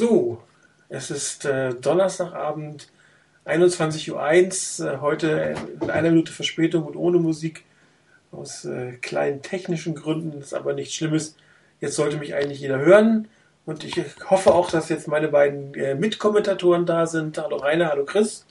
So, es ist äh, Donnerstagabend, 21.01 Uhr, äh, heute in einer Minute Verspätung und ohne Musik, aus äh, kleinen technischen Gründen, das ist aber nichts Schlimmes. Jetzt sollte mich eigentlich jeder hören und ich hoffe auch, dass jetzt meine beiden äh, Mitkommentatoren da sind. Hallo Rainer, hallo Chris.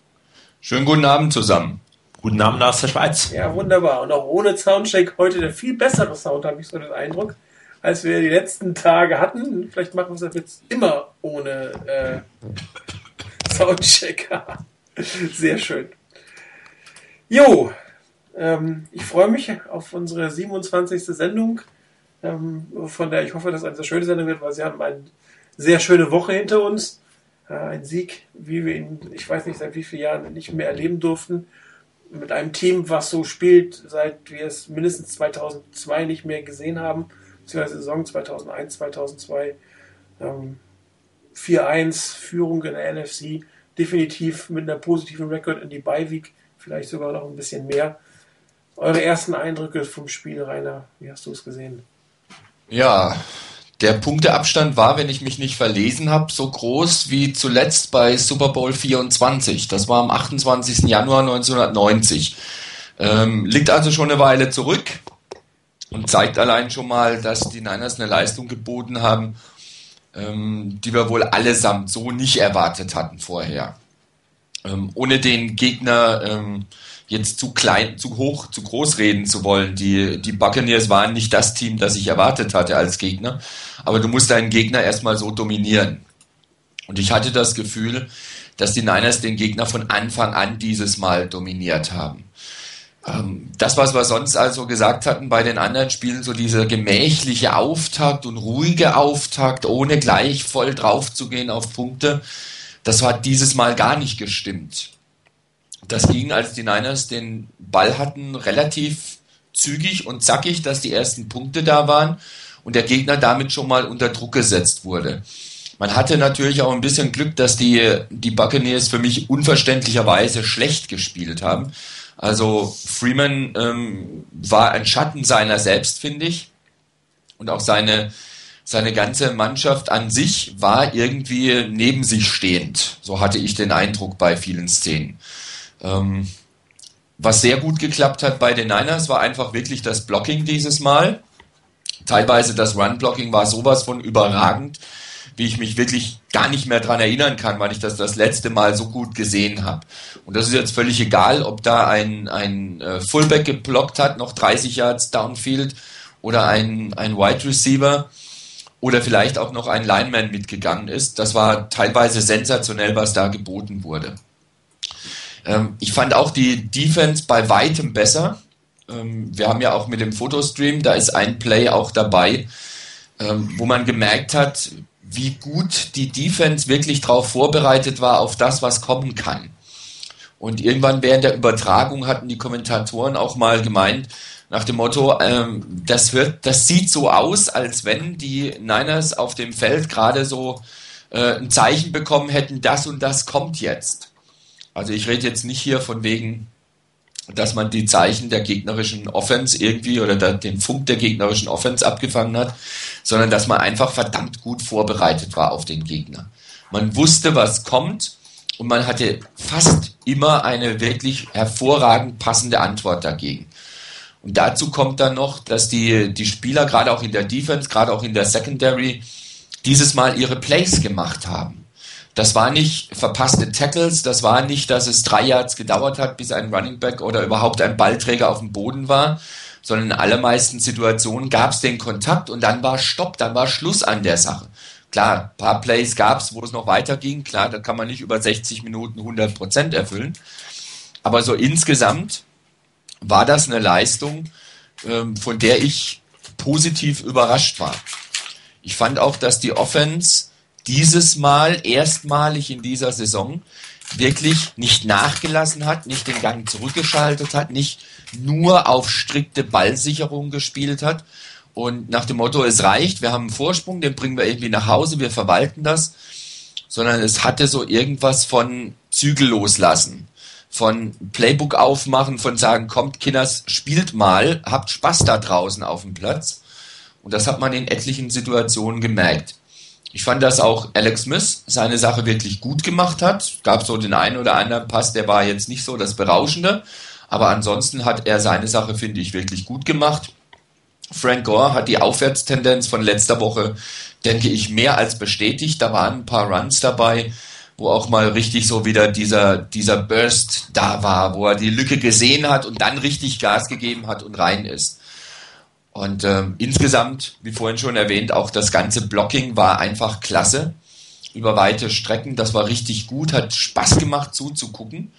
Schönen guten Abend zusammen. Guten Abend aus der Schweiz. Ja, wunderbar. Und auch ohne Soundcheck heute der viel bessere Sound, habe ich so den Eindruck als wir die letzten Tage hatten. Vielleicht machen wir es jetzt immer ohne äh, Soundchecker. Sehr schön. Jo, ähm, ich freue mich auf unsere 27. Sendung, ähm, von der ich hoffe, dass es eine sehr schöne Sendung wird, weil sie haben eine sehr schöne Woche hinter uns. Äh, ein Sieg, wie wir ihn, ich weiß nicht seit wie vielen Jahren nicht mehr erleben durften. Mit einem Team, was so spielt, seit wir es mindestens 2002 nicht mehr gesehen haben beziehungsweise Saison 2001, 2002. Ähm, 4-1 Führung in der NFC, definitiv mit einer positiven Rekord in die Beiweek, vielleicht sogar noch ein bisschen mehr. Eure ersten Eindrücke vom Spiel, Rainer, wie hast du es gesehen? Ja, der Punkteabstand war, wenn ich mich nicht verlesen habe, so groß wie zuletzt bei Super Bowl 24. Das war am 28. Januar 1990. Ähm, liegt also schon eine Weile zurück und zeigt allein schon mal, dass die Niners eine Leistung geboten haben, ähm, die wir wohl allesamt so nicht erwartet hatten vorher. Ähm, ohne den Gegner ähm, jetzt zu klein, zu hoch, zu groß reden zu wollen. Die, die Buccaneers waren nicht das Team, das ich erwartet hatte als Gegner. Aber du musst deinen Gegner erstmal so dominieren. Und ich hatte das Gefühl, dass die Niners den Gegner von Anfang an dieses Mal dominiert haben. Ähm, das, was wir sonst also gesagt hatten bei den anderen Spielen, so dieser gemächliche Auftakt und ruhige Auftakt, ohne gleich voll drauf zu gehen auf Punkte, das hat dieses Mal gar nicht gestimmt. Das ging, als die Niners den Ball hatten, relativ zügig und zackig, dass die ersten Punkte da waren und der Gegner damit schon mal unter Druck gesetzt wurde. Man hatte natürlich auch ein bisschen Glück, dass die, die Buccaneers für mich unverständlicherweise schlecht gespielt haben. Also Freeman ähm, war ein Schatten seiner selbst, finde ich. Und auch seine, seine ganze Mannschaft an sich war irgendwie neben sich stehend. So hatte ich den Eindruck bei vielen Szenen. Ähm, was sehr gut geklappt hat bei den Niners war einfach wirklich das Blocking dieses Mal. Teilweise das Run-Blocking war sowas von überragend wie ich mich wirklich gar nicht mehr dran erinnern kann, weil ich das das letzte Mal so gut gesehen habe. Und das ist jetzt völlig egal, ob da ein, ein äh, Fullback geblockt hat, noch 30 Yards downfield, oder ein, ein Wide Receiver oder vielleicht auch noch ein Lineman mitgegangen ist. Das war teilweise sensationell, was da geboten wurde. Ähm, ich fand auch die Defense bei weitem besser. Ähm, wir haben ja auch mit dem Fotostream, da ist ein Play auch dabei, ähm, wo man gemerkt hat, wie gut die Defense wirklich darauf vorbereitet war, auf das, was kommen kann. Und irgendwann während der Übertragung hatten die Kommentatoren auch mal gemeint, nach dem Motto, ähm, das wird, das sieht so aus, als wenn die Niners auf dem Feld gerade so äh, ein Zeichen bekommen hätten, das und das kommt jetzt. Also ich rede jetzt nicht hier von wegen dass man die Zeichen der gegnerischen Offense irgendwie oder der, den Funk der gegnerischen Offense abgefangen hat, sondern dass man einfach verdammt gut vorbereitet war auf den Gegner. Man wusste, was kommt und man hatte fast immer eine wirklich hervorragend passende Antwort dagegen. Und dazu kommt dann noch, dass die, die Spieler, gerade auch in der Defense, gerade auch in der Secondary, dieses Mal ihre Plays gemacht haben. Das war nicht verpasste Tackles, das war nicht, dass es drei Yards gedauert hat, bis ein Running Back oder überhaupt ein Ballträger auf dem Boden war, sondern in allermeisten Situationen gab es den Kontakt und dann war Stopp, dann war Schluss an der Sache. Klar, ein paar Plays gab es, wo es noch weiterging. Klar, da kann man nicht über 60 Minuten 100 Prozent erfüllen. Aber so insgesamt war das eine Leistung, ähm, von der ich positiv überrascht war. Ich fand auch, dass die Offense dieses Mal erstmalig in dieser Saison wirklich nicht nachgelassen hat, nicht den Gang zurückgeschaltet hat, nicht nur auf strikte Ballsicherung gespielt hat und nach dem Motto, es reicht, wir haben einen Vorsprung, den bringen wir irgendwie nach Hause, wir verwalten das, sondern es hatte so irgendwas von Zügel loslassen, von Playbook aufmachen, von sagen, kommt Kinders, spielt mal, habt Spaß da draußen auf dem Platz und das hat man in etlichen Situationen gemerkt. Ich fand, dass auch Alex Smith seine Sache wirklich gut gemacht hat. Gab so den einen oder anderen Pass, der war jetzt nicht so das Berauschende. Aber ansonsten hat er seine Sache, finde ich, wirklich gut gemacht. Frank Gore hat die Aufwärtstendenz von letzter Woche, denke ich, mehr als bestätigt. Da waren ein paar Runs dabei, wo auch mal richtig so wieder dieser, dieser Burst da war, wo er die Lücke gesehen hat und dann richtig Gas gegeben hat und rein ist. Und ähm, insgesamt, wie vorhin schon erwähnt, auch das ganze Blocking war einfach klasse. Über weite Strecken, das war richtig gut, hat Spaß gemacht zuzugucken.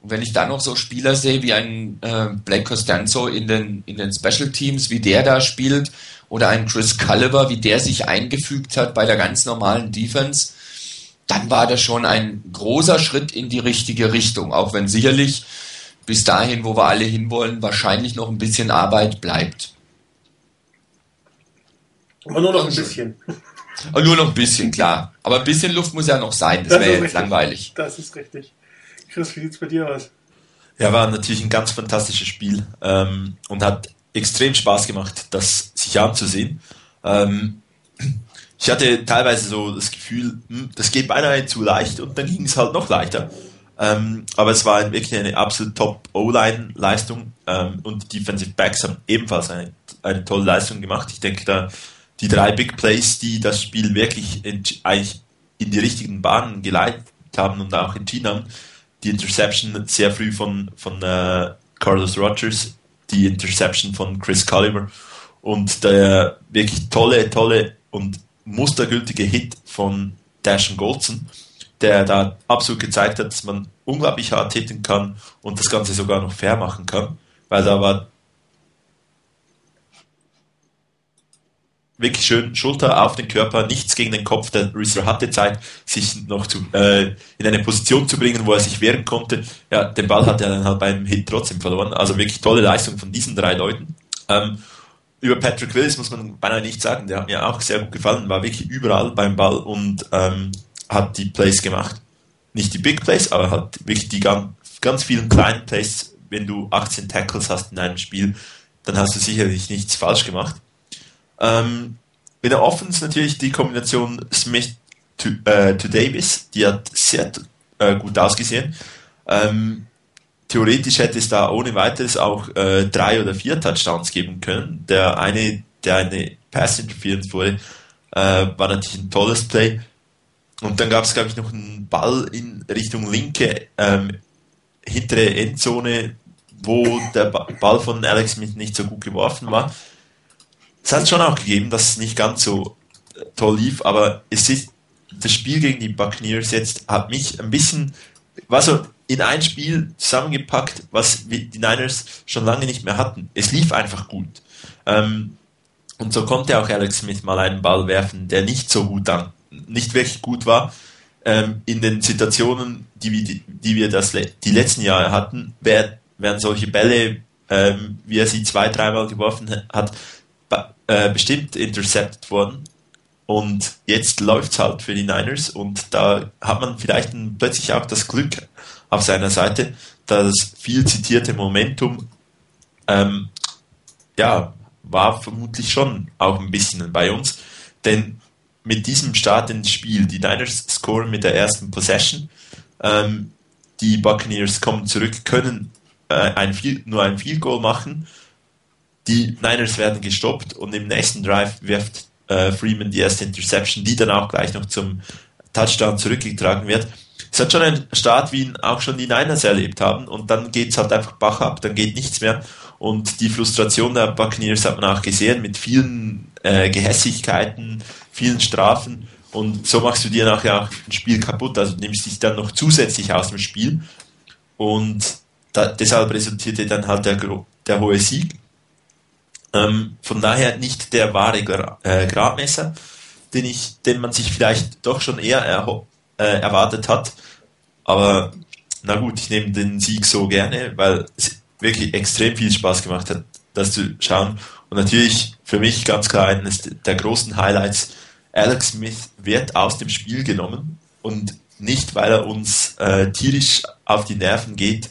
Und wenn ich dann noch so Spieler sehe wie ein äh, Blake Costanzo in den, in den Special Teams, wie der da spielt, oder ein Chris Culliver, wie der sich eingefügt hat bei der ganz normalen Defense, dann war das schon ein großer Schritt in die richtige Richtung, auch wenn sicherlich bis dahin, wo wir alle hinwollen, wahrscheinlich noch ein bisschen Arbeit bleibt. Aber nur noch ein bisschen. Aber nur noch ein bisschen, klar. Aber ein bisschen Luft muss ja noch sein, das, das wäre jetzt richtig. langweilig. Das ist richtig. Chris, wie sieht's bei dir aus? Ja, war natürlich ein ganz fantastisches Spiel ähm, und hat extrem Spaß gemacht, das sich anzusehen. Ähm, ich hatte teilweise so das Gefühl, hm, das geht beinahe zu leicht und dann ging es halt noch leichter. Ähm, aber es war wirklich eine absolut top O-Line-Leistung ähm, und die Defensive Backs haben ebenfalls eine, eine tolle Leistung gemacht. Ich denke, da die drei Big Plays, die das Spiel wirklich in, eigentlich in die richtigen Bahnen geleitet haben und auch entschieden haben, die Interception sehr früh von, von äh, Carlos Rogers, die Interception von Chris Culliver und der wirklich tolle, tolle und mustergültige Hit von Dashan Goldson, der da absolut gezeigt hat, dass man unglaublich hart hitten kann und das Ganze sogar noch fair machen kann, weil da war wirklich schön Schulter auf den Körper, nichts gegen den Kopf. Der Receiver hatte Zeit, sich noch zu, äh, in eine Position zu bringen, wo er sich wehren konnte. Ja, den Ball hat er dann halt beim Hit trotzdem verloren. Also wirklich tolle Leistung von diesen drei Leuten. Ähm, über Patrick Willis muss man beinahe nicht sagen, der hat mir auch sehr gut gefallen, war wirklich überall beim Ball und ähm, hat die Plays gemacht. Nicht die Big Plays, aber hat wirklich die ganz, ganz vielen kleinen Plays. Wenn du 18 Tackles hast in einem Spiel, dann hast du sicherlich nichts falsch gemacht. Ähm, in der Offense natürlich die Kombination Smith to, äh, to Davis, die hat sehr äh, gut ausgesehen. Ähm, theoretisch hätte es da ohne weiteres auch äh, drei oder vier Touchdowns geben können. Der eine, der eine Pass Interference wurde, äh, war natürlich ein tolles Play. Und dann gab es, glaube ich, noch einen Ball in Richtung linke ähm, hintere Endzone, wo der Ball von Alex Smith nicht so gut geworfen war es hat schon auch gegeben, dass es nicht ganz so äh, toll lief, aber es ist, das Spiel gegen die Buccaneers jetzt hat mich ein bisschen, war so in ein Spiel zusammengepackt, was die Niners schon lange nicht mehr hatten. Es lief einfach gut. Ähm, und so konnte auch Alex Smith mal einen Ball werfen, der nicht so gut dann, nicht wirklich gut war. Ähm, in den Situationen, die wir, die wir das, die letzten Jahre hatten, wären solche Bälle, ähm, wie er sie zwei, dreimal geworfen hat, äh, bestimmt intercepted worden. Und jetzt läuft es halt für die Niners und da hat man vielleicht plötzlich auch das Glück auf seiner Seite, das viel zitierte Momentum ähm, ja, war vermutlich schon auch ein bisschen bei uns. Denn mit diesem Start ins Spiel, die Niners scoren mit der ersten Possession, ähm, die Buccaneers kommen zurück, können äh, ein nur ein Field Goal machen die Niners werden gestoppt und im nächsten Drive wirft äh, Freeman die erste Interception, die dann auch gleich noch zum Touchdown zurückgetragen wird. Es hat schon einen Start, wie ihn auch schon die Niners erlebt haben. Und dann geht es halt einfach Bach ab, dann geht nichts mehr. Und die Frustration der Buccaneers hat man auch gesehen mit vielen äh, Gehässigkeiten, vielen Strafen. Und so machst du dir nachher auch ein Spiel kaputt, also nimmst dich dann noch zusätzlich aus dem Spiel. Und da, deshalb resultierte dann halt der, der hohe Sieg ähm, von daher nicht der wahre Gra äh, Gradmesser, den, ich, den man sich vielleicht doch schon eher er, äh, erwartet hat. Aber na gut, ich nehme den Sieg so gerne, weil es wirklich extrem viel Spaß gemacht hat, das zu schauen. Und natürlich für mich ganz klar eines der großen Highlights, Alex Smith wird aus dem Spiel genommen und nicht, weil er uns äh, tierisch auf die Nerven geht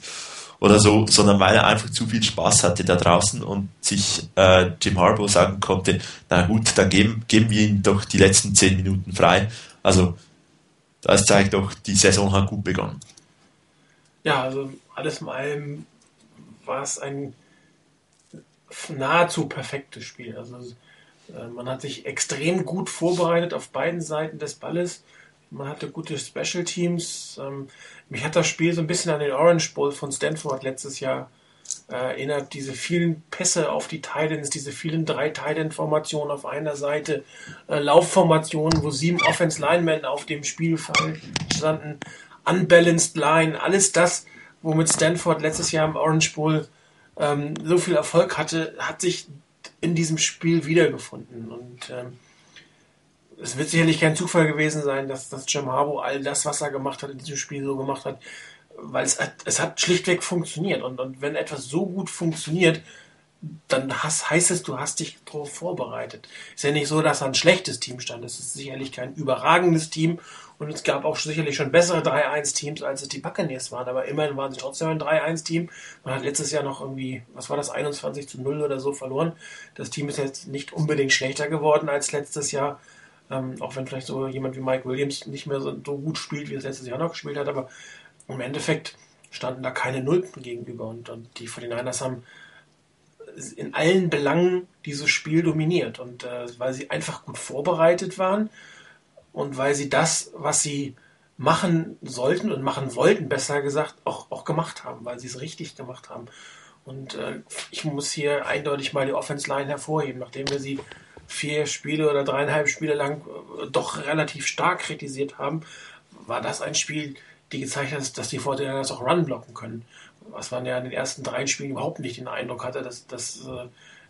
oder so, sondern weil er einfach zu viel Spaß hatte da draußen und sich äh, Jim Harbaugh sagen konnte, na gut, dann geben, geben wir ihm doch die letzten zehn Minuten frei. Also das zeigt doch, die Saison hat gut begonnen. Ja, also alles in allem war es ein nahezu perfektes Spiel. Also äh, man hat sich extrem gut vorbereitet auf beiden Seiten des Balles. Man hatte gute Special Teams. Ähm, mich hat das Spiel so ein bisschen an den Orange Bowl von Stanford letztes Jahr äh, erinnert. Diese vielen Pässe auf die Titans, diese vielen drei Titan-Formationen auf einer Seite, äh, Laufformationen, wo sieben Offense Linemen auf dem Spielfeld standen, unbalanced Line, alles das, womit Stanford letztes Jahr im Orange Bowl ähm, so viel Erfolg hatte, hat sich in diesem Spiel wiedergefunden. Und ähm, es wird sicherlich kein Zufall gewesen sein, dass, dass Jim Harbaugh all das, was er gemacht hat, in diesem Spiel so gemacht hat, weil es, es hat schlichtweg funktioniert. Und, und wenn etwas so gut funktioniert, dann hast, heißt es, du hast dich darauf vorbereitet. Ist ja nicht so, dass ein schlechtes Team stand. Es ist sicherlich kein überragendes Team und es gab auch sicherlich schon bessere 3-1-Teams, als es die Buccaneers waren. Aber immerhin waren sie trotzdem ein 3-1-Team. Man hat letztes Jahr noch irgendwie, was war das, 21 zu 0 oder so verloren. Das Team ist jetzt nicht unbedingt schlechter geworden als letztes Jahr. Ähm, auch wenn vielleicht so jemand wie Mike Williams nicht mehr so, gut spielt, wie es letztes Jahr noch gespielt hat. Aber im Endeffekt standen da keine Nulpen gegenüber. Und, und die 49ers haben in allen Belangen dieses Spiel dominiert. Und äh, weil sie einfach gut vorbereitet waren und weil sie das, was sie machen sollten und machen wollten, besser gesagt, auch, auch gemacht haben, weil sie es richtig gemacht haben. Und äh, ich muss hier eindeutig mal die Offense Line hervorheben, nachdem wir sie vier Spiele oder dreieinhalb Spiele lang äh, doch relativ stark kritisiert haben, war das ein Spiel, die gezeigt hat, dass die Fortinanders auch Run blocken können. Was man ja in den ersten drei Spielen überhaupt nicht den Eindruck hatte, dass, dass äh,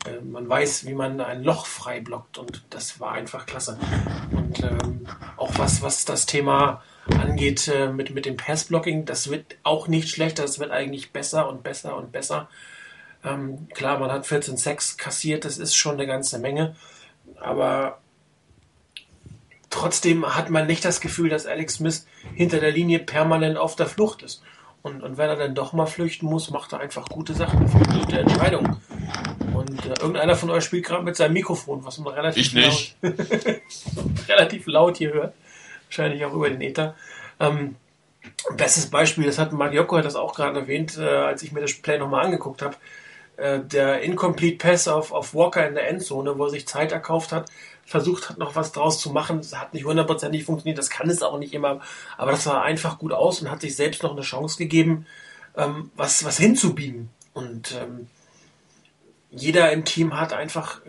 äh, man weiß, wie man ein Loch frei blockt. Und das war einfach klasse. Und ähm, auch was, was das Thema angeht äh, mit, mit dem Passblocking, das wird auch nicht schlechter, das wird eigentlich besser und besser und besser. Ähm, klar, man hat 14 Sex kassiert, das ist schon eine ganze Menge. Aber trotzdem hat man nicht das Gefühl, dass Alex Smith hinter der Linie permanent auf der Flucht ist. Und, und wenn er dann doch mal flüchten muss, macht er einfach gute Sachen, gute Entscheidungen. Und äh, irgendeiner von euch spielt gerade mit seinem Mikrofon, was man relativ laut, relativ laut hier hört. Wahrscheinlich auch über den Ether. Ähm, bestes Beispiel, das hat Jocko hat das auch gerade erwähnt, äh, als ich mir das Play nochmal angeguckt habe. Äh, der Incomplete Pass auf, auf Walker in der Endzone, wo er sich Zeit erkauft hat, versucht hat, noch was draus zu machen. Das hat nicht hundertprozentig funktioniert, das kann es auch nicht immer, aber das sah einfach gut aus und hat sich selbst noch eine Chance gegeben, ähm, was, was hinzubiegen. Und ähm, jeder im Team hat einfach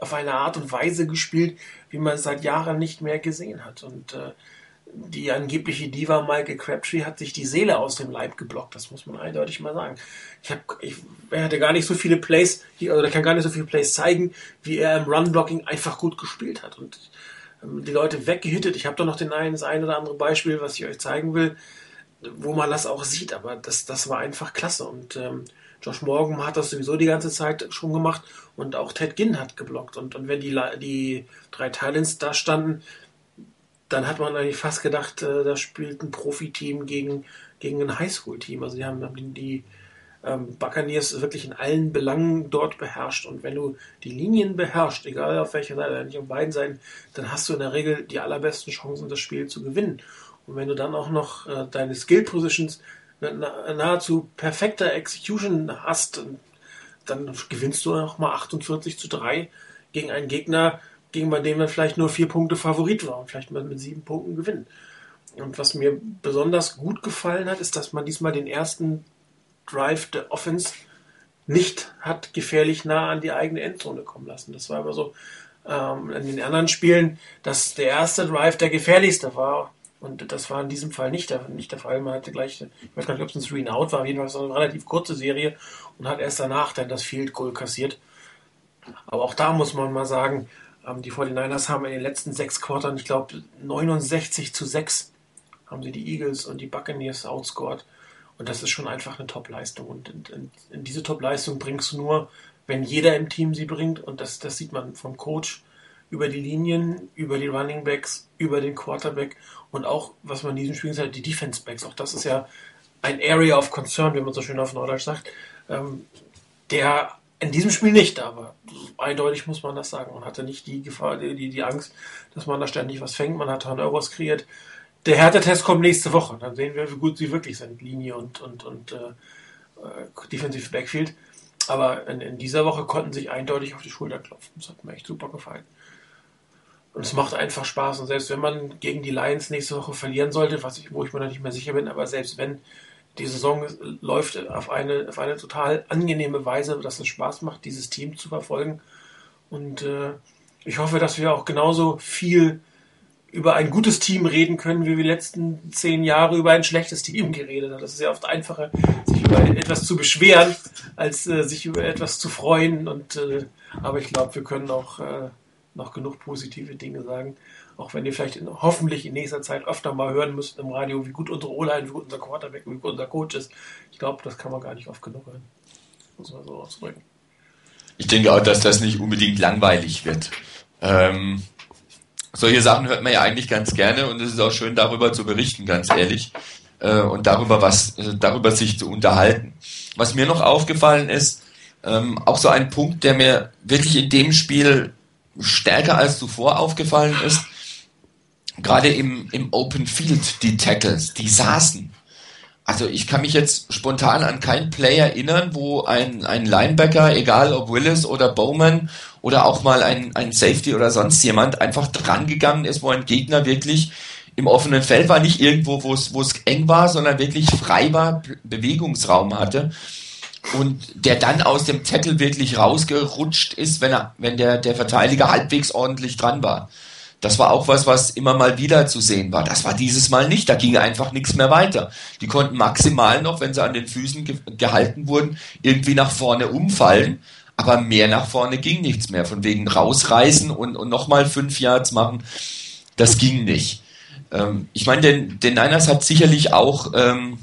auf eine Art und Weise gespielt, wie man es seit Jahren nicht mehr gesehen hat. Und äh, die angebliche Diva Michael Crabtree hat sich die Seele aus dem Leib geblockt. Das muss man eindeutig mal sagen. Ich, hab, ich er hatte gar nicht so viele Plays, oder kann gar nicht so viele Plays zeigen, wie er im Run-Blocking einfach gut gespielt hat und ähm, die Leute weggehittet. Ich habe doch noch den einen, das ein oder andere Beispiel, was ich euch zeigen will, wo man das auch sieht. Aber das, das war einfach klasse. Und ähm, Josh Morgan hat das sowieso die ganze Zeit schon gemacht und auch Ted Ginn hat geblockt. Und, und wenn die, die drei Talents da standen, dann hat man eigentlich fast gedacht, äh, da spielt ein Profiteam gegen, gegen ein Highschool-Team. Also die haben, haben die, ähm, Buccaneers wirklich in allen Belangen dort beherrscht. Und wenn du die Linien beherrschst, egal auf welcher Seite, nicht auf beiden Seiten, dann hast du in der Regel die allerbesten Chancen, das Spiel zu gewinnen. Und wenn du dann auch noch äh, deine Skill-Positions nahezu perfekter Execution hast, dann gewinnst du noch mal 48 zu 3 gegen einen Gegner, gegen bei dem man vielleicht nur vier Punkte Favorit war und vielleicht mal mit sieben Punkten gewinnen. Und was mir besonders gut gefallen hat, ist, dass man diesmal den ersten Drive der Offense nicht hat gefährlich nah an die eigene Endzone kommen lassen. Das war aber so ähm, in den anderen Spielen, dass der erste Drive der gefährlichste war. Und das war in diesem Fall nicht der, nicht der Fall. Man hatte gleich, ich weiß gar nicht, ob es ein Three Out war, jedenfalls eine relativ kurze Serie und hat erst danach dann das Field Goal kassiert. Aber auch da muss man mal sagen, die 49ers haben in den letzten sechs Quartern, ich glaube, 69 zu 6 haben sie die Eagles und die Buccaneers outscored. Und das ist schon einfach eine Top-Leistung. Und in, in, in diese Top-Leistung bringst du nur, wenn jeder im Team sie bringt. Und das, das sieht man vom Coach über die Linien, über die Running Backs, über den Quarterback und auch, was man in diesem Spiel sagt, die Defense Backs. Auch das ist ja ein Area of Concern, wie man so schön auf Norddeutsch sagt, ähm, der in diesem Spiel nicht war. Eindeutig muss man das sagen. Man hatte nicht die Gefahr, die, die Angst, dass man da ständig was fängt. Man hat Turnovers kreiert. Der Härtetest kommt nächste Woche. Dann sehen wir, wie gut sie wirklich sind. Linie und, und, und äh, äh Defensive Backfield. Aber in, in, dieser Woche konnten sich eindeutig auf die Schulter klopfen. Das hat mir echt super gefallen. Und es macht einfach Spaß. Und selbst wenn man gegen die Lions nächste Woche verlieren sollte, was ich, wo ich mir noch nicht mehr sicher bin, aber selbst wenn die Saison läuft auf eine, auf eine total angenehme Weise, dass es Spaß macht, dieses Team zu verfolgen. Und äh, ich hoffe, dass wir auch genauso viel über ein gutes Team reden können, wie wir die letzten zehn Jahre über ein schlechtes Team geredet haben. Das ist ja oft einfacher, sich über etwas zu beschweren, als äh, sich über etwas zu freuen. Und äh, aber ich glaube, wir können auch äh, noch genug positive Dinge sagen. Auch wenn ihr vielleicht in, hoffentlich in nächster Zeit öfter mal hören müsst im Radio, wie gut unsere O-Line, wie gut unser Quarterback, wie gut unser Coach ist. Ich glaube, das kann man gar nicht oft genug hören. Muss man so ausdrücken. Ich denke auch, dass das nicht unbedingt langweilig wird. Ähm, solche Sachen hört man ja eigentlich ganz gerne und es ist auch schön, darüber zu berichten, ganz ehrlich. Äh, und darüber was, äh, darüber sich zu unterhalten. Was mir noch aufgefallen ist, ähm, auch so ein Punkt, der mir wirklich in dem Spiel stärker als zuvor aufgefallen ist, gerade im, im Open Field, die Tackles, die saßen. Also ich kann mich jetzt spontan an keinen Play erinnern, wo ein, ein Linebacker, egal ob Willis oder Bowman oder auch mal ein, ein Safety oder sonst jemand, einfach drangegangen ist, wo ein Gegner wirklich im offenen Feld war, nicht irgendwo, wo es, eng war, sondern wirklich frei war, Bewegungsraum hatte und der dann aus dem Tackle wirklich rausgerutscht ist, wenn er, wenn der, der Verteidiger halbwegs ordentlich dran war. Das war auch was, was immer mal wieder zu sehen war. Das war dieses Mal nicht. Da ging einfach nichts mehr weiter. Die konnten maximal noch, wenn sie an den Füßen ge gehalten wurden, irgendwie nach vorne umfallen. Aber mehr nach vorne ging nichts mehr. Von wegen rausreißen und, und nochmal fünf Yards machen. Das ging nicht. Ähm, ich meine, den, den Niners hat sicherlich auch, ähm,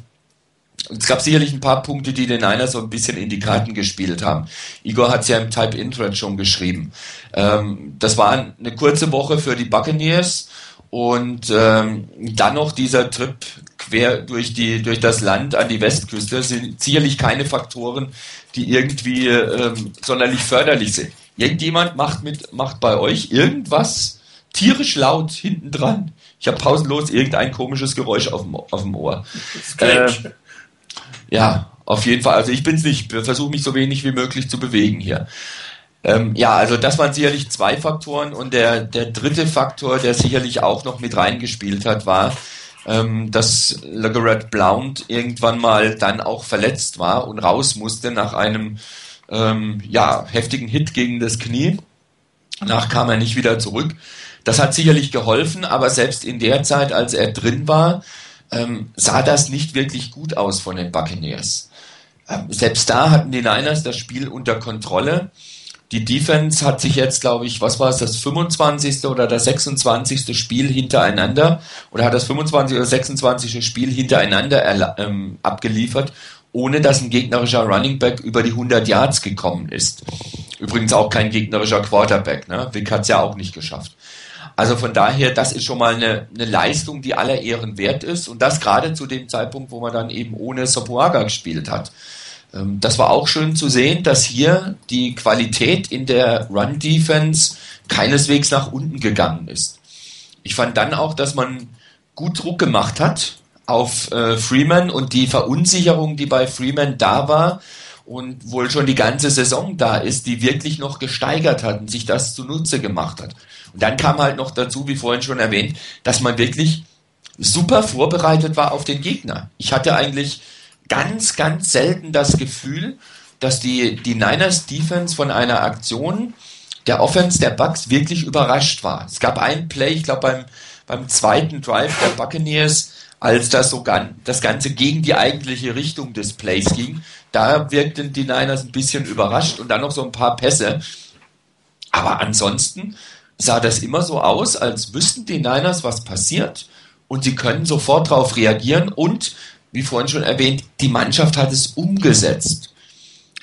es gab sicherlich ein paar Punkte, die den Niners so ein bisschen in die Karten gespielt haben. Igor hat es ja im Type Intro schon geschrieben. Ähm, das war eine kurze Woche für die Buccaneers und ähm, dann noch dieser Trip quer durch die durch das Land an die Westküste sind sicherlich keine Faktoren, die irgendwie ähm, sonderlich förderlich sind. Irgendjemand macht mit macht bei euch irgendwas tierisch laut hinten dran. Ich habe pausenlos irgendein komisches Geräusch auf dem, auf dem Ohr. Äh, ja, auf jeden Fall. Also ich bin's nicht. Ich versuche mich so wenig wie möglich zu bewegen hier. Ähm, ja, also das waren sicherlich zwei Faktoren und der, der dritte Faktor, der sicherlich auch noch mit reingespielt hat, war, ähm, dass LeGarrette Blount irgendwann mal dann auch verletzt war und raus musste nach einem ähm, ja, heftigen Hit gegen das Knie. Danach kam er nicht wieder zurück. Das hat sicherlich geholfen, aber selbst in der Zeit, als er drin war, ähm, sah das nicht wirklich gut aus von den Buccaneers. Ähm, selbst da hatten die Niners das Spiel unter Kontrolle. Die Defense hat sich jetzt, glaube ich, was war es, das 25. oder das 26. Spiel hintereinander oder hat das 25. oder 26. Spiel hintereinander ähm, abgeliefert, ohne dass ein gegnerischer Running Back über die 100 Yards gekommen ist. Übrigens auch kein gegnerischer Quarterback. Ne? Vic hat es ja auch nicht geschafft. Also von daher, das ist schon mal eine, eine Leistung, die aller Ehren wert ist und das gerade zu dem Zeitpunkt, wo man dann eben ohne Sopuaga gespielt hat. Ähm, das war auch schön zu sehen, dass hier die Qualität in der Run-Defense keineswegs nach unten gegangen ist. Ich fand dann auch, dass man gut Druck gemacht hat auf äh, Freeman und die Verunsicherung, die bei Freeman da war und wohl schon die ganze Saison da ist, die wirklich noch gesteigert hat und sich das zunutze gemacht hat. Und dann kam halt noch dazu, wie vorhin schon erwähnt, dass man wirklich super vorbereitet war auf den Gegner. Ich hatte eigentlich ganz, ganz selten das Gefühl, dass die, die Niners Defense von einer Aktion der Offense der Bucks wirklich überrascht war. Es gab ein Play, ich glaube beim, beim zweiten Drive der Buccaneers, als das sogar das Ganze gegen die eigentliche Richtung des Plays ging. Da wirkten die Niners ein bisschen überrascht und dann noch so ein paar Pässe. Aber ansonsten sah das immer so aus, als wüssten die Niners, was passiert und sie können sofort darauf reagieren und wie vorhin schon erwähnt, die Mannschaft hat es umgesetzt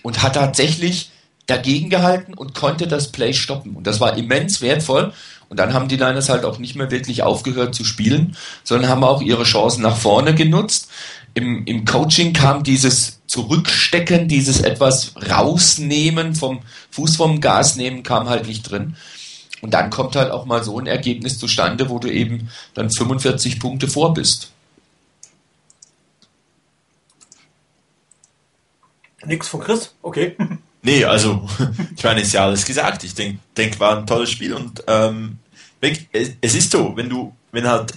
und hat tatsächlich dagegen gehalten und konnte das Play stoppen. Und das war immens wertvoll. Und dann haben die Niners halt auch nicht mehr wirklich aufgehört zu spielen, sondern haben auch ihre Chancen nach vorne genutzt. im, im Coaching kam dieses Zurückstecken, dieses etwas rausnehmen vom Fuß vom Gas nehmen, kam halt nicht drin. Und dann kommt halt auch mal so ein Ergebnis zustande, wo du eben dann 45 Punkte vor bist. Nix von Chris? Okay. Nee, also, ich meine, ist ja alles gesagt. Ich denke, denk, war ein tolles Spiel und ähm, es ist so, wenn du, wenn halt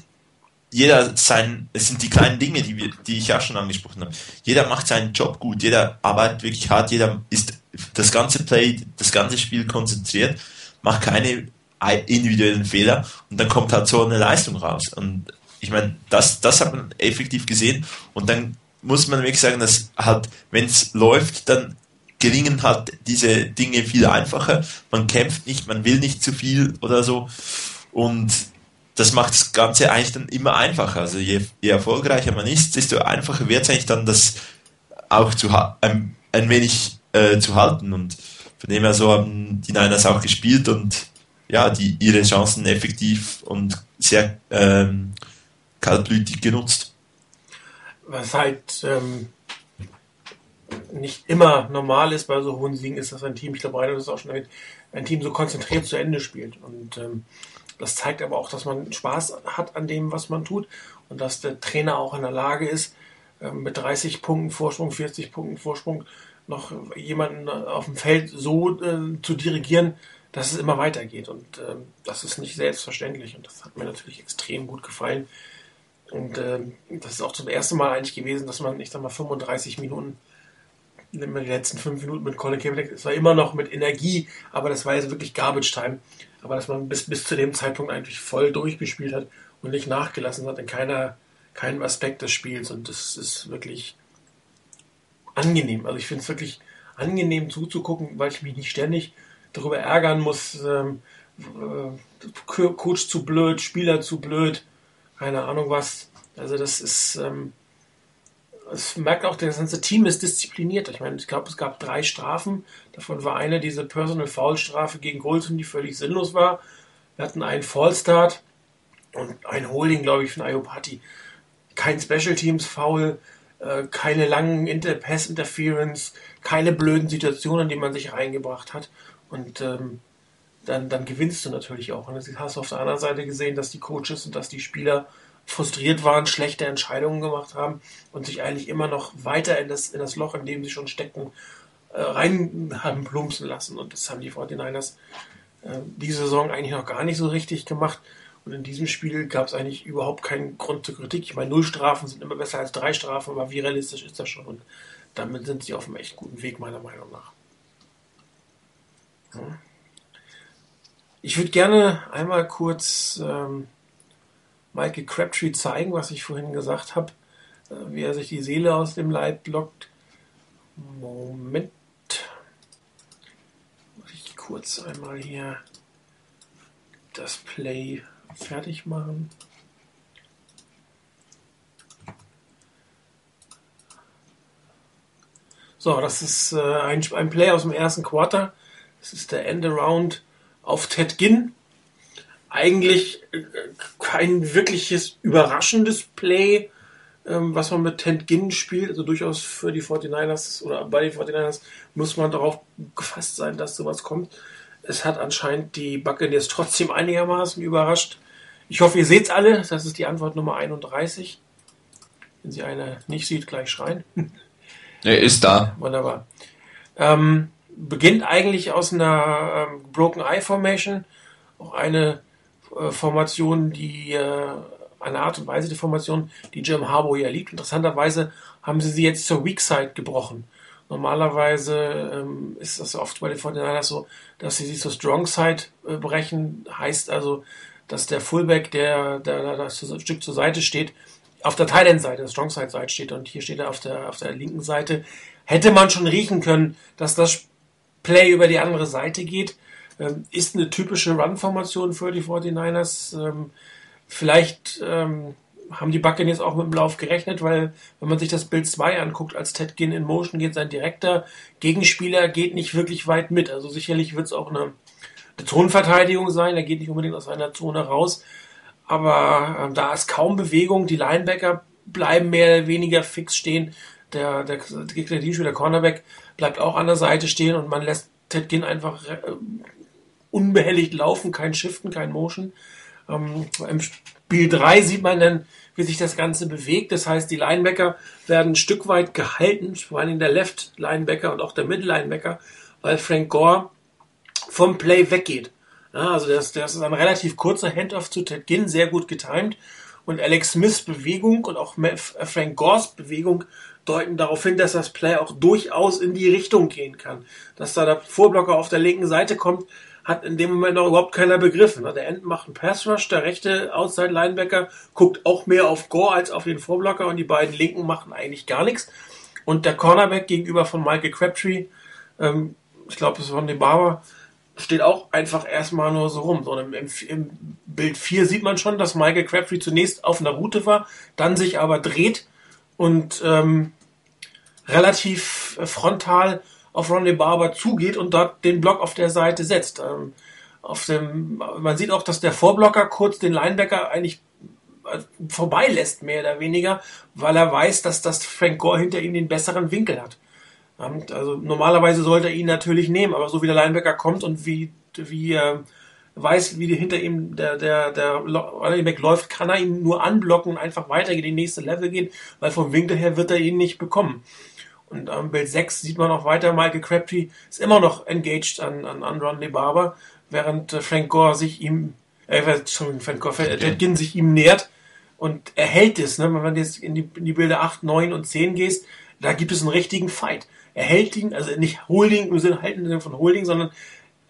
jeder sein, es sind die kleinen Dinge, die, wir, die ich ja schon angesprochen habe. Jeder macht seinen Job gut, jeder arbeitet wirklich hart, jeder ist das ganze Play, das ganze Spiel konzentriert, macht keine individuellen Fehler und dann kommt halt so eine Leistung raus. Und ich meine, das, das hat man effektiv gesehen und dann muss man wirklich sagen, dass halt, wenn es läuft, dann gelingen halt diese Dinge viel einfacher. Man kämpft nicht, man will nicht zu viel oder so. Und das macht das Ganze eigentlich dann immer einfacher. Also je, je erfolgreicher man ist, desto einfacher wird es eigentlich dann, das auch zu ein, ein wenig äh, zu halten. Und von dem her so haben die Niners auch gespielt und ja, die ihre Chancen effektiv und sehr ähm, kaltblütig genutzt. Was halt ähm, nicht immer normal ist bei so hohen Siegen, ist, dass ein Team, ich glaube, Rainer das auch schon erwähnt, ein Team so konzentriert zu Ende spielt. Und ähm, das zeigt aber auch, dass man Spaß hat an dem, was man tut und dass der Trainer auch in der Lage ist, ähm, mit 30 Punkten Vorsprung, 40 Punkten Vorsprung noch jemanden auf dem Feld so äh, zu dirigieren, dass es immer weitergeht. Und äh, das ist nicht selbstverständlich. Und das hat mir natürlich extrem gut gefallen. Und äh, das ist auch zum ersten Mal eigentlich gewesen, dass man, ich sag mal, 35 Minuten nehmen wir die letzten fünf Minuten mit Colin Kaepernick, es war immer noch mit Energie, aber das war jetzt wirklich Garbage Time. Aber dass man bis, bis zu dem Zeitpunkt eigentlich voll durchgespielt hat und nicht nachgelassen hat in keiner, keinem Aspekt des Spiels. Und das ist wirklich angenehm. Also ich finde es wirklich angenehm zuzugucken, weil ich mich nicht ständig darüber ärgern muss, ähm, äh, Coach zu blöd, Spieler zu blöd, keine Ahnung was. Also das ist, ähm, es merkt auch, das ganze Team ist diszipliniert. Ich meine, ich glaube, es gab drei Strafen. Davon war eine diese Personal Foul Strafe gegen Golson, die völlig sinnlos war. Wir hatten einen Fallstart und ein Holding, glaube ich, von Ayopati. Kein Special Teams Foul, keine langen Inter Pass Interference, keine blöden Situationen, die man sich reingebracht hat. Und ähm, dann, dann gewinnst du natürlich auch. Und das hast du auf der anderen Seite gesehen, dass die Coaches und dass die Spieler frustriert waren, schlechte Entscheidungen gemacht haben und sich eigentlich immer noch weiter in das, in das Loch, in dem sie schon stecken, äh, rein haben plumpsen lassen. Und das haben die 49ers äh, diese Saison eigentlich noch gar nicht so richtig gemacht. Und in diesem Spiel gab es eigentlich überhaupt keinen Grund zur Kritik. Ich meine, null Strafen sind immer besser als drei Strafen, aber wie realistisch ist das schon? Und damit sind sie auf einem echt guten Weg, meiner Meinung nach. Ich würde gerne einmal kurz ähm, Michael Crabtree zeigen, was ich vorhin gesagt habe, äh, wie er sich die Seele aus dem Leib lockt. Moment. Muss ich kurz einmal hier das Play fertig machen. So, das ist äh, ein, ein Play aus dem ersten Quarter. Das ist der Endaround auf Ted Ginn eigentlich äh, kein wirkliches überraschendes Play, ähm, was man mit Tent Ginn spielt. Also durchaus für die 49ers oder bei den 49ers muss man darauf gefasst sein, dass sowas kommt. Es hat anscheinend die Buccaneers trotzdem einigermaßen überrascht. Ich hoffe, ihr seht es alle. Das ist die Antwort Nummer 31. Wenn sie eine nicht sieht, gleich schreien. Er ist da. Wunderbar. Ähm, beginnt eigentlich aus einer ähm, Broken Eye Formation. Auch eine äh, Formation, die äh, eine Art und Weise die Formation, die Jim Harbour ja liegt. Interessanterweise haben sie sie jetzt zur Weak Side gebrochen. Normalerweise ähm, ist das oft bei den 49ers so, dass sie sie zur Strong Side äh, brechen. Heißt also, dass der Fullback, der, der das Stück zur Seite steht, auf der Tight End Seite, der Strong Side Seite steht und hier steht er auf der, auf der linken Seite, hätte man schon riechen können, dass das Play über die andere Seite geht. Ähm, ist eine typische Run-Formation für die 49ers. Ähm, vielleicht ähm, haben die Buccaneers auch mit dem Lauf gerechnet, weil wenn man sich das Bild 2 anguckt, als Ted Ginn in Motion geht, sein direkter Gegenspieler geht nicht wirklich weit mit. Also sicherlich wird es auch eine, eine Zonenverteidigung sein, er geht nicht unbedingt aus seiner Zone raus, aber äh, da ist kaum Bewegung. Die Linebacker bleiben mehr oder weniger fix stehen. Der, der, der Gegner, der Cornerback, bleibt auch an der Seite stehen und man lässt Ted Ginn einfach äh, unbehelligt laufen, kein Shiften, kein Motion. Ähm, Im Spiel 3 sieht man dann, wie sich das Ganze bewegt. Das heißt, die Linebacker werden ein Stück weit gehalten, vor allem der Left Linebacker und auch der Middle Linebacker, weil Frank Gore vom Play weggeht. Ja, also das, das ist ein relativ kurzer Handoff zu Ted Ginn, sehr gut getimed. Und Alex Smiths Bewegung und auch Frank Gores Bewegung deuten darauf hin, dass das Play auch durchaus in die Richtung gehen kann. Dass da der Vorblocker auf der linken Seite kommt, hat in dem Moment noch überhaupt keiner begriffen. Der End macht einen Pass Rush, der rechte Outside Linebacker guckt auch mehr auf Gore als auf den Vorblocker und die beiden Linken machen eigentlich gar nichts. Und der Cornerback gegenüber von Michael Crabtree, ähm, ich glaube, das ist von dem Barber, steht auch einfach erstmal nur so rum. So, im, im, Bild 4 sieht man schon, dass Michael Crabtree zunächst auf einer Route war, dann sich aber dreht und ähm, relativ äh, frontal auf Ronnie Barber zugeht und dort den Block auf der Seite setzt. Ähm, auf dem, man sieht auch, dass der Vorblocker kurz den Linebacker eigentlich äh, vorbeilässt, mehr oder weniger, weil er weiß, dass das Frank Gore hinter ihm den besseren Winkel hat. Ähm, also normalerweise sollte er ihn natürlich nehmen, aber so wie der Linebacker kommt und wie, wie äh, weiß, wie hinter ihm der, der, der Back läuft, kann er ihn nur anblocken und einfach weiter in die nächste Level gehen, weil vom Winkel her wird er ihn nicht bekommen. Und am Bild 6 sieht man auch weiter, Michael Crabtree ist immer noch engaged an, an, an Ronnie Barber, während äh, Frank Gore sich ihm, äh, Frank Gore. Ted Ginn sich ihm nähert und er hält es, ne? wenn du jetzt in die, in die Bilder 8, 9 und 10 gehst, da gibt es einen richtigen Fight. Er hält ihn, also nicht Holding im Sinne halten von Holding, sondern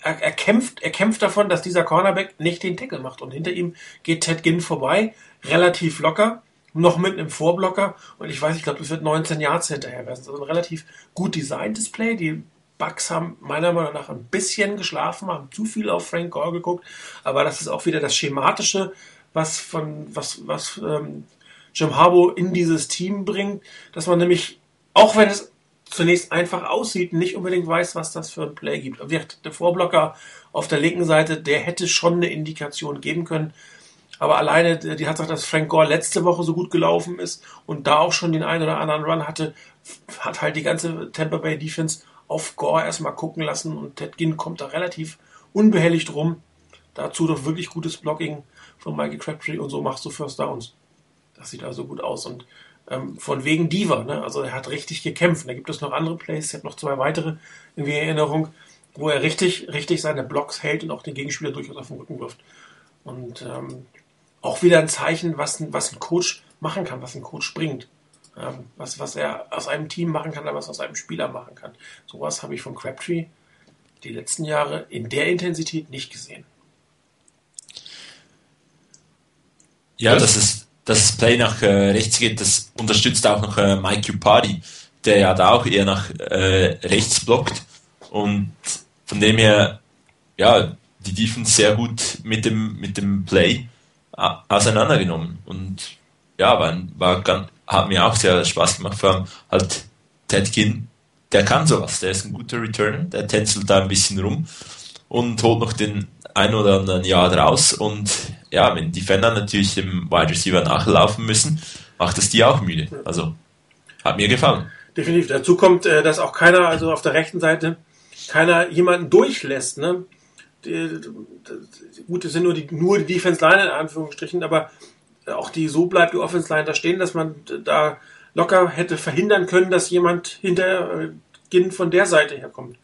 er, er, kämpft, er kämpft davon, dass dieser Cornerback nicht den Tackle macht. Und hinter ihm geht Ted Ginn vorbei, relativ locker noch mit einem Vorblocker und ich weiß, ich glaube, es wird 19 Yards hinterher werden. Also ein relativ gut designtes Play. Die Bucks haben meiner Meinung nach ein bisschen geschlafen, haben zu viel auf Frank Gore geguckt, aber das ist auch wieder das Schematische, was von was was ähm, Jim Harbaugh in dieses Team bringt, dass man nämlich auch wenn es zunächst einfach aussieht, nicht unbedingt weiß, was das für ein Play gibt. Der Vorblocker auf der linken Seite, der hätte schon eine Indikation geben können, aber alleine die Tatsache, dass Frank Gore letzte Woche so gut gelaufen ist und da auch schon den einen oder anderen Run hatte, hat halt die ganze Tampa Bay Defense auf Gore erstmal gucken lassen und Ted Ginn kommt da relativ unbehelligt rum. Dazu doch wirklich gutes Blocking von Michael Crabtree und so machst du First Downs. Das sieht also gut aus und ähm, von wegen Diva, ne? also er hat richtig gekämpft. Da gibt es noch andere Plays, ich habe noch zwei weitere in Erinnerung, wo er richtig, richtig seine Blocks hält und auch den Gegenspieler durchaus auf den Rücken wirft. Und ähm, auch wieder ein Zeichen, was, was ein Coach machen kann, was ein Coach bringt. Ähm, was, was er aus einem Team machen kann, was aus einem Spieler machen kann. Sowas habe ich von Crabtree die letzten Jahre in der Intensität nicht gesehen. Ja, dass es das Play nach äh, rechts geht, das unterstützt auch noch äh, Mike Upari, der ja da auch eher nach äh, rechts blockt. Und von dem her, ja, die Defense sehr gut mit dem, mit dem Play auseinandergenommen. Und ja, war, war ganz, hat mir auch sehr Spaß gemacht. Vor allem halt Ted Ginn, der kann sowas. Der ist ein guter Return, der tänzelt da ein bisschen rum und holt noch den ein oder anderen Jahr raus. Und ja, wenn die Defender natürlich dem Wide Receiver nachlaufen müssen, macht es die auch müde. Also hat mir gefallen. Definitiv. Dazu kommt, äh, dass auch keiner, also auf der rechten Seite, keiner jemanden durchlässt. Ne? Die, die, gut, das sind nur die, nur die Defense Line in Anführungsstrichen, aber auch die, so bleibt die Offense Line da stehen, dass man da locker hätte verhindern können, dass jemand hinter äh, von der Seite herkommt.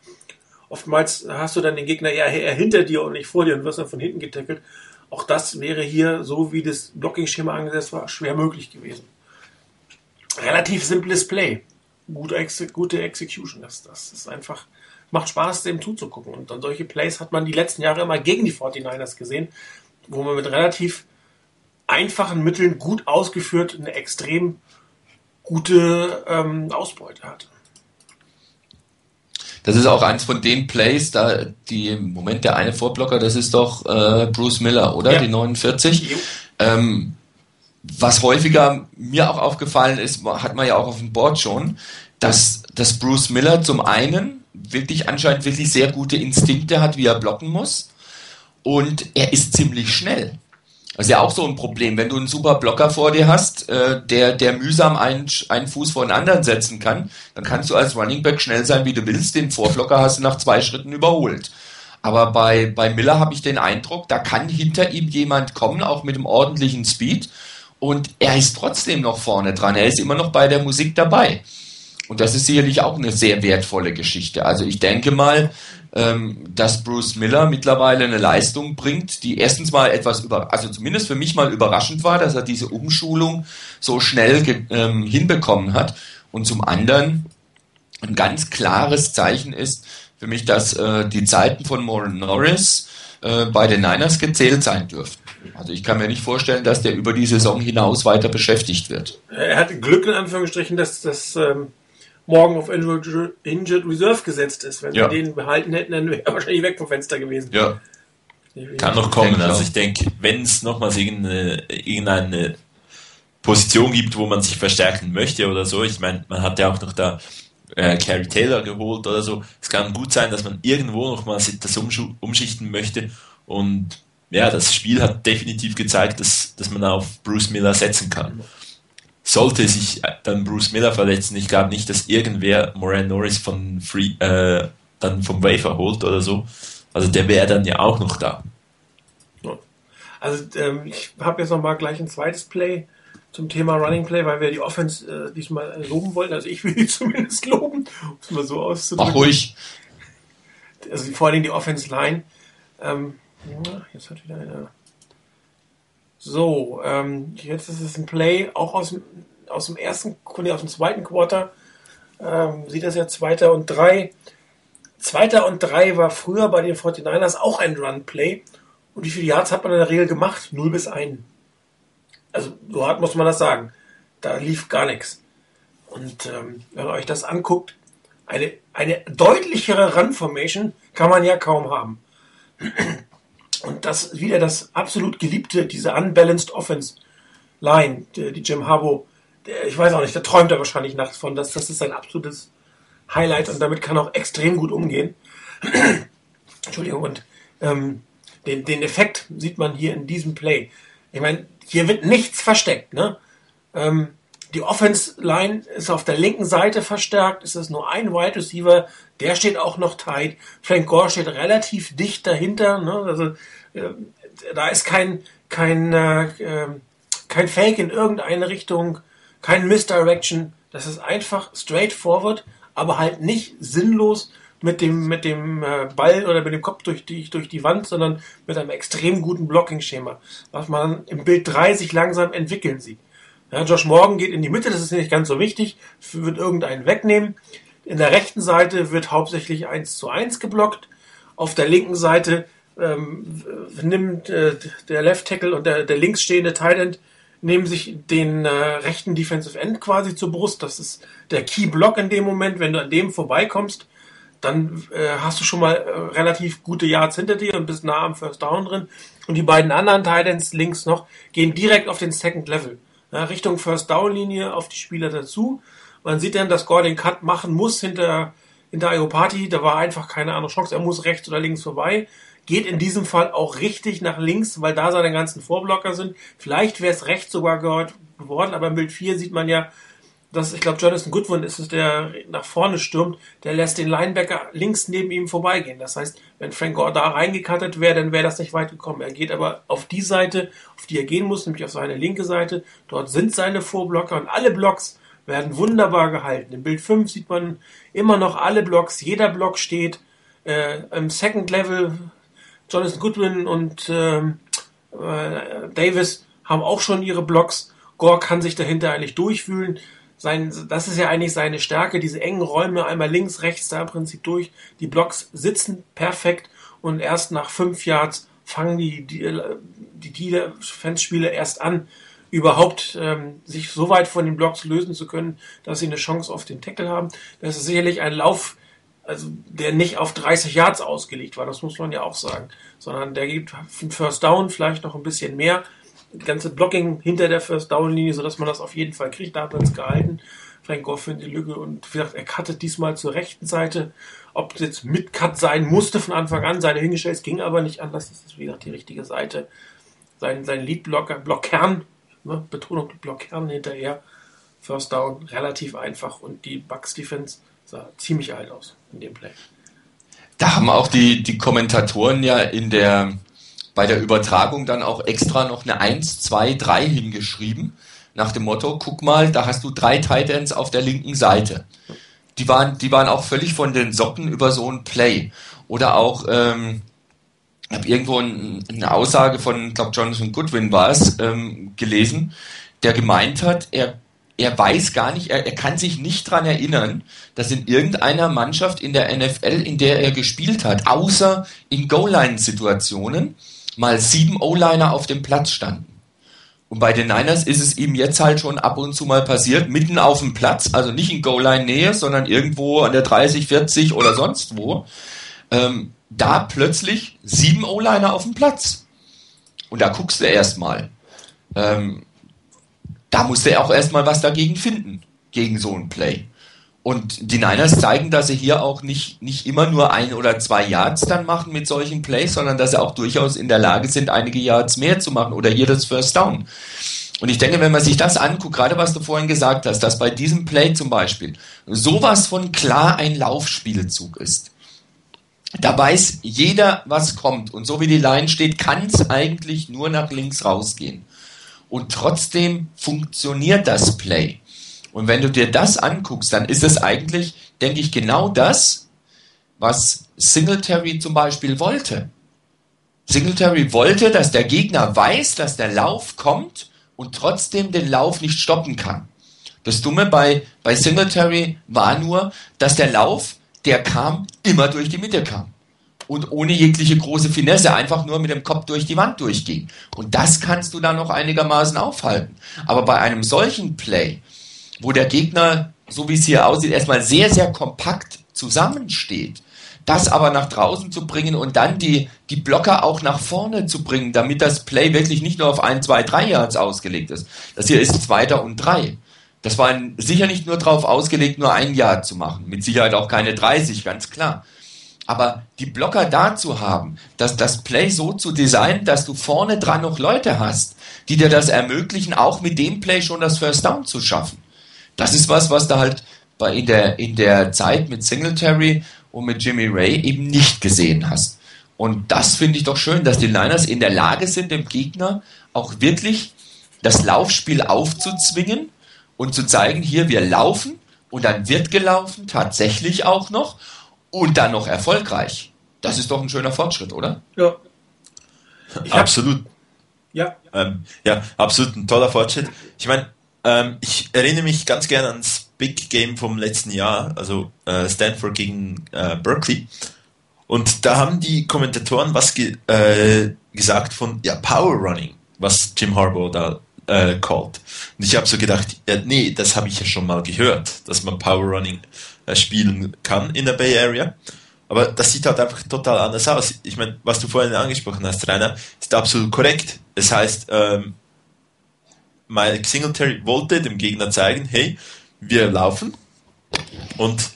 Oftmals hast du dann den Gegner eher, eher hinter dir und nicht vor dir und wirst dann von hinten getackelt. Auch das wäre hier, so wie das Blocking-Schema angesetzt war, schwer möglich gewesen. Relativ simples Play. Gute, Exe gute Execution. Das, das ist einfach macht Spaß, dem zuzugucken. Und dann solche Plays hat man die letzten Jahre immer gegen die 49ers gesehen, wo man mit relativ einfachen Mitteln gut ausgeführt eine extrem gute ähm, Ausbeute hatte. Das ist auch eins von den Plays, da die im Moment der eine Vorblocker, das ist doch äh, Bruce Miller, oder? Ja. Die 49. Ähm, was häufiger mir auch aufgefallen ist, hat man ja auch auf dem Board schon, dass, dass Bruce Miller zum einen wirklich anscheinend wirklich sehr gute Instinkte hat, wie er blocken muss. Und er ist ziemlich schnell. Das ist ja auch so ein Problem, wenn du einen super Blocker vor dir hast, äh, der, der mühsam einen, einen Fuß vor den anderen setzen kann, dann kannst du als Running Back schnell sein, wie du willst. Den Vorblocker hast du nach zwei Schritten überholt. Aber bei, bei Miller habe ich den Eindruck, da kann hinter ihm jemand kommen, auch mit einem ordentlichen Speed. Und er ist trotzdem noch vorne dran. Er ist immer noch bei der Musik dabei. Und das ist sicherlich auch eine sehr wertvolle Geschichte. Also ich denke mal, ähm, dass Bruce Miller mittlerweile eine Leistung bringt, die erstens mal etwas über, also zumindest für mich mal überraschend war, dass er diese Umschulung so schnell ähm, hinbekommen hat. Und zum anderen ein ganz klares Zeichen ist für mich, dass äh, die Zeiten von Moran Norris äh, bei den Niners gezählt sein dürften. Also ich kann mir nicht vorstellen, dass der über die Saison hinaus weiter beschäftigt wird. Er hat Glück in Anführungsstrichen, dass das ähm, morgen auf Injured Reserve gesetzt ist. Wenn ja. wir den behalten hätten, dann wäre er wahrscheinlich weg vom Fenster gewesen. Ja. Kann noch kommen. Also ich denke, wenn es nochmals irgendeine, irgendeine Position gibt, wo man sich verstärken möchte oder so, ich meine, man hat ja auch noch da äh, Carrie Taylor geholt oder so. Es kann gut sein, dass man irgendwo nochmals das umschichten möchte und ja, das Spiel hat definitiv gezeigt, dass, dass man auf Bruce Miller setzen kann sollte sich dann Bruce Miller verletzen, ich glaube nicht, dass irgendwer Moran Norris von Free, äh, dann vom Wafer holt oder so. Also der wäre dann ja auch noch da. Also ähm, ich habe jetzt noch mal gleich ein zweites Play zum Thema Running Play, weil wir die Offense äh, diesmal loben wollten. Also ich will die zumindest loben, um es mal so auszudrücken. Mach ruhig. Also vor allem die Offense Line. Ähm, jetzt hat wieder einer so, ähm, jetzt ist es ein Play, auch aus dem, aus dem ersten, nee, aus dem zweiten Quarter. Ähm, sieht das ja zweiter und drei. Zweiter und drei war früher bei den 49ers auch ein Run-Play. Und wie viele Yards hat man in der Regel gemacht? 0 bis 1. Also so hart muss man das sagen. Da lief gar nichts. Und ähm, wenn man euch das anguckt, eine, eine deutlichere Run-Formation kann man ja kaum haben. Und das wieder das absolut geliebte, diese unbalanced Offense Line, die, die Jim Harbo, der, ich weiß auch nicht, da träumt er wahrscheinlich nachts von, dass das ist sein absolutes Highlight und damit kann er auch extrem gut umgehen. Entschuldigung, und ähm, den, den Effekt sieht man hier in diesem Play. Ich meine, hier wird nichts versteckt. Ne? Ähm, die Offense Line ist auf der linken Seite verstärkt. Es ist nur ein Wide Receiver, der steht auch noch tight. Frank Gore steht relativ dicht dahinter. Ne? Also äh, da ist kein kein äh, ähm, kein Fake in irgendeine Richtung, kein Misdirection. Das ist einfach straightforward, aber halt nicht sinnlos mit dem mit dem äh, Ball oder mit dem Kopf durch die durch die Wand, sondern mit einem extrem guten Blocking-Schema, was man im Bild 3 sich langsam entwickeln sieht. Ja, Josh Morgan geht in die Mitte, das ist nicht ganz so wichtig, wird irgendeinen wegnehmen. In der rechten Seite wird hauptsächlich 1 zu 1 geblockt. Auf der linken Seite ähm, nimmt äh, der Left Tackle und der, der links stehende Tight End nehmen sich den äh, rechten Defensive End quasi zur Brust. Das ist der Key Block in dem Moment. Wenn du an dem vorbeikommst, dann äh, hast du schon mal äh, relativ gute Yards hinter dir und bist nah am First Down drin. Und die beiden anderen Tight Ends links noch gehen direkt auf den Second Level Richtung First Down Linie auf die Spieler dazu. Man sieht dann, dass Gore den Cut machen muss hinter, hinter Iopati. Da war einfach keine andere Chance. Er muss rechts oder links vorbei. Geht in diesem Fall auch richtig nach links, weil da seine ganzen Vorblocker sind. Vielleicht wäre es rechts sogar geworden, aber im Bild 4 sieht man ja, dass, ich glaube, Jonathan Goodwin ist es, der nach vorne stürmt, der lässt den Linebacker links neben ihm vorbeigehen. Das heißt, wenn Frank Gore da reingekattet wäre, dann wäre das nicht weit gekommen. Er geht aber auf die Seite, auf die er gehen muss, nämlich auf seine linke Seite. Dort sind seine Vorblocker und alle Blocks werden wunderbar gehalten. Im Bild 5 sieht man immer noch alle Blocks. Jeder Block steht äh, im Second Level. Jonathan Goodwin und ähm, äh, Davis haben auch schon ihre Blocks. Gore kann sich dahinter eigentlich durchfühlen sein, das ist ja eigentlich seine Stärke, diese engen Räume, einmal links, rechts, da im Prinzip durch. Die Blocks sitzen perfekt und erst nach fünf Yards fangen die, die, die Defense-Spieler erst an, überhaupt ähm, sich so weit von den Blocks lösen zu können, dass sie eine Chance auf den Tackle haben. Das ist sicherlich ein Lauf, also der nicht auf 30 Yards ausgelegt war, das muss man ja auch sagen, sondern der gibt einen First Down, vielleicht noch ein bisschen mehr, ganze Blocking hinter der First Down Linie, sodass man das auf jeden Fall kriegt. Da hat man es gehalten. Frank Goff findet die Lücke und wie gesagt, er cuttet diesmal zur rechten Seite. Ob es jetzt mit Cut sein musste von Anfang an, seine hingestellt, es ging aber nicht anders. Das ist wie gesagt die richtige Seite. sein, sein Leadblocker, Blockkern, ne, Betonung Blockkern hinterher. First Down, relativ einfach und die Bucks Defense sah ziemlich alt aus in dem Play. Da haben auch die, die Kommentatoren ja in der, bei der Übertragung dann auch extra noch eine 1, 2, 3 hingeschrieben. Nach dem Motto, guck mal, da hast du drei Titans auf der linken Seite. Die waren, die waren auch völlig von den Socken über so ein Play. Oder auch, ähm, ich habe irgendwo ein, eine Aussage von, glaube Jonathan Goodwin war es, ähm, gelesen, der gemeint hat, er er weiß gar nicht, er, er kann sich nicht dran erinnern, dass in irgendeiner Mannschaft in der NFL, in der er gespielt hat, außer in Goal-Line-Situationen, mal sieben O-Liner auf dem Platz standen. Und bei den Niners ist es ihm jetzt halt schon ab und zu mal passiert, mitten auf dem Platz, also nicht in Goal-Line-Nähe, sondern irgendwo an der 30, 40 oder sonst wo, ähm, da plötzlich sieben O-Liner auf dem Platz. Und da guckst du erstmal. Ähm, da musste er auch erstmal was dagegen finden, gegen so ein Play. Und die Niners zeigen, dass sie hier auch nicht, nicht immer nur ein oder zwei Yards dann machen mit solchen Plays, sondern dass sie auch durchaus in der Lage sind, einige Yards mehr zu machen oder das First Down. Und ich denke, wenn man sich das anguckt, gerade was du vorhin gesagt hast, dass bei diesem Play zum Beispiel sowas von klar ein Laufspielzug ist. Da weiß jeder, was kommt. Und so wie die Line steht, kann es eigentlich nur nach links rausgehen und trotzdem funktioniert das Play. Und wenn du dir das anguckst, dann ist es eigentlich, denke ich, genau das, was Singletary zum Beispiel wollte. Singletary wollte, dass der Gegner weiß, dass der Lauf kommt und trotzdem den Lauf nicht stoppen kann. Das Dumme bei, bei Singletary war nur, dass der Lauf, der kam, immer durch die Mitte kam und ohne jegliche große Finesse einfach nur mit dem Kopf durch die Wand durchging. Und das kannst du dann noch einigermaßen aufhalten. Aber bei einem solchen Play, wo der Gegner, so wie es hier aussieht, erstmal sehr, sehr kompakt zusammensteht, das aber nach draußen zu bringen und dann die, die Blocker auch nach vorne zu bringen, damit das Play wirklich nicht nur auf ein, zwei, drei Yards ausgelegt ist. Das hier ist zweiter und drei. Das war sicher nicht nur darauf ausgelegt, nur ein Yard zu machen. Mit Sicherheit auch keine 30, ganz klar. Aber die Blocker da zu haben, dass das Play so zu designen, dass du vorne dran noch Leute hast, die dir das ermöglichen, auch mit dem Play schon das First Down zu schaffen. Das ist was, was du halt bei in der, in der Zeit mit Singletary und mit Jimmy Ray eben nicht gesehen hast. Und das finde ich doch schön, dass die Niners in der Lage sind, dem Gegner auch wirklich das Laufspiel aufzuzwingen und zu zeigen, hier wir laufen und dann wird gelaufen, tatsächlich auch noch und dann noch erfolgreich. Das ist doch ein schöner Fortschritt, oder? Ja. absolut. Ja. Ähm, ja, absolut ein toller Fortschritt. Ich meine, ähm, ich erinnere mich ganz gerne ans Big Game vom letzten Jahr, also äh, Stanford gegen äh, Berkeley. Und da haben die Kommentatoren was ge äh, gesagt von ja, Power Running, was Jim Harbaugh da äh, called. Und ich habe so gedacht, ja, nee, das habe ich ja schon mal gehört, dass man Power Running äh, spielen kann in der Bay Area. Aber das sieht halt einfach total anders aus. Ich meine, was du vorhin angesprochen hast, Rainer, ist absolut korrekt. Das heißt, ähm, Mike Singletary wollte dem Gegner zeigen, hey, wir laufen und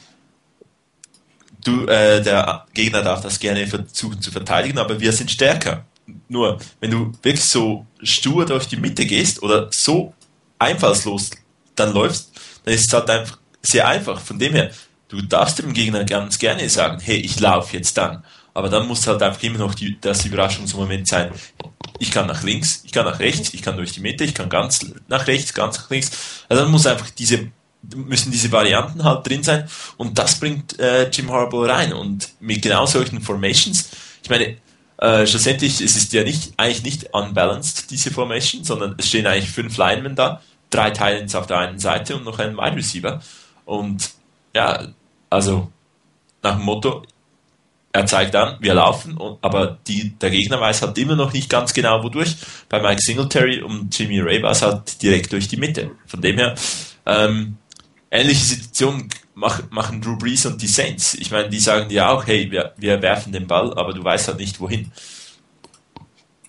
du, äh, der Gegner darf das gerne versuchen zu verteidigen, aber wir sind stärker. Nur, wenn du wirklich so stur durch die Mitte gehst oder so einfallslos dann läufst, dann ist es halt einfach sehr einfach. Von dem her, du darfst dem Gegner ganz gerne sagen, hey, ich laufe jetzt dann. Aber dann muss halt einfach immer noch die, das Überraschungsmoment sein. Ich kann nach links, ich kann nach rechts, ich kann durch die Mitte, ich kann ganz nach rechts, ganz nach links. Also dann muss einfach diese, müssen diese Varianten halt drin sein. Und das bringt äh, Jim Harbaugh rein. Und mit genau solchen Formations, ich meine, äh, schlussendlich es ist ja nicht, eigentlich nicht unbalanced, diese Formation, sondern es stehen eigentlich fünf Linemen da, drei Titans auf der einen Seite und noch ein Wide Receiver. Und ja, also nach dem Motto, er zeigt an, wir laufen, aber die, der Gegner weiß halt immer noch nicht ganz genau wodurch. Bei Mike Singletary und Jimmy Ray war es halt direkt durch die Mitte. Von dem her, ähm, ähnliche Situationen mach, machen Drew Brees und die Saints. Ich meine, die sagen ja auch, hey, wir, wir werfen den Ball, aber du weißt halt nicht wohin.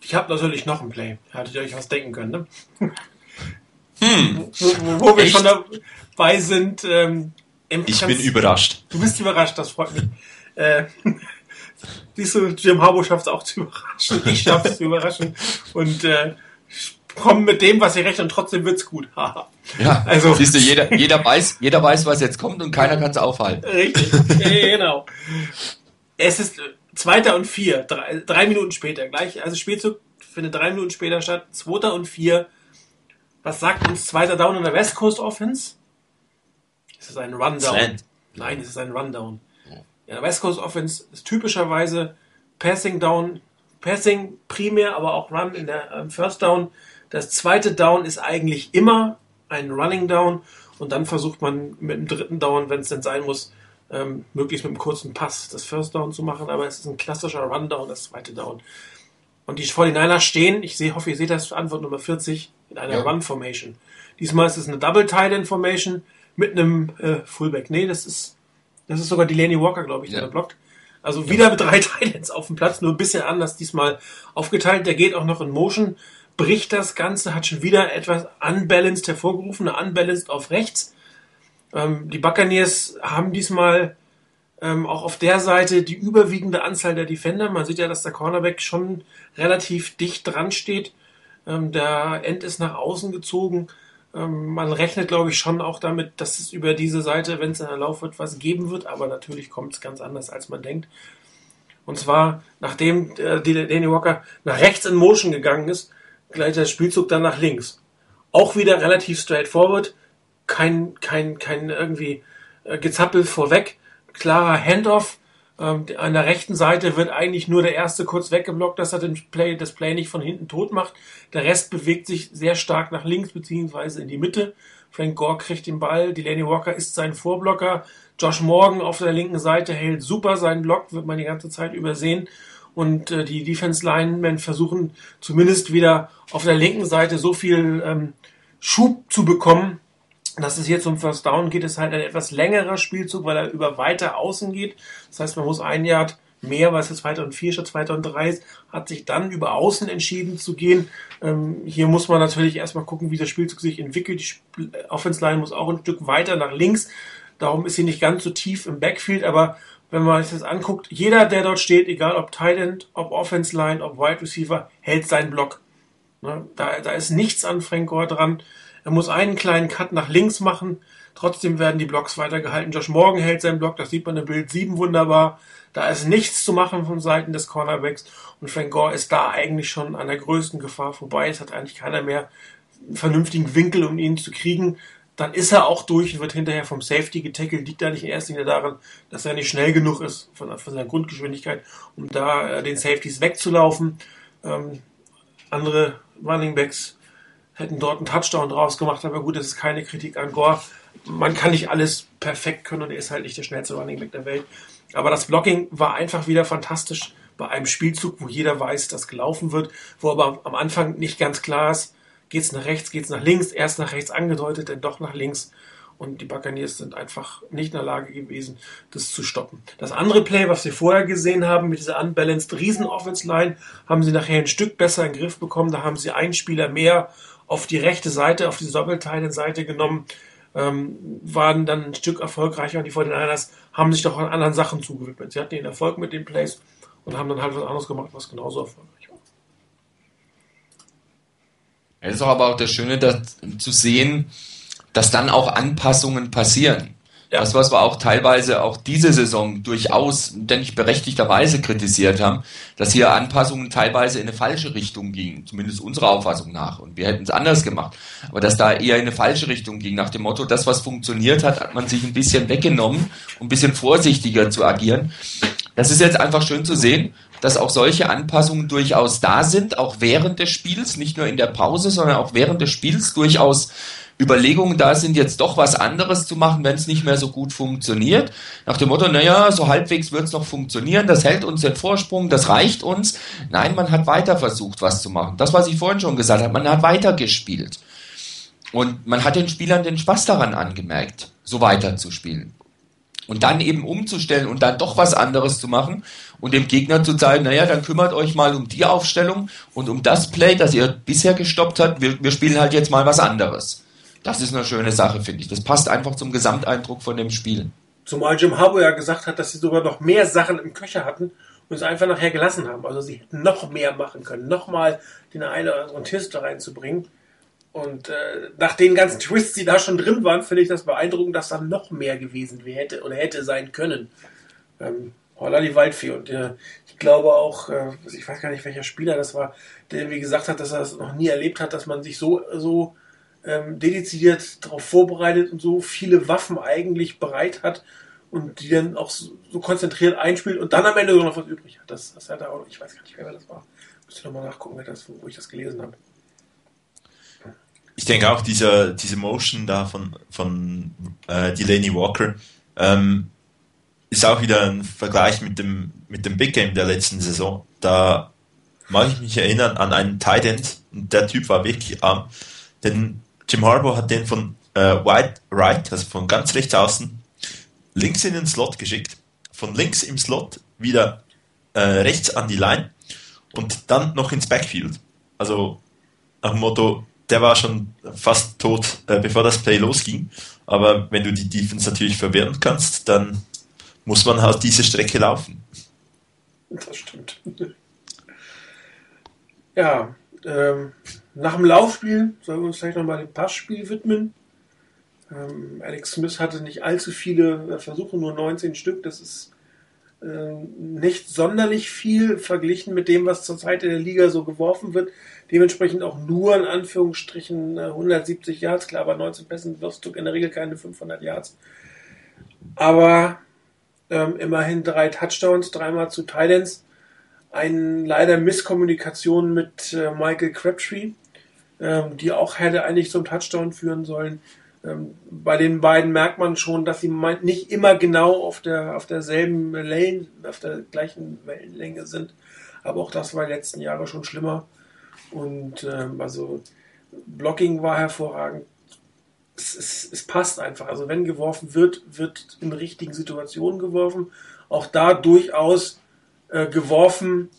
Ich habe natürlich noch ein Play. Hattet ihr euch was denken können, ne? Hm. Wo, wo wir Echt? schon dabei sind. Ähm, ich bin überrascht. Du bist überrascht, das freut mich. Äh, Siehst du, Jim Harbaugh schafft es auch zu überraschen. Ich schaffe es zu überraschen. Und äh, kommen mit dem, was sie rechnen, und trotzdem wird's gut. ja, also siehst du, jeder, jeder, weiß, jeder weiß, was jetzt kommt und keiner kann es aufhalten. Richtig, genau. Es ist zweiter und vier, drei, drei Minuten später gleich. Also Spielzug findet drei Minuten später statt. Zweiter und vier. Was sagt uns zweiter Down in der West Coast Offense? Es ist ein Rundown. Nein, es ist ein Rundown. Ja, der West Coast Offense ist typischerweise Passing Down, Passing primär, aber auch Run in der ähm, First Down. Das zweite Down ist eigentlich immer ein Running Down und dann versucht man mit dem dritten Down, wenn es denn sein muss, ähm, möglichst mit einem kurzen Pass das First Down zu machen, aber es ist ein klassischer Rundown, das zweite Down. Und die 49ers stehen, ich sehe, hoffe, ihr seht das, Antwort Nummer 40, in einer ja. Run-Formation. Diesmal ist es eine Double-Tight-End-Formation mit einem äh, Fullback. Nee, das ist, das ist sogar Delaney Walker, glaube ich, ja. der blockt. Also wieder mit drei Titans auf dem Platz, nur ein bisschen anders diesmal aufgeteilt. Der geht auch noch in Motion, bricht das Ganze, hat schon wieder etwas unbalanced hervorgerufen, unbalanced auf rechts. Ähm, die Buccaneers haben diesmal ähm, auch auf der Seite die überwiegende Anzahl der Defender. Man sieht ja, dass der Cornerback schon relativ dicht dran steht. Ähm, der End ist nach außen gezogen. Ähm, man rechnet, glaube ich, schon auch damit, dass es über diese Seite, wenn es in der Lauf wird, was geben wird. Aber natürlich kommt es ganz anders, als man denkt. Und zwar, nachdem äh, Danny Walker nach rechts in Motion gegangen ist, gleich der Spielzug dann nach links. Auch wieder relativ straightforward kein, kein, kein irgendwie äh, Gezappel vorweg. Klarer Handoff. Ähm, an der rechten Seite wird eigentlich nur der erste kurz weggeblockt, dass er den Play, das Play nicht von hinten tot macht. Der Rest bewegt sich sehr stark nach links beziehungsweise in die Mitte. Frank Gore kriegt den Ball. Delaney Walker ist sein Vorblocker. Josh Morgan auf der linken Seite hält super seinen Block, wird man die ganze Zeit übersehen. Und äh, die Defense Linemen versuchen zumindest wieder auf der linken Seite so viel ähm, Schub zu bekommen, dass es hier zum First Down geht, ist halt ein etwas längerer Spielzug, weil er über weiter außen geht. Das heißt, man muss ein Yard mehr, weil es jetzt weiter und vier statt weiter und drei ist, hat sich dann über außen entschieden zu gehen. Ähm, hier muss man natürlich erstmal gucken, wie der Spielzug sich entwickelt. Die Offense Line muss auch ein Stück weiter nach links. Darum ist sie nicht ganz so tief im Backfield, aber wenn man sich das anguckt, jeder, der dort steht, egal ob Tight End, ob Offense Line, ob Wide Receiver, hält seinen Block. Ne? Da, da ist nichts an Frank Gore dran. Er muss einen kleinen Cut nach links machen. Trotzdem werden die Blocks weitergehalten. Josh Morgan hält seinen Block, das sieht man im Bild 7 wunderbar. Da ist nichts zu machen von Seiten des Cornerbacks und Frank Gore ist da eigentlich schon an der größten Gefahr vorbei. Es hat eigentlich keiner mehr einen vernünftigen Winkel, um ihn zu kriegen. Dann ist er auch durch und wird hinterher vom Safety getackelt. Liegt da nicht in erster Linie daran, dass er nicht schnell genug ist von, von seiner Grundgeschwindigkeit, um da äh, den Safeties wegzulaufen. Ähm, andere Running Backs hätten dort einen Touchdown draus gemacht, aber gut, das ist keine Kritik an Gore. Man kann nicht alles perfekt können und er ist halt nicht der schnellste Running Back der Welt. Aber das Blocking war einfach wieder fantastisch bei einem Spielzug, wo jeder weiß, dass gelaufen wird, wo aber am Anfang nicht ganz klar ist, geht es nach rechts, geht es nach links, erst nach rechts angedeutet, dann doch nach links. Und die Buccaneers sind einfach nicht in der Lage gewesen, das zu stoppen. Das andere Play, was wir vorher gesehen haben, mit dieser unbalanced Riesen-Offense-Line, haben sie nachher ein Stück besser in den Griff bekommen. Da haben sie einen Spieler mehr auf die rechte Seite, auf diese Doppelteilen-Seite genommen, ähm, waren dann ein Stück erfolgreicher und die 49ers haben sich doch an anderen Sachen zugewidmet. Sie hatten den Erfolg mit den Plays und haben dann halt was anderes gemacht, was genauso erfolgreich war. Es ist aber auch das Schöne, das, zu sehen, dass dann auch Anpassungen passieren. Das, was wir auch teilweise auch diese Saison durchaus, denn ich berechtigterweise kritisiert haben, dass hier Anpassungen teilweise in eine falsche Richtung gingen, zumindest unserer Auffassung nach. Und wir hätten es anders gemacht. Aber dass da eher in eine falsche Richtung ging, nach dem Motto, das, was funktioniert hat, hat man sich ein bisschen weggenommen, um ein bisschen vorsichtiger zu agieren. Das ist jetzt einfach schön zu sehen, dass auch solche Anpassungen durchaus da sind, auch während des Spiels, nicht nur in der Pause, sondern auch während des Spiels durchaus Überlegungen da sind, jetzt doch was anderes zu machen, wenn es nicht mehr so gut funktioniert. Nach dem Motto, naja, so halbwegs wird es noch funktionieren, das hält uns den Vorsprung, das reicht uns. Nein, man hat weiter versucht, was zu machen. Das, was ich vorhin schon gesagt habe, man hat weiter gespielt. Und man hat den Spielern den Spaß daran angemerkt, so weiter zu spielen. Und dann eben umzustellen und dann doch was anderes zu machen und dem Gegner zu zeigen, naja, dann kümmert euch mal um die Aufstellung und um das Play, das ihr bisher gestoppt habt. Wir, wir spielen halt jetzt mal was anderes. Das ist eine schöne Sache, finde ich. Das passt einfach zum Gesamteindruck von dem Spiel. Zumal Jim Harbour ja gesagt hat, dass sie sogar noch mehr Sachen im Köcher hatten, und es einfach nachher gelassen haben. Also sie hätten noch mehr machen können, nochmal den einen oder anderen Twist reinzubringen. Und äh, nach den ganzen Twists, die da schon drin waren, finde ich das beeindruckend, dass da noch mehr gewesen wäre hätte oder hätte sein können. Ähm, Holla die Waldfee. Und äh, ich glaube auch, äh, ich weiß gar nicht, welcher Spieler das war, der irgendwie gesagt hat, dass er das noch nie erlebt hat, dass man sich so, so ähm, dediziert darauf vorbereitet und so viele Waffen eigentlich bereit hat und die dann auch so, so konzentriert einspielt und dann am Ende so noch was übrig hat. Das, das hat er auch, ich weiß gar nicht, wer das war. Müsste nochmal nachgucken, wer das, wo ich das gelesen habe. Ich denke auch, diese, diese Motion da von, von äh, Delaney Walker ähm, ist auch wieder ein Vergleich mit dem, mit dem Big Game der letzten Saison. Da mag ich mich erinnern an einen Tight End der Typ war wirklich arm. Denn Jim Harbour hat den von äh, White Right, also von ganz rechts außen, links in den Slot geschickt, von links im Slot wieder äh, rechts an die Line und dann noch ins Backfield. Also nach dem Motto, der war schon fast tot, äh, bevor das Play losging. Aber wenn du die Defense natürlich verwirren kannst, dann muss man halt diese Strecke laufen. Das stimmt. Ja, ähm, nach dem Laufspiel sollen wir uns vielleicht nochmal dem Passspiel widmen. Ähm, Alex Smith hatte nicht allzu viele Versuche, nur 19 Stück. Das ist äh, nicht sonderlich viel verglichen mit dem, was zurzeit in der Liga so geworfen wird. Dementsprechend auch nur in Anführungsstrichen 170 äh, Yards. Klar, bei 19 Pässen wirst du in der Regel keine 500 Yards. Aber ähm, immerhin drei Touchdowns, dreimal zu Titans. Eine leider Misskommunikation mit äh, Michael Crabtree, ähm, die auch hätte eigentlich zum Touchdown führen sollen. Ähm, bei den beiden merkt man schon, dass sie nicht immer genau auf der auf derselben Lane, auf der gleichen Wellenlänge sind. Aber auch das war die letzten Jahre schon schlimmer. Und ähm, also Blocking war hervorragend. Es, es, es, passt einfach. Also wenn geworfen wird, wird in richtigen Situationen geworfen. Auch da durchaus äh, geworfen,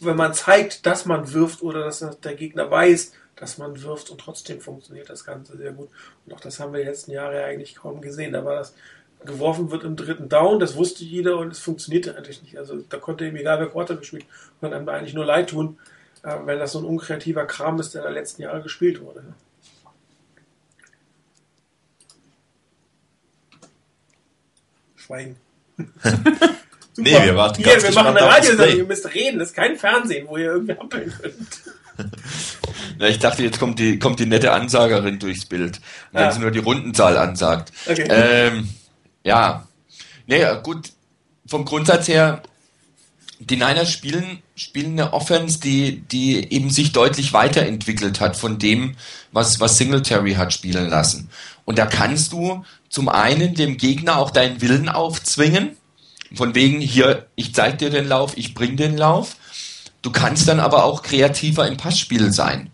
wenn man zeigt, dass man wirft oder dass der Gegner weiß, dass man wirft und trotzdem funktioniert das Ganze sehr gut. Und auch das haben wir die letzten Jahre eigentlich kaum gesehen. Da war das geworfen wird im dritten Down, das wusste jeder und es funktionierte eigentlich nicht. Also da konnte ihm egal wer Quarter gespielt, man einem eigentlich nur leid tun, äh, weil das so ein unkreativer Kram ist, der in den letzten Jahren gespielt wurde. Schweigen. nee, wir warten Hier, wir machen eine Radiosendung, ihr müsst reden, das ist kein Fernsehen, wo ihr irgendwie abbeln könnt. Ja, ich dachte, jetzt kommt die, kommt die nette Ansagerin durchs Bild. wenn ja. sie nur die Rundenzahl ansagt. Okay. Ähm, ja. Naja, gut. Vom Grundsatz her, die Niners spielen, spielen eine Offense, die, die eben sich deutlich weiterentwickelt hat von dem, was, was Singletary hat spielen lassen. Und da kannst du zum einen dem Gegner auch deinen Willen aufzwingen. Von wegen, hier, ich zeig dir den Lauf, ich bring den Lauf. Du kannst dann aber auch kreativer im Passspiel sein.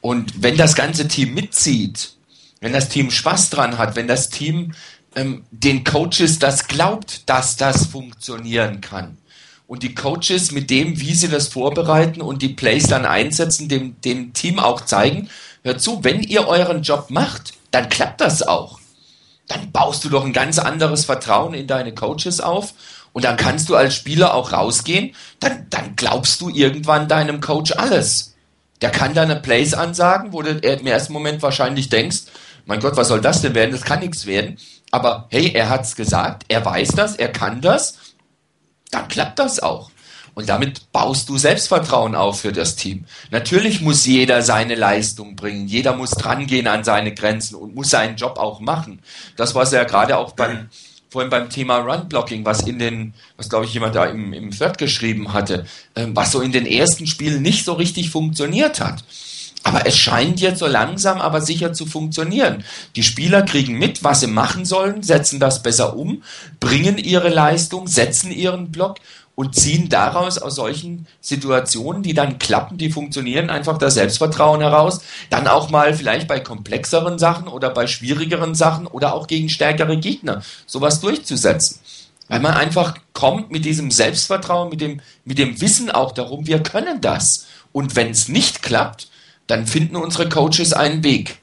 Und wenn das ganze Team mitzieht, wenn das Team Spaß dran hat, wenn das Team ähm, den Coaches das glaubt, dass das funktionieren kann. Und die Coaches mit dem, wie sie das vorbereiten und die Plays dann einsetzen, dem, dem Team auch zeigen, hört zu, wenn ihr euren Job macht, dann klappt das auch. Dann baust du doch ein ganz anderes Vertrauen in deine Coaches auf und dann kannst du als Spieler auch rausgehen, dann, dann glaubst du irgendwann deinem Coach alles. Der kann deine Plays ansagen, wo du im ersten Moment wahrscheinlich denkst, mein Gott, was soll das denn werden? Das kann nichts werden. Aber hey, er hat's gesagt, er weiß das, er kann das, dann klappt das auch. Und damit baust du Selbstvertrauen auf für das Team. Natürlich muss jeder seine Leistung bringen. Jeder muss drangehen an seine Grenzen und muss seinen Job auch machen. Das, was er gerade auch beim, vorhin beim Thema Run-Blocking, was in den, was glaube ich jemand da im, im Third geschrieben hatte, äh, was so in den ersten Spielen nicht so richtig funktioniert hat. Aber es scheint jetzt so langsam, aber sicher zu funktionieren. Die Spieler kriegen mit, was sie machen sollen, setzen das besser um, bringen ihre Leistung, setzen ihren Block und ziehen daraus aus solchen Situationen, die dann klappen, die funktionieren, einfach das Selbstvertrauen heraus, dann auch mal vielleicht bei komplexeren Sachen oder bei schwierigeren Sachen oder auch gegen stärkere Gegner sowas durchzusetzen. Weil man einfach kommt mit diesem Selbstvertrauen, mit dem, mit dem Wissen auch darum, wir können das. Und wenn es nicht klappt, dann finden unsere Coaches einen Weg.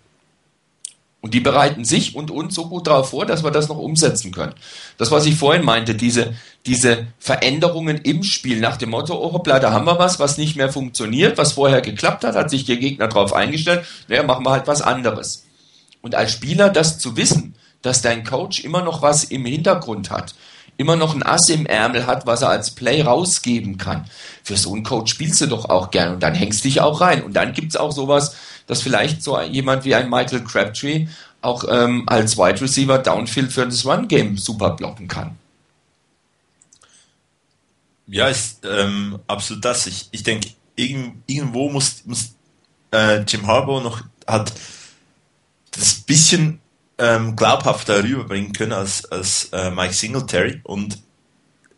Und die bereiten sich und uns so gut darauf vor, dass wir das noch umsetzen können. Das, was ich vorhin meinte, diese, diese Veränderungen im Spiel nach dem Motto, oh hoppla, da haben wir was, was nicht mehr funktioniert, was vorher geklappt hat, hat sich der Gegner darauf eingestellt, naja, machen wir halt was anderes. Und als Spieler das zu wissen, dass dein Coach immer noch was im Hintergrund hat, immer noch ein Ass im Ärmel hat, was er als Play rausgeben kann. Für so einen Coach spielst du doch auch gern und dann hängst dich auch rein. Und dann gibt's auch sowas, dass vielleicht so jemand wie ein Michael Crabtree auch ähm, als Wide Receiver Downfield für das Run-Game super blocken kann. Ja, ist ähm, absolut das. Ich, ich denke, irgend, irgendwo muss, muss äh, Jim Harbaugh noch hat das bisschen ähm, glaubhafter rüberbringen können als, als äh, Mike Singletary und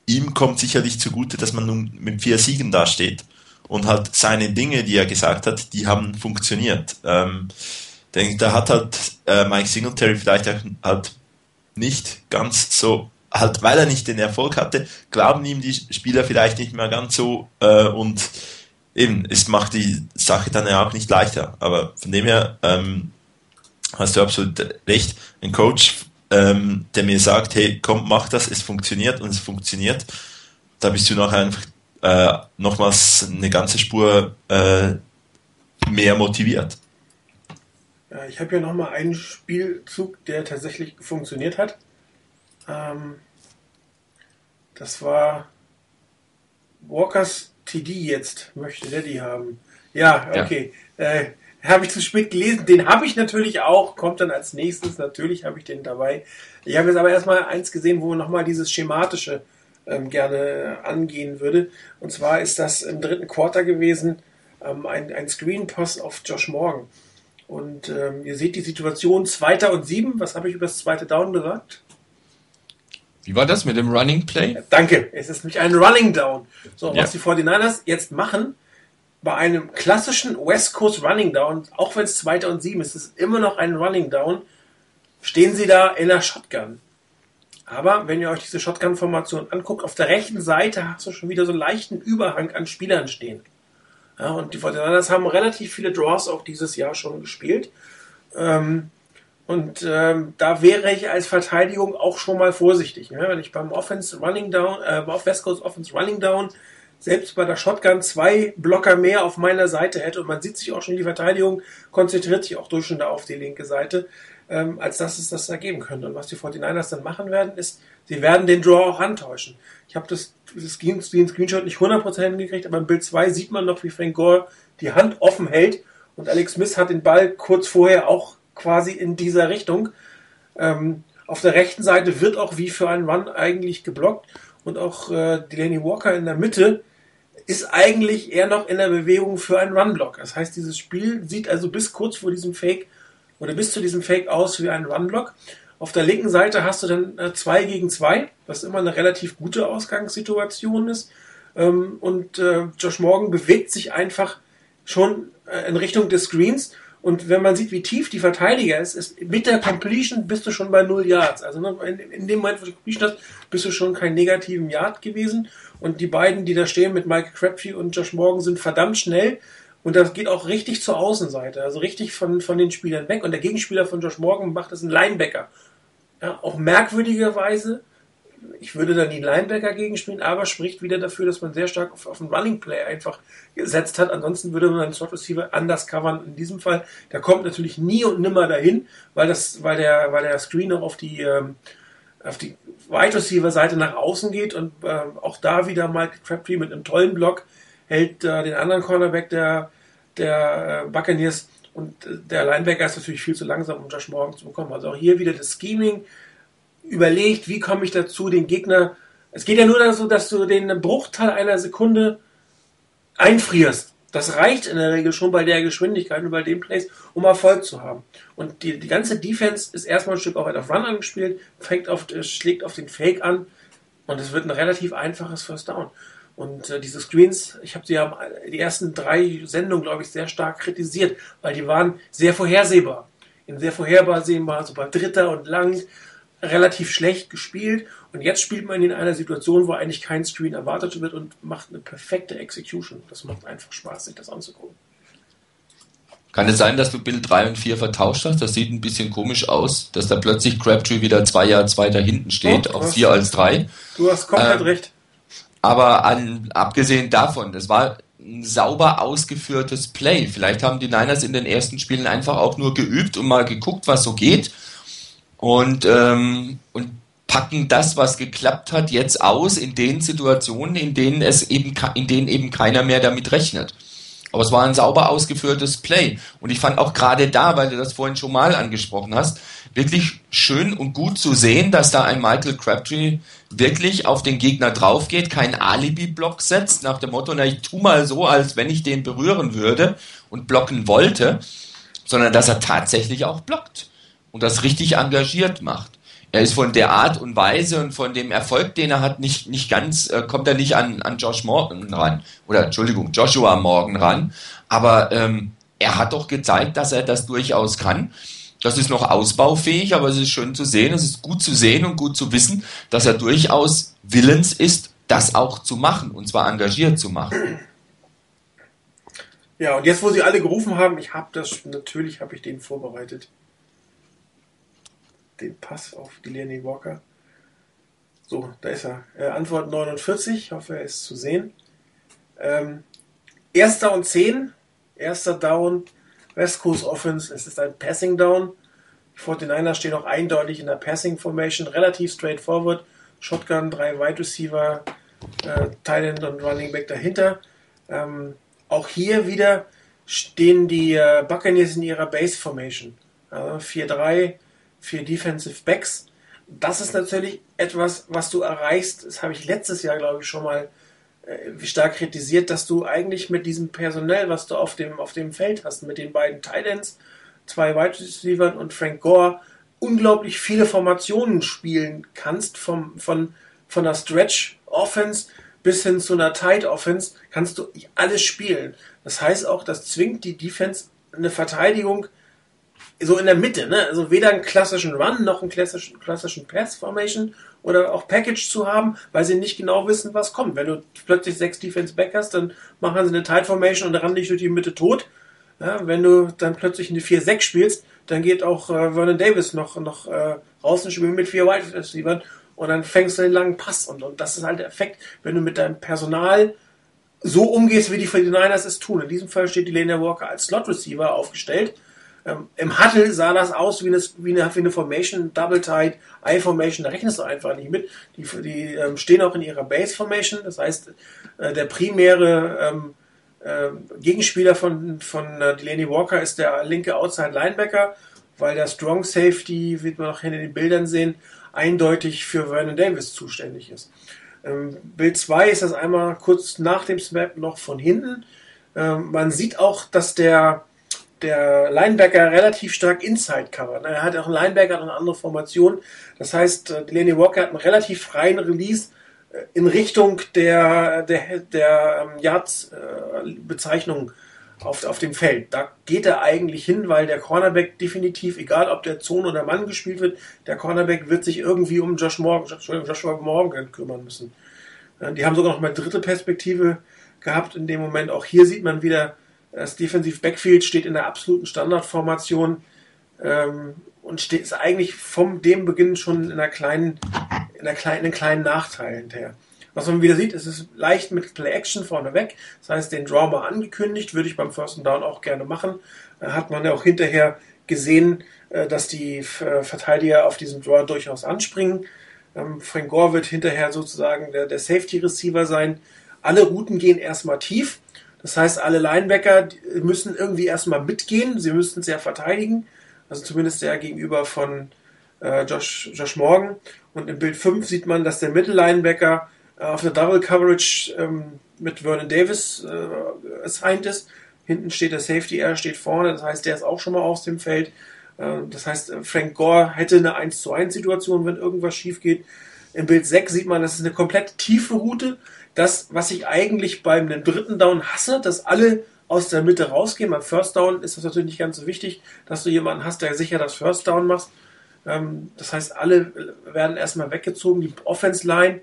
ihm kommt sicherlich zugute, dass man nun mit vier Siegen dasteht und halt seine Dinge, die er gesagt hat, die haben funktioniert. Ähm, denke, da hat halt äh, Mike Singletary vielleicht auch halt nicht ganz so, halt weil er nicht den Erfolg hatte, glauben ihm die Spieler vielleicht nicht mehr ganz so äh, und eben, es macht die Sache dann ja auch nicht leichter. Aber von dem her ähm, hast du absolut recht. Ein Coach, ähm, der mir sagt, hey, komm, mach das, es funktioniert und es funktioniert, da bist du nachher einfach äh, nochmals eine ganze Spur äh, mehr motiviert. Ja, ich habe hier nochmal einen Spielzug, der tatsächlich funktioniert hat. Ähm, das war Walkers TD jetzt, möchte der die haben. Ja, okay. Ja. Äh, habe ich zu spät gelesen. Den habe ich natürlich auch, kommt dann als nächstes. Natürlich habe ich den dabei. Ich habe jetzt aber erstmal eins gesehen, wo nochmal dieses schematische ähm, gerne angehen würde. Und zwar ist das im dritten Quarter gewesen, ähm, ein, ein Screen-Pass auf Josh Morgan. Und ähm, ihr seht die Situation, zweiter und sieben. Was habe ich über das zweite Down gesagt? Wie war das mit dem Running Play? Danke, es ist nämlich ein Running Down. So, ja. was die 49ers jetzt machen, bei einem klassischen West Coast Running Down, auch wenn es zweiter und sieben ist, ist es immer noch ein Running Down, stehen sie da in der Shotgun. Aber wenn ihr euch diese Shotgun-Formation anguckt, auf der rechten Seite hast du schon wieder so einen leichten Überhang an Spielern stehen. Ja, und die Fortinanders haben relativ viele Draws auch dieses Jahr schon gespielt. Ähm, und ähm, da wäre ich als Verteidigung auch schon mal vorsichtig. Ne? Wenn ich beim Offense Running Down, äh, auf West Coast Offense Running Down selbst bei der Shotgun zwei Blocker mehr auf meiner Seite hätte und man sieht sich auch schon, die Verteidigung konzentriert sich auch durch und da auf die linke Seite, ähm, als dass es das ergeben könnte. Und was die 49ers dann machen werden, ist, sie werden den Draw auch antäuschen. Ich habe das, das Screenshot nicht 100% hingekriegt, aber im Bild 2 sieht man noch, wie Frank Gore die Hand offen hält und Alex Smith hat den Ball kurz vorher auch quasi in dieser Richtung. Ähm, auf der rechten Seite wird auch wie für einen Run eigentlich geblockt und auch äh, Delaney Walker in der Mitte ist eigentlich eher noch in der Bewegung für einen Runblock. Das heißt, dieses Spiel sieht also bis kurz vor diesem Fake oder bis zu diesem Fake aus wie ein Runblock. Auf der linken Seite hast du dann äh, zwei gegen zwei, was immer eine relativ gute Ausgangssituation ist. Ähm, und äh, Josh Morgan bewegt sich einfach schon äh, in Richtung des Screens. Und wenn man sieht, wie tief die Verteidiger ist, ist mit der Completion bist du schon bei 0 Yards. Also ne, in, dem Moment, wo du Completion hast, bist du schon kein negativen Yard gewesen. Und die beiden, die da stehen mit Michael Crabtree und Josh Morgan, sind verdammt schnell. Und das geht auch richtig zur Außenseite, also richtig von, von den Spielern weg. Und der Gegenspieler von Josh Morgan macht das ein Linebacker. Ja, auch merkwürdigerweise, ich würde da nie Linebacker gegenspielen, aber spricht wieder dafür, dass man sehr stark auf, auf einen Running Play einfach gesetzt hat. Ansonsten würde man einen Slot Receiver anders covern. In diesem Fall, der kommt natürlich nie und nimmer dahin, weil das, weil der, weil der Screener auf die, ähm, die Wide Receiver Seite nach außen geht und äh, auch da wieder Mike Crabtree mit einem tollen Block hält äh, den anderen Cornerback der der äh, Buccaneers und äh, der Linebacker ist natürlich viel zu langsam, um Josh Morgan zu bekommen. Also auch hier wieder das Scheming überlegt, wie komme ich dazu, den Gegner. Es geht ja nur dazu, dass du den Bruchteil einer Sekunde einfrierst. Das reicht in der Regel schon bei der Geschwindigkeit und bei dem Place, um Erfolg zu haben. Und die, die ganze Defense ist erstmal ein Stück auch auf Run angespielt, fängt auf, schlägt auf den Fake an und es wird ein relativ einfaches First Down. Und äh, diese Screens, ich habe sie ja die ersten drei Sendungen, glaube ich, sehr stark kritisiert, weil die waren sehr vorhersehbar. In sehr vorhersehbar, so bei Dritter und Lang, relativ schlecht gespielt. Und jetzt spielt man in einer Situation, wo eigentlich kein Screen erwartet wird und macht eine perfekte Execution. Das macht einfach Spaß, sich das anzugucken. Kann es sein, dass du Bild 3 und 4 vertauscht hast? Das sieht ein bisschen komisch aus, dass da plötzlich Crabtree wieder zwei Jahre weiter hinten steht, Doch, auf hast- 4 als 3. Du hast komplett Ähm, recht. Aber an, abgesehen davon, das war ein sauber ausgeführtes Play. Vielleicht haben die Niners in den ersten Spielen einfach auch nur geübt und mal geguckt, was so geht. Und, ähm, und packen das, was geklappt hat, jetzt aus in den Situationen, in denen es eben, in denen eben keiner mehr damit rechnet. Aber es war ein sauber ausgeführtes Play. Und ich fand auch gerade da, weil du das vorhin schon mal angesprochen hast, wirklich schön und gut zu sehen, dass da ein Michael Crabtree wirklich auf den Gegner drauf geht, keinen Alibi-Block setzt, nach dem Motto, na, ich tu mal so, als wenn ich den berühren würde und blocken wollte, sondern dass er tatsächlich auch blockt und das richtig engagiert macht. Er ist von der Art und Weise und von dem Erfolg, den er hat, nicht, nicht ganz, äh, kommt er nicht an, an Josh Morgan ran. Oder Entschuldigung, Joshua Morgan ran. Aber ähm, er hat doch gezeigt, dass er das durchaus kann. Das ist noch ausbaufähig, aber es ist schön zu sehen, es ist gut zu sehen und gut zu wissen, dass er durchaus willens ist, das auch zu machen, und zwar engagiert zu machen. Ja, und jetzt, wo sie alle gerufen haben, ich habe das, natürlich habe ich den vorbereitet. Den Pass auf Delaney Walker. So, da ist er. Äh, Antwort 49, ich hoffe, er ist zu sehen. Ähm, erster und 10, erster Down, West Coast Offense, es ist ein Passing Down. Die 49ers stehen auch eindeutig in der Passing Formation, relativ straightforward. Shotgun, drei Wide Receiver, äh, End und Running Back dahinter. Ähm, auch hier wieder stehen die äh, Buccaneers in ihrer Base Formation. Also 4-3, vier Defensive Backs. Das ist natürlich etwas, was du erreichst. Das habe ich letztes Jahr, glaube ich, schon mal äh, stark kritisiert, dass du eigentlich mit diesem Personell, was du auf dem, auf dem Feld hast, mit den beiden Titans, zwei Wide Receivers und Frank Gore, unglaublich viele Formationen spielen kannst, vom, von, von der Stretch Offense bis hin zu einer Tight Offense, kannst du alles spielen. Das heißt auch, das zwingt die Defense eine Verteidigung so in der Mitte, ne? Also weder einen klassischen Run noch einen klassischen, klassischen Pass Formation oder auch Package zu haben, weil sie nicht genau wissen, was kommt. Wenn du plötzlich sechs Defense Back hast, dann machen sie eine Tight Formation und rennen dich durch die Mitte tot. Ja, wenn du dann plötzlich eine 4-6 spielst, dann geht auch äh, Vernon Davis noch, noch äh, raus und spielt mit vier Wide Receivers und dann fängst du den langen Pass. Und, und das ist halt der Effekt, wenn du mit deinem Personal so umgehst, wie die 49ers es tun. In diesem Fall steht die Lena Walker als Slot Receiver aufgestellt. Ähm, Im Huddle sah das aus wie eine, wie eine, wie eine Formation, Double Tight, I Formation, da rechnest du einfach nicht mit. Die, die ähm, stehen auch in ihrer Base Formation, das heißt, äh, der primäre ähm, äh, Gegenspieler von, von äh, Delaney Walker ist der linke Outside Linebacker, weil der Strong Safety, wird man auch hinter den Bildern sehen, eindeutig für Vernon Davis zuständig ist. Ähm, Bild 2 ist das einmal kurz nach dem Snap noch von hinten. Ähm, man sieht auch, dass der, der Linebacker relativ stark Inside covert. Er hat auch einen Linebacker und eine andere Formation. Das heißt, äh, Delaney Walker hat einen relativ freien Release äh, in Richtung der, der, der ähm, Yards-Bezeichnung auf, auf dem Feld. Da geht er eigentlich hin, weil der Cornerback definitiv, egal ob der Zone oder Mann gespielt wird, der Cornerback wird sich irgendwie um Josh Morgan, Joshua Morgan kümmern müssen. Äh, Die haben sogar noch mal dritte Perspektive gehabt in dem Moment. Auch hier sieht man wieder, das Defensive Backfield steht in der absoluten Standardformation ähm, und steht ist eigentlich vom dem Beginn schon in einer kleinen, in einer kleinen, in einem kleinen Nachteil hinterher. Was man wieder sieht, es ist leicht mit Play Action vorneweg. Das heißt, den Draw mal angekündigt, würde ich beim First Down auch gerne machen. Äh, hat man ja auch hinterher gesehen, äh, dass die äh, Verteidiger auf diesen Draw durchaus anspringen. Ähm, Frank Gore wird hinterher sozusagen der, der Safety Receiver sein. Alle Routen gehen erstmal tief. Das heißt, alle Linebacker die müssen irgendwie erstmal mitgehen. Sie müssten es ja verteidigen. Also zumindest der gegenüber von äh, Josh, Josh Morgan. Und im Bild 5 sieht man, dass der Mittellinebacker äh, auf eine Double Coverage ähm, mit Vernon Davis äh, assigned ist. Hinten steht der Safety, er steht vorne. Das heißt, der ist auch schon mal aus dem Feld. Äh, das heißt, äh, Frank Gore hätte eine 1 zu 1 Situation, wenn irgendwas schief geht. Im Bild 6 sieht man, das ist eine komplett tiefe Route. Das, was ich eigentlich beim dritten Down hasse, dass alle aus der Mitte rausgehen. Beim First Down ist das natürlich nicht ganz so wichtig, dass du jemanden hast, der sicher das First Down macht. Ähm, das heißt, alle werden erstmal weggezogen. Die Offense Line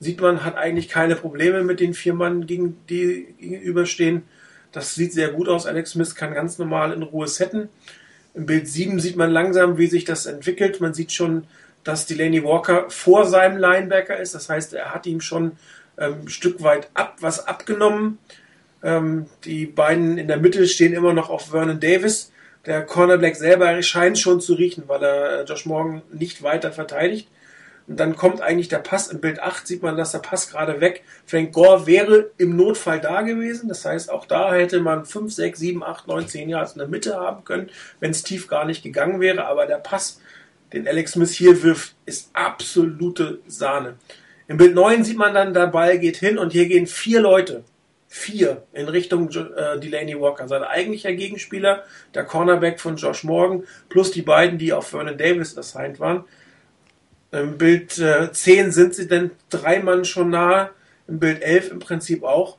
sieht man, hat eigentlich keine Probleme mit den vier Mann, gegen die gegenüberstehen. Das sieht sehr gut aus. Alex Smith kann ganz normal in Ruhe setten. Im Bild 7 sieht man langsam, wie sich das entwickelt. Man sieht schon, dass Delaney Walker vor seinem Linebacker ist. Das heißt, er hat ihm schon ein Stück weit ab, was abgenommen. Ähm, die beiden in der Mitte stehen immer noch auf Vernon Davis. Der Cornerback selber scheint schon zu riechen, weil er äh, Josh Morgan nicht weiter verteidigt. Und dann kommt eigentlich der Pass. Im Bild 8 sieht man, dass der Pass gerade weg. Frank Gore wäre im Notfall da gewesen. Das heißt, auch da hätte man 5, 6, 7, 8, 9, 10 Yards in der Mitte haben können, wenn es tief gar nicht gegangen wäre. Aber der Pass, den Alex Smith hier wirft, ist absolute Sahne. Im Bild 9 sieht man dann, der Ball geht hin und hier gehen vier Leute vier in Richtung äh, Delaney Walker. Sein eigentlicher Gegenspieler, der Cornerback von Josh Morgan, plus die beiden, die auf Vernon Davis assigned waren. Im Bild äh, 10 sind sie denn drei Mann schon nahe, im Bild 11 im Prinzip auch.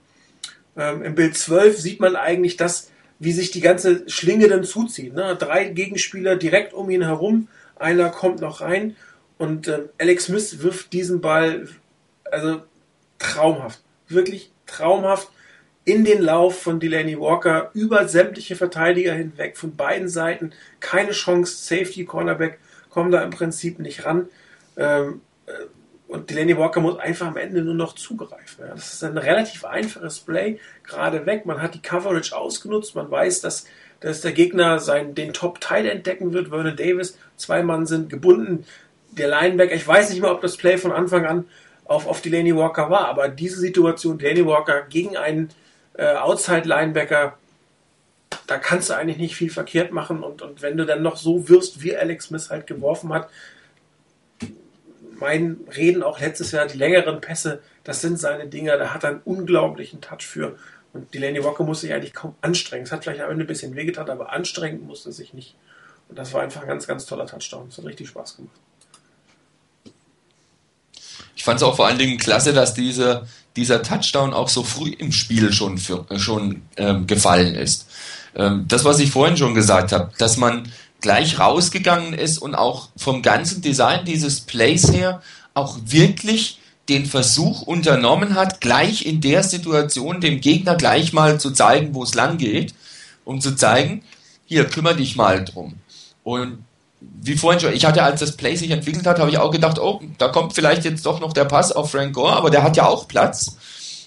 Ähm, Im Bild 12 sieht man eigentlich das, wie sich die ganze Schlinge dann zuzieht. Ne? Drei Gegenspieler direkt um ihn herum, einer kommt noch rein und äh, Alex Smith wirft diesen Ball, also traumhaft, wirklich traumhaft in den Lauf von Delaney Walker über sämtliche Verteidiger hinweg von beiden Seiten. Keine Chance, Safety, Cornerback kommen da im Prinzip nicht ran. Ähm, äh, und Delaney Walker muss einfach am Ende nur noch zugreifen. Das ist ein relativ einfaches Play, gerade weg. Man hat die Coverage ausgenutzt. Man weiß, dass, dass der Gegner seinen, den Top-Teil entdecken wird. Vernon Davis, zwei Mann sind gebunden. Der Linebacker, ich weiß nicht mehr, ob das Play von Anfang an auf, auf Delaney Walker war, aber diese Situation, Delaney Walker gegen einen äh, Outside-Linebacker, da kannst du eigentlich nicht viel verkehrt machen. Und, und wenn du dann noch so wirst, wie Alex Smith halt geworfen hat, mein Reden auch letztes Jahr, die längeren Pässe, das sind seine Dinger, da hat er einen unglaublichen Touch für. Und Delaney Walker musste sich eigentlich kaum anstrengen. Es hat vielleicht am Ende ein bisschen wehgetan, aber anstrengen musste sich nicht. Und das war einfach ein ganz, ganz toller Touchdown. Es hat richtig Spaß gemacht. Ich fand es auch vor allen Dingen klasse, dass diese, dieser Touchdown auch so früh im Spiel schon, für, schon ähm, gefallen ist. Ähm, das, was ich vorhin schon gesagt habe, dass man gleich rausgegangen ist und auch vom ganzen Design dieses Plays her auch wirklich den Versuch unternommen hat, gleich in der Situation dem Gegner gleich mal zu zeigen, wo es lang geht, um zu zeigen, hier, kümmere dich mal drum. Und wie vorhin schon, ich hatte, als das Play sich entwickelt hat, habe ich auch gedacht, oh, da kommt vielleicht jetzt doch noch der Pass auf Frank Gore, aber der hat ja auch Platz.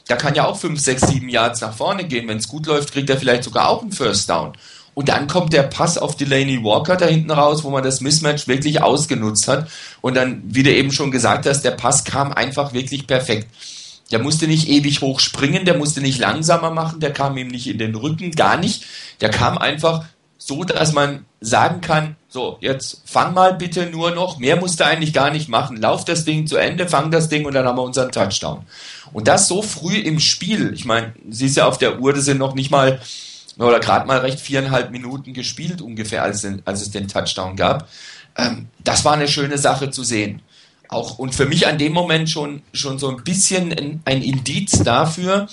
Der kann ja auch 5, 6, 7 Yards nach vorne gehen. Wenn es gut läuft, kriegt er vielleicht sogar auch einen First Down. Und dann kommt der Pass auf Delaney Walker da hinten raus, wo man das Mismatch wirklich ausgenutzt hat. Und dann, wie du eben schon gesagt hast, der Pass kam einfach wirklich perfekt. Der musste nicht ewig hoch springen, der musste nicht langsamer machen, der kam ihm nicht in den Rücken, gar nicht. Der kam einfach so, dass man sagen kann, so, jetzt fang mal bitte nur noch, mehr musst du eigentlich gar nicht machen, lauf das Ding zu Ende, fang das Ding und dann haben wir unseren Touchdown. Und das so früh im Spiel, ich meine, siehst ja auf der Uhr, das sind noch nicht mal, oder gerade mal recht viereinhalb Minuten gespielt ungefähr, als, als es den Touchdown gab. Ähm, das war eine schöne Sache zu sehen. Auch, und für mich an dem Moment schon, schon so ein bisschen ein, ein Indiz dafür,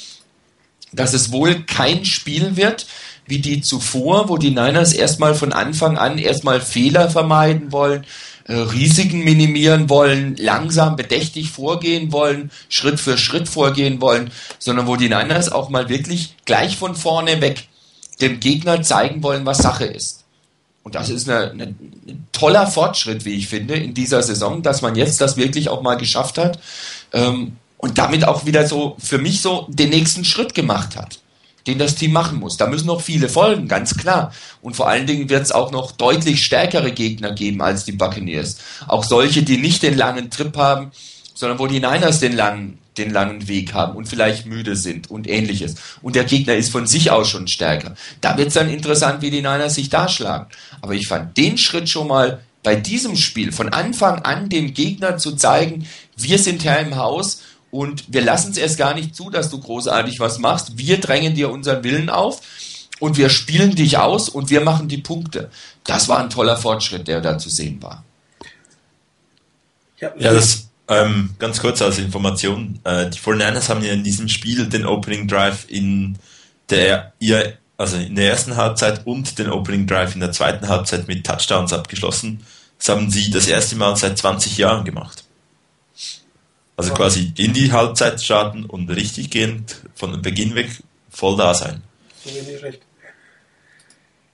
dass es wohl kein Spiel wird, wie die zuvor, wo die Niners erstmal von Anfang an erstmal Fehler vermeiden wollen, äh, Risiken minimieren wollen, langsam bedächtig vorgehen wollen, Schritt für Schritt vorgehen wollen, sondern wo die Niners auch mal wirklich gleich von vorne weg dem Gegner zeigen wollen, was Sache ist. Und das ist ein toller Fortschritt, wie ich finde, in dieser Saison, dass man jetzt das wirklich auch mal geschafft hat ähm, und damit auch wieder so für mich so den nächsten Schritt gemacht hat den das Team machen muss. Da müssen noch viele folgen, ganz klar. Und vor allen Dingen wird es auch noch deutlich stärkere Gegner geben als die Buccaneers. Auch solche, die nicht den langen Trip haben, sondern wo die Niners den langen, den langen Weg haben und vielleicht müde sind und ähnliches. Und der Gegner ist von sich aus schon stärker. Da wird es dann interessant, wie die Niners sich da schlagen. Aber ich fand den Schritt schon mal bei diesem Spiel von Anfang an dem Gegner zu zeigen, wir sind Herr im Haus und wir lassen es erst gar nicht zu, dass du großartig was machst. Wir drängen dir unseren Willen auf und wir spielen dich aus und wir machen die Punkte. Das war ein toller Fortschritt, der da zu sehen war. Ja, das ähm, ganz kurz als Information. Äh, die 49ers haben ja in diesem Spiel den Opening Drive in der ihr, also in der ersten Halbzeit und den Opening Drive in der zweiten Halbzeit mit Touchdowns abgeschlossen. Das haben sie das erste Mal seit 20 Jahren gemacht. Also quasi in die Halbzeit starten und richtig gehend von Beginn weg voll da sein. Wenig schlecht.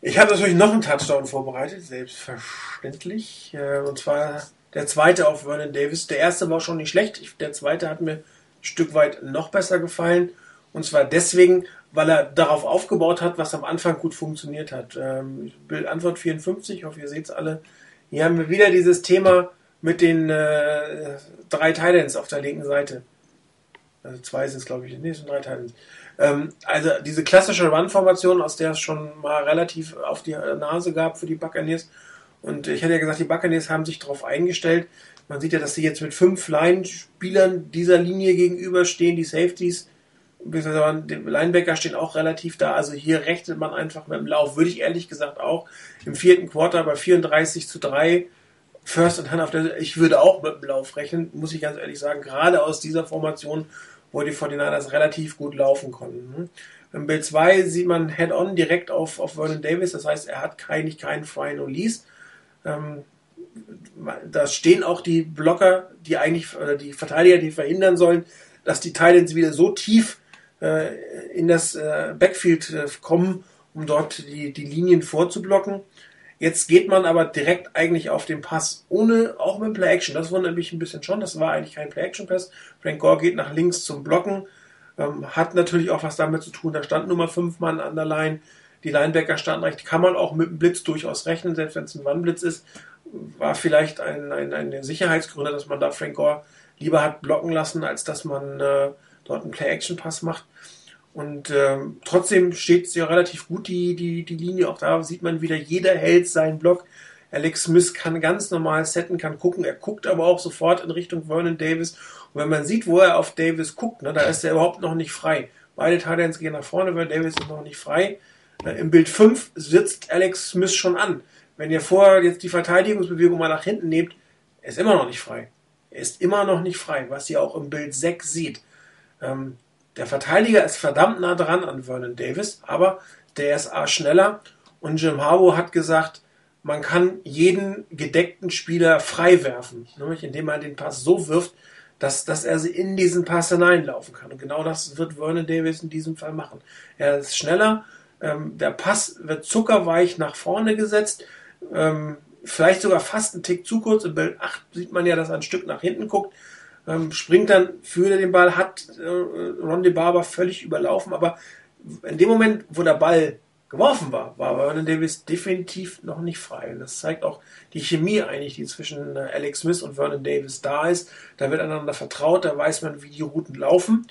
Ich habe natürlich noch einen Touchdown vorbereitet, selbstverständlich. Äh, und zwar der zweite auf Vernon Davis. Der erste war schon nicht schlecht. Der zweite hat mir ein Stück weit noch besser gefallen. Und zwar deswegen, weil er darauf aufgebaut hat, was am Anfang gut funktioniert hat. Ähm, Bild Antwort 54, ich hoffe, ihr seht es alle. Hier haben wir wieder dieses Thema mit den äh, drei Titans auf der linken Seite. Also zwei sind es, glaube ich. Nee, es sind drei Titans. Ähm, also diese klassische Run-Formation, aus der es schon mal relativ auf die Nase gab für die Buccaneers. Und ich hatte ja gesagt, die Buccaneers haben sich darauf eingestellt. Man sieht ja, dass sie jetzt mit fünf Line-Spielern dieser Linie gegenüberstehen. Die Safeties, die Linebacker stehen auch relativ da. Also hier rechnet man einfach mit dem Lauf. Würde ich ehrlich gesagt auch im vierten Quarter bei 34 zu 3 First and Hand der, ich würde auch mit dem Lauf rechnen, muss ich ganz ehrlich sagen, gerade aus dieser Formation wo die 49ers relativ gut laufen konnten. Hm? Im Bild 2 sieht man Head-On direkt auf, auf Vernon Davis, das heißt, er hat kein, keinen freien Release. Ähm, da stehen auch die Blocker, die eigentlich, oder die Verteidiger, die verhindern sollen, dass die Titans wieder so tief äh, in das äh, Backfield äh, kommen, um dort die, die Linien vorzublocken. Jetzt geht man aber direkt eigentlich auf den Pass, ohne, auch mit Play Action. Das wundert mich ein bisschen schon. Das war eigentlich kein Play Action Pass. Frank Gore geht nach links zum Blocken. Ähm, hat natürlich auch was damit zu tun. Da stand Nummer 5 Mann an der Line. Die Linebacker standen recht. Kann man auch mit dem Blitz durchaus rechnen, selbst wenn es ein One-Blitz ist. War vielleicht ein, ein, eine Sicherheitsgründe, dass man da Frank Gore lieber hat blocken lassen, als dass man äh, dort einen Play-Action-Pass macht. Und ähm, trotzdem steht es ja relativ gut, die, die, die Linie. Auch da sieht man wieder, jeder hält seinen Block. Alex Smith kann ganz normal setten, kann gucken. Er guckt aber auch sofort in Richtung Vernon Davis. Und wenn man sieht, wo er auf Davis guckt, ne, da ist er überhaupt noch nicht frei. Beide Titans gehen nach vorne, weil Davis ist noch nicht frei. Äh, Im Bild 5 sitzt Alex Smith schon an. Wenn ihr vorher jetzt die Verteidigungsbewegung mal nach hinten nehmt, er ist immer noch nicht frei. Er ist immer noch nicht frei, was ihr auch im Bild 6 seht. Ähm, der Verteidiger ist verdammt nah dran an Vernon Davis, aber der ist A schneller und Jim Harbaugh hat gesagt, man kann jeden gedeckten Spieler frei werfen, nämlich indem man den Pass so wirft, dass, dass er in diesen Pass hineinlaufen kann. Und genau das wird Vernon Davis in diesem Fall machen. Er ist schneller, ähm, der Pass wird zuckerweich nach vorne gesetzt, ähm, vielleicht sogar fast einen Tick zu kurz. Im Bild 8 sieht man ja, dass er ein Stück nach hinten guckt ähm, springt dann, führt den Ball, hat äh, Ron De Barber völlig überlaufen, aber in dem Moment, wo der Ball geworfen war, war Vernon Davis definitiv noch nicht frei. Und das zeigt auch die Chemie eigentlich, die zwischen äh, Alex Smith und Vernon Davis da ist. Da wird einander vertraut, da weiß man, wie die Routen laufen.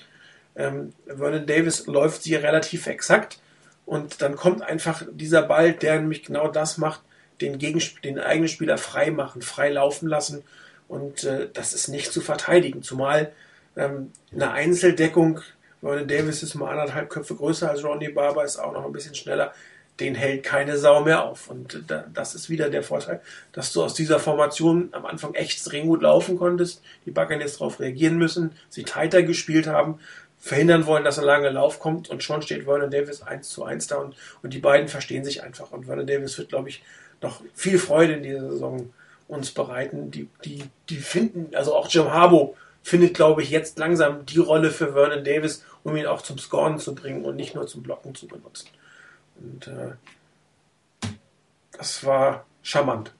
Ähm, Vernon Davis läuft sie relativ exakt und dann kommt einfach dieser Ball, der nämlich genau das macht, den, Gegensp den eigenen Spieler frei machen, frei laufen lassen und äh, das ist nicht zu verteidigen. Zumal ähm, eine Einzeldeckung, Vernon Davis ist mal anderthalb Köpfe größer als Ronnie Barber, ist auch noch ein bisschen schneller. Den hält keine Sau mehr auf. Und äh, das ist wieder der Vorteil, dass du aus dieser Formation am Anfang echt extrem gut laufen konntest. Die jetzt darauf reagieren müssen, sie tighter gespielt haben, verhindern wollen, dass ein langer Lauf kommt und schon steht Vernon Davis 1 zu 1 da und, und die beiden verstehen sich einfach. Und Vernon Davis wird, glaube ich, noch viel Freude in dieser Saison uns bereiten. Die, die, die finden, also auch Jim Harbo findet, glaube ich, jetzt langsam die Rolle für Vernon Davis, um ihn auch zum Scoren zu bringen und nicht nur zum Blocken zu benutzen. Und äh, das war charmant.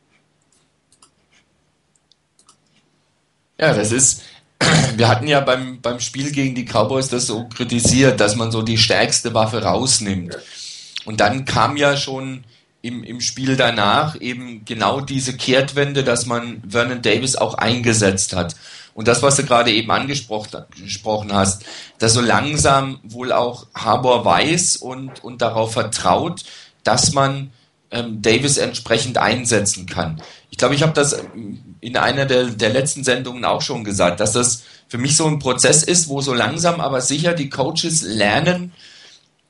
Ja, das ist, wir hatten ja beim, beim Spiel gegen die Cowboys das so kritisiert, dass man so die stärkste Waffe rausnimmt. Und dann kam ja schon im, im Spiel danach eben genau diese Kehrtwende, dass man Vernon Davis auch eingesetzt hat. Und das, was du gerade eben angesprochen hast, dass so langsam wohl auch Harbour weiß und, und darauf vertraut, dass man ähm, Davis entsprechend einsetzen kann. Ich glaube, ich habe das in einer der, der letzten Sendungen auch schon gesagt, dass das für mich so ein Prozess ist, wo so langsam aber sicher die Coaches lernen,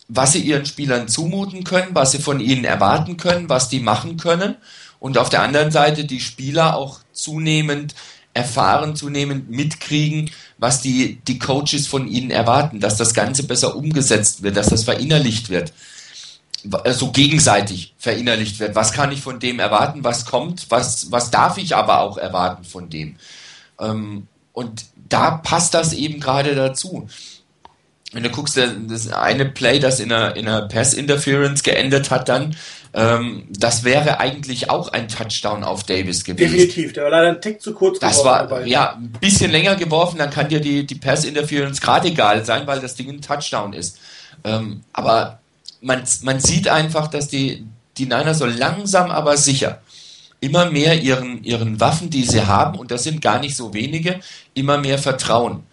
was sie ihren Spielern zumuten können, was sie von ihnen erwarten können, was die machen können. Und auf der anderen Seite die Spieler auch zunehmend erfahren, zunehmend mitkriegen, was die, die Coaches von ihnen erwarten, dass das Ganze besser umgesetzt wird, dass das verinnerlicht wird, so also gegenseitig verinnerlicht wird. Was kann ich von dem erwarten, was kommt, was, was darf ich aber auch erwarten von dem. Ähm, und da passt das eben gerade dazu wenn du guckst, das eine Play, das in einer, in einer Pass-Interference geendet hat dann, ähm, das wäre eigentlich auch ein Touchdown auf Davis gewesen. Definitiv, der war leider ein Tick zu kurz Das war, dabei. ja, ein bisschen länger geworfen, dann kann dir die, die Pass-Interference gerade egal sein, weil das Ding ein Touchdown ist. Ähm, aber man, man sieht einfach, dass die, die Niners so langsam, aber sicher immer mehr ihren, ihren Waffen, die sie haben, und das sind gar nicht so wenige, immer mehr vertrauen.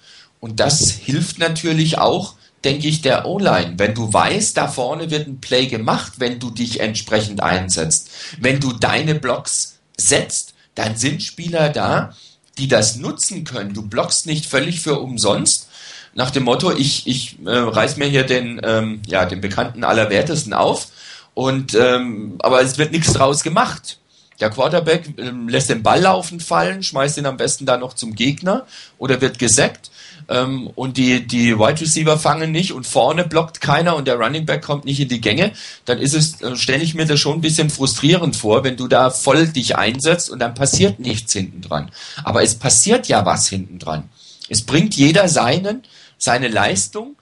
Und das hilft natürlich auch, denke ich, der O-Line. Wenn du weißt, da vorne wird ein Play gemacht, wenn du dich entsprechend einsetzt. Wenn du deine Blocks setzt, dann sind Spieler da, die das nutzen können. Du blockst nicht völlig für umsonst. Nach dem Motto, ich, ich äh, reiß mir hier den, ähm, ja, den bekannten Allerwertesten auf. Und, ähm, aber es wird nichts draus gemacht. Der Quarterback ähm, lässt den Ball laufen fallen, schmeißt ihn am besten dann noch zum Gegner oder wird gesackt ähm, und die, die Wide Receiver fangen nicht und vorne blockt keiner und der Running Back kommt nicht in die Gänge, dann ist es, äh, stelle ich mir das schon ein bisschen frustrierend vor, wenn du da voll dich einsetzt und dann passiert nichts hinten dran. Aber es passiert ja was hinten dran. Es bringt jeder seinen, seine Leistung.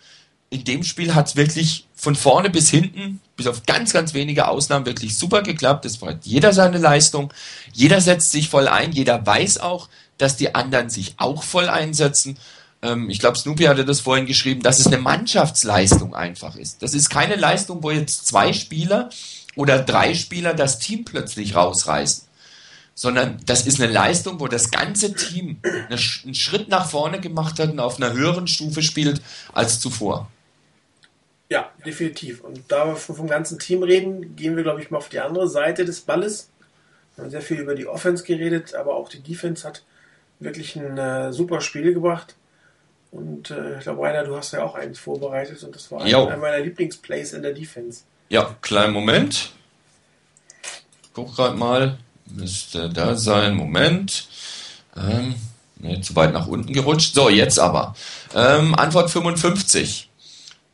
In dem Spiel hat es wirklich von vorne bis hinten, bis auf ganz, ganz wenige Ausnahmen, wirklich super geklappt. Es bringt jeder seine Leistung. Jeder setzt sich voll ein. Jeder weiß auch, dass die anderen sich auch voll einsetzen ähm, ich glaube, Snoopy hatte das vorhin geschrieben, dass es eine Mannschaftsleistung einfach ist. Das ist keine Leistung, wo jetzt zwei Spieler oder drei Spieler das Team plötzlich rausreißen, sondern das ist eine Leistung, wo das ganze Team einen Schritt nach vorne gemacht hat und auf einer höheren Stufe spielt als zuvor. Ja, definitiv. Und da wir vom ganzen Team reden, gehen wir, glaube ich, mal auf die andere Seite des Balles. Wir haben sehr viel über die Offense geredet, aber auch die Defense hat wirklich ein äh, super Spiel gebracht. Und äh, ich glaube, Rainer, du hast ja auch eins vorbereitet und das war einer meiner Lieblingsplays in der Defense. Ja, kleinen Moment. Guck gerade mal. Müsste da sein. Moment. Ähm, ne, zu weit nach unten gerutscht. So, jetzt aber. Ähm, Antwort 55.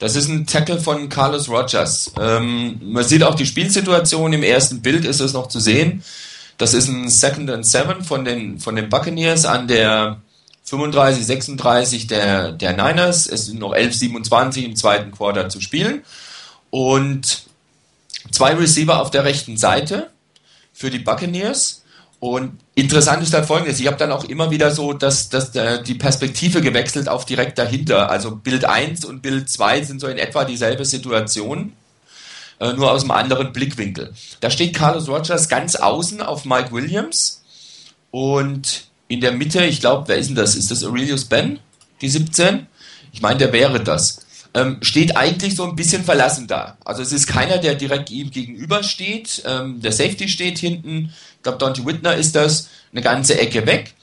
Das ist ein Tackle von Carlos Rogers. Ähm, man sieht auch die Spielsituation. Im ersten Bild ist es noch zu sehen. Das ist ein Second and Seven von den, von den Buccaneers an der 35, 36 der, der Niners. Es sind noch 11, 27 im zweiten Quarter zu spielen. Und zwei Receiver auf der rechten Seite für die Buccaneers. Und interessant ist dann folgendes, ich habe dann auch immer wieder so dass, dass äh, die Perspektive gewechselt auf direkt dahinter. Also Bild 1 und Bild 2 sind so in etwa dieselbe Situation, äh, nur aus einem anderen Blickwinkel. Da steht Carlos Rogers ganz außen auf Mike Williams und in der Mitte, ich glaube, wer ist denn das? Ist das Aurelius Ben, die 17? Ich meine, der wäre das. Ähm, steht eigentlich so ein bisschen verlassen da. Also es ist keiner, der direkt ihm gegenüber steht. Ähm, der Safety steht hinten. Ich glaube, Dante Whitner ist das. Eine ganze Ecke weg.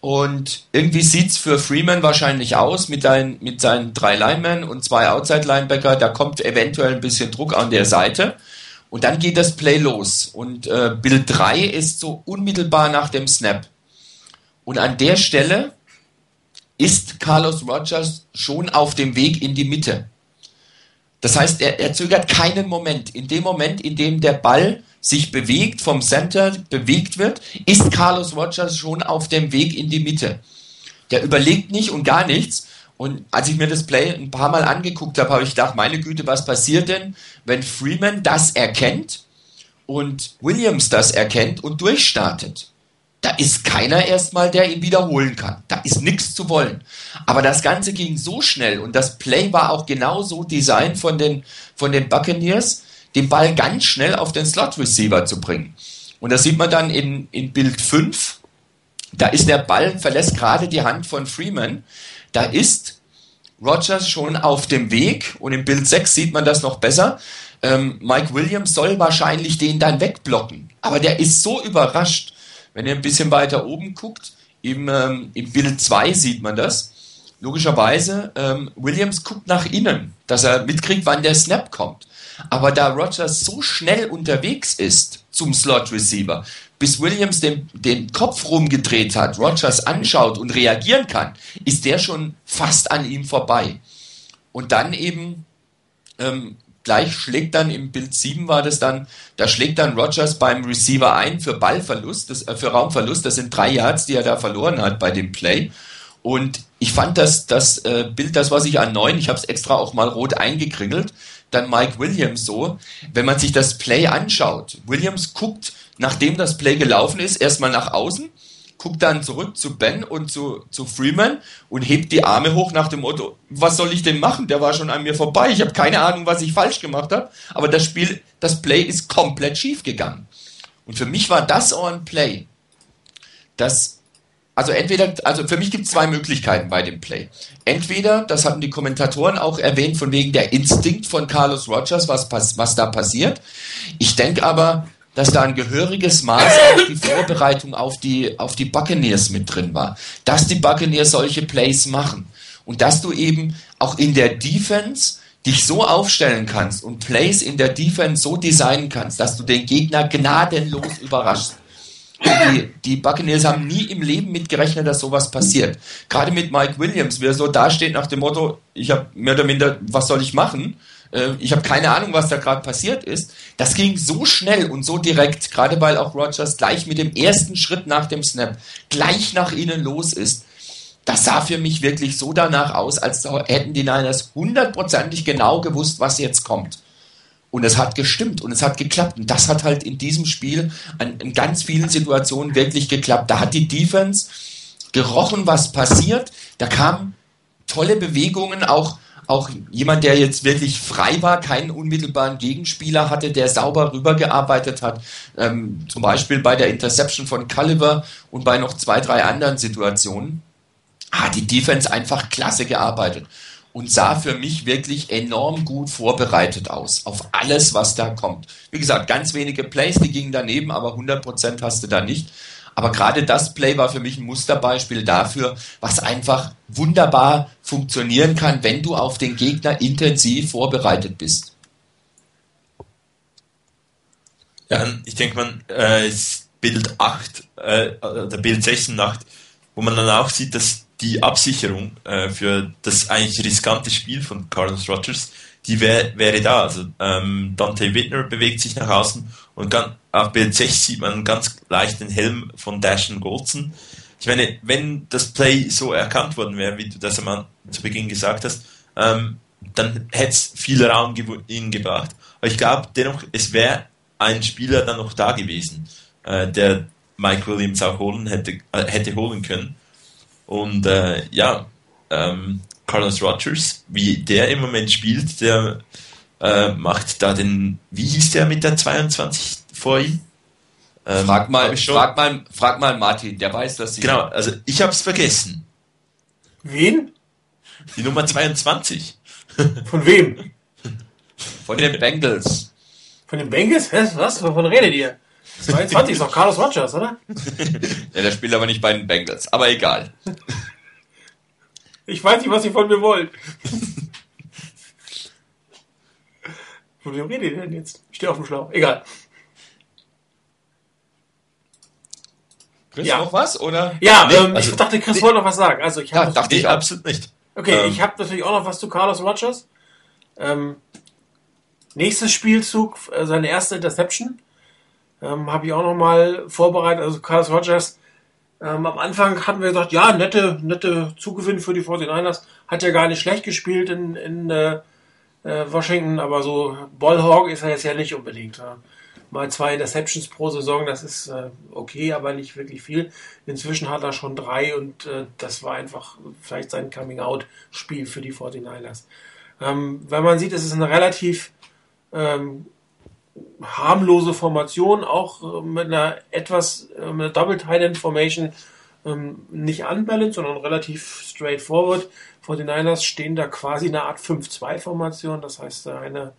Und irgendwie sieht es für Freeman wahrscheinlich aus mit, ein, mit seinen drei Linemen und zwei Outside-Linebacker. Da kommt eventuell ein bisschen Druck an der Seite. Und dann geht das Play los. Und äh, Bild 3 ist so unmittelbar nach dem Snap. Und an der Stelle ist Carlos Rogers schon auf dem Weg in die Mitte. Das heißt, er, er zögert keinen Moment. In dem Moment, in dem der Ball sich bewegt, vom Center bewegt wird, ist Carlos Rogers schon auf dem Weg in die Mitte. Der überlegt nicht und gar nichts. Und als ich mir das Play ein paar Mal angeguckt habe, habe ich gedacht, meine Güte, was passiert denn, wenn Freeman das erkennt und Williams das erkennt und durchstartet? Da ist keiner erstmal, der ihn wiederholen kann. Da ist nichts zu wollen. Aber das Ganze ging so schnell und das Play war auch genau so designt von den, von den Buccaneers, den Ball ganz schnell auf den Slot Receiver zu bringen. Und das sieht man dann in, in Bild 5. Da ist der Ball, verlässt gerade die Hand von Freeman. Da ist Rogers schon auf dem Weg und im Bild 6 sieht man das noch besser. Ähm, Mike Williams soll wahrscheinlich den dann wegblocken. Aber der ist so überrascht wenn ihr ein bisschen weiter oben guckt, im, ähm, im Bild 2 sieht man das. Logischerweise, ähm, Williams guckt nach innen, dass er mitkriegt, wann der Snap kommt. Aber da Rogers so schnell unterwegs ist zum Slot Receiver, bis Williams den, den Kopf rumgedreht hat, Rogers anschaut und reagieren kann, ist der schon fast an ihm vorbei. Und dann eben ähm, gleich schlägt dann im Bild 7 war das dann, da schlägt dann Rogers beim Receiver ein für Ballverlust, das, äh, für Raumverlust, das sind drei Yards, die er da verloren hat bei dem Play. Und ich fand das, das äh, Bild, das was ich an neun, ich habe es extra auch mal rot eingekringelt, dann Mike Williams so, wenn man sich das Play anschaut. Williams guckt, nachdem das Play gelaufen ist, erstmal nach außen, guckt dann zurück zu Ben und zu, zu Freeman und hebt die Arme hoch nach dem Motto, was soll ich denn machen? Der war schon an mir vorbei. Ich habe keine Ahnung, was ich falsch gemacht habe. Aber das Spiel, das Play ist komplett schief gegangen. Und für mich war das ein Play, das also entweder, also für mich gibt es zwei Möglichkeiten bei dem Play. Entweder, das hatten die Kommentatoren auch erwähnt, von wegen der Instinkt von Carlos Rogers, was, was da passiert. Ich denke aber, dass da ein gehöriges Maß auf die Vorbereitung auf die, auf die Buccaneers mit drin war. Dass die Buccaneers solche Plays machen. Und dass du eben auch in der Defense dich so aufstellen kannst und Plays in der Defense so designen kannst, dass du den Gegner gnadenlos überraschst. Die, die Buccaneers haben nie im Leben mitgerechnet, dass sowas passiert. Gerade mit Mike Williams, wer so dasteht nach dem Motto, ich habe mehr oder minder, was soll ich machen? Äh, ich habe keine Ahnung, was da gerade passiert ist. Das ging so schnell und so direkt, gerade weil auch Rogers gleich mit dem ersten Schritt nach dem Snap gleich nach ihnen los ist. Das sah für mich wirklich so danach aus, als hätten die Niners hundertprozentig genau gewusst, was jetzt kommt. Und es hat gestimmt und es hat geklappt. Und das hat halt in diesem Spiel an, in ganz vielen Situationen wirklich geklappt. Da hat die Defense gerochen, was passiert. Da kamen tolle Bewegungen, auch, auch jemand, der jetzt wirklich frei war, keinen unmittelbaren Gegenspieler hatte, der sauber rübergearbeitet hat. Ähm, zum Beispiel bei der Interception von Culliver und bei noch zwei, drei anderen Situationen. Hat die Defense einfach klasse gearbeitet und sah für mich wirklich enorm gut vorbereitet aus auf alles, was da kommt. Wie gesagt, ganz wenige Plays, die gingen daneben, aber 100% hast du da nicht. Aber gerade das Play war für mich ein Musterbeispiel dafür, was einfach wunderbar funktionieren kann, wenn du auf den Gegner intensiv vorbereitet bist. Ja, ich denke, man, äh, Bild 8, äh, der Bild 6 und 8, wo man dann auch sieht, dass die Absicherung äh, für das eigentlich riskante Spiel von Carlos Rogers, die wär, wäre da. Also ähm, Dante Whitner bewegt sich nach außen und ganz, auf Bild 6 sieht man ganz leicht den Helm von Dashen Goldson. Ich meine, wenn das Play so erkannt worden wäre, wie du das einmal zu Beginn gesagt hast, ähm, dann hätte es viel Raum ihnen gebracht. Aber ich glaube dennoch, es wäre ein Spieler dann noch da gewesen, äh, der Mike Williams auch holen hätte, äh, hätte holen können. Und äh, ja, ähm, Carlos Rogers, wie der im Moment spielt, der äh, macht da den, wie hieß der mit der 22 vor ihm? Ähm, frag, mal, frag, mal, frag mal Martin, der weiß das. Genau, also ich hab's vergessen. Wen? Die Nummer 22. Von wem? Von den Bengals. Von den Bengals? Was? Wovon redet ihr? 22 ist doch Carlos Rogers, oder? ja, der spielt aber nicht bei den Bengals. Aber egal. Ich weiß nicht, was ihr von mir wollt. Von wem redet ihr denn jetzt? Ich stehe auf dem Schlauch. Egal. Chris, ja. noch was? Oder? Ja, nee, ähm, also, ich dachte, Chris nee. wollte noch was sagen. Also ich ja, dachte ich absolut nicht. Okay, ähm. ich habe natürlich auch noch was zu Carlos Rogers. Ähm, nächstes Spielzug, äh, seine erste Interception. Ähm, Habe ich auch nochmal vorbereitet. Also Carlos Rogers, ähm, am Anfang hatten wir gesagt, ja, nette, nette Zugewinn für die 49ers. Hat ja gar nicht schlecht gespielt in, in äh, Washington, aber so Ballhawk ist er jetzt ja nicht unbedingt. Mal zwei Interceptions pro Saison, das ist äh, okay, aber nicht wirklich viel. Inzwischen hat er schon drei und äh, das war einfach vielleicht sein Coming-out-Spiel für die 49ers. Ähm, wenn man sieht, es ist eine relativ ähm, harmlose Formation, auch äh, mit einer etwas äh, mit Double Tight End Formation ähm, nicht unbalanced, sondern relativ straightforward. Vor den Niners stehen da quasi eine Art 5-2-Formation, das heißt, eine,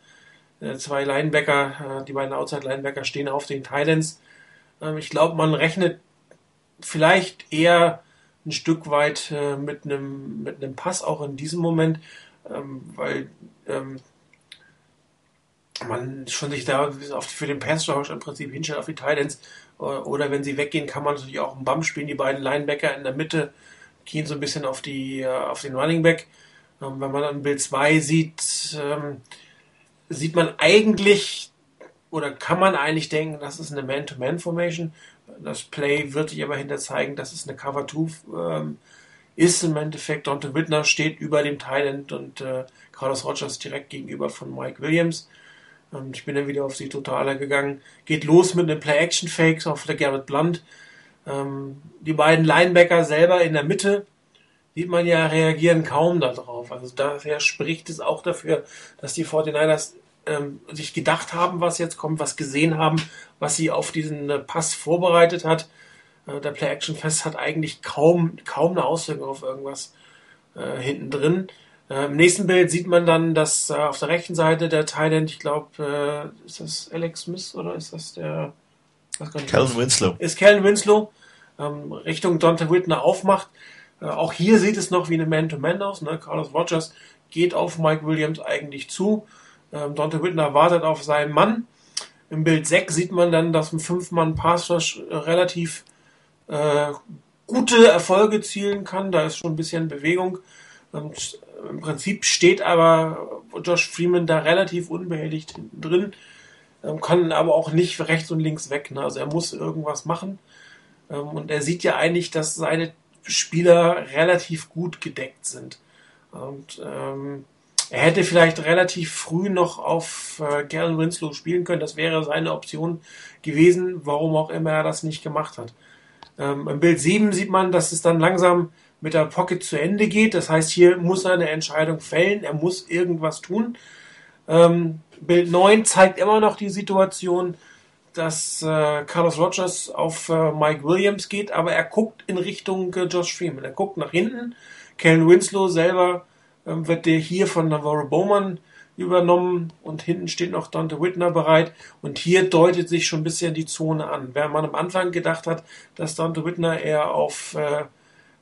äh, zwei Linebacker, die beiden Outside-Linebacker stehen auf den Titans. Ähm, ich glaube, man rechnet vielleicht eher ein Stück weit mit einem, mit einem Pass auch in diesem Moment, ähm, weil man schon sich da für den Pass Rush im Prinzip hinstellt auf die Titans. Oder wenn sie weggehen, kann man natürlich auch einen Bump spielen. Die beiden Linebacker in der Mitte gehen so ein bisschen auf, die, äh, auf den Running Back. Ähm, wenn man dann Bild 2 sieht, ähm, sieht man eigentlich oder kann man eigentlich denken, das ist eine Man-to-Man-Formation. Das Play wird sich aber hinter zeigen, dass es eine Cover-2 ist im Endeffekt Dante Whitner steht über dem Thailand und äh, Carlos Rogers direkt gegenüber von Mike Williams. Ich bin dann wieder auf die Totale gegangen. Geht los mit einem Play-Action-Fake auf der Garrett Blunt. Ähm, die beiden Linebacker selber in der Mitte, sieht man ja, reagieren kaum darauf. Also daher spricht es auch dafür, dass die 49ers ähm, sich gedacht haben, was jetzt kommt, was gesehen haben, was sie auf diesen äh, Pass vorbereitet hat. Äh, der Play-Action-Fest hat eigentlich kaum, kaum eine Auswirkung auf irgendwas äh, hinten drin. Äh, Im nächsten Bild sieht man dann, dass äh, auf der rechten Seite der Thailand, ich glaube, äh, ist das Alex Smith oder ist das der Kellen Winslow. Ist Kellen Winslow ähm, Richtung Dante Whitner aufmacht. Äh, auch hier sieht es noch wie eine Man-to-Man aus. Ne? Carlos Rogers geht auf Mike Williams eigentlich zu. Ähm, Dante Whitner wartet auf seinen Mann. Im Bild 6 sieht man dann, dass ein Fünf-Mann-Pass relativ äh, gute Erfolge zielen kann. Da ist schon ein bisschen Bewegung. Und im Prinzip steht aber Josh Freeman da relativ unbehelligt hinten drin, ähm, kann aber auch nicht rechts und links weg. Ne? Also er muss irgendwas machen. Ähm, und er sieht ja eigentlich, dass seine Spieler relativ gut gedeckt sind. Und ähm, er hätte vielleicht relativ früh noch auf äh, Galen Winslow spielen können. Das wäre seine Option gewesen, warum auch immer er das nicht gemacht hat. Ähm, Im Bild 7 sieht man, dass es dann langsam mit der Pocket zu Ende geht. Das heißt, hier muss er eine Entscheidung fällen. Er muss irgendwas tun. Ähm, Bild 9 zeigt immer noch die Situation, dass äh, Carlos Rogers auf äh, Mike Williams geht, aber er guckt in Richtung äh, Josh Freeman. Er guckt nach hinten. Kellen Winslow selber ähm, wird der hier von Navarro Bowman übernommen und hinten steht noch Dante Whitner bereit und hier deutet sich schon ein bisschen die Zone an. Während man am Anfang gedacht hat, dass Dante Whitner eher auf äh,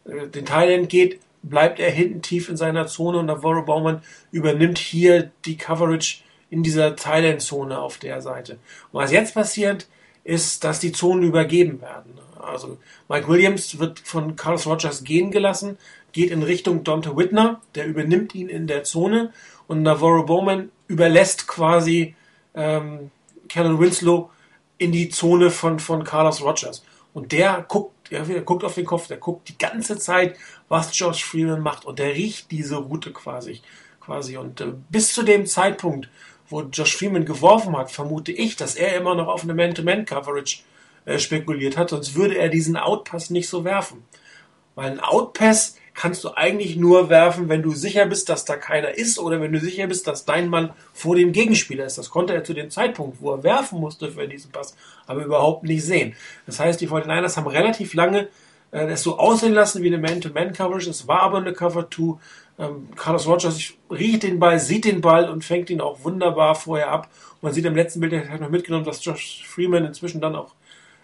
den Thailand geht, bleibt er hinten tief in seiner Zone und Navarro Bowman übernimmt hier die Coverage in dieser Thailand-Zone auf der Seite. Und was jetzt passiert, ist, dass die Zonen übergeben werden. Also Mike Williams wird von Carlos Rogers gehen gelassen, geht in Richtung Dante Whitner, der übernimmt ihn in der Zone und Navarro Bowman überlässt quasi ähm, Kellen Winslow in die Zone von, von Carlos Rogers. Und der guckt der, der guckt auf den Kopf, der guckt die ganze Zeit, was Josh Freeman macht und der riecht diese Route quasi. quasi. Und äh, bis zu dem Zeitpunkt, wo Josh Freeman geworfen hat, vermute ich, dass er immer noch auf eine Man-to-Man-Coverage äh, spekuliert hat, sonst würde er diesen Outpass nicht so werfen. Weil ein Outpass kannst du eigentlich nur werfen, wenn du sicher bist, dass da keiner ist oder wenn du sicher bist, dass dein Mann vor dem Gegenspieler ist. Das konnte er zu dem Zeitpunkt, wo er werfen musste für diesen Pass, aber überhaupt nicht sehen. Das heißt, die 49ers haben relativ lange äh, es so aussehen lassen wie eine Man-to-Man-Coverage. Es war aber eine Cover-2. Ähm, Carlos Rogers riecht den Ball, sieht den Ball und fängt ihn auch wunderbar vorher ab. Man sieht im letzten Bild, er hat noch mitgenommen, dass Josh Freeman inzwischen dann auch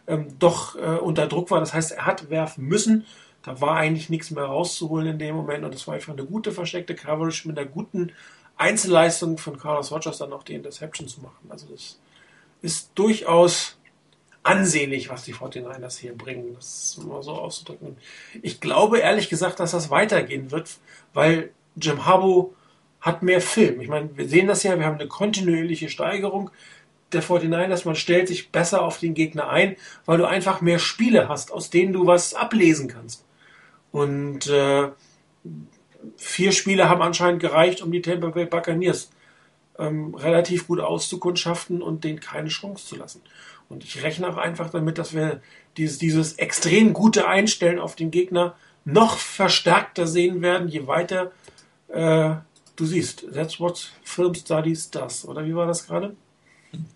ähm, doch äh, unter Druck war. Das heißt, er hat werfen müssen da war eigentlich nichts mehr rauszuholen in dem Moment und es war einfach eine gute versteckte Coverage mit einer guten Einzelleistung von Carlos Rogers dann noch die Interception zu machen. Also das ist durchaus ansehnlich, was die 49ers hier bringen, das mal so auszudrücken. Ich glaube ehrlich gesagt, dass das weitergehen wird, weil Jim Harbaugh hat mehr Film. Ich meine, wir sehen das ja, wir haben eine kontinuierliche Steigerung der 49ers, man stellt sich besser auf den Gegner ein, weil du einfach mehr Spiele hast, aus denen du was ablesen kannst. Und äh, vier Spiele haben anscheinend gereicht, um die Tampa Bay Buccaneers ähm, relativ gut auszukundschaften und denen keine Chance zu lassen. Und ich rechne auch einfach damit, dass wir dieses, dieses extrem gute Einstellen auf den Gegner noch verstärkter sehen werden, je weiter äh, du siehst. That's what Film Studies does. Oder wie war das gerade?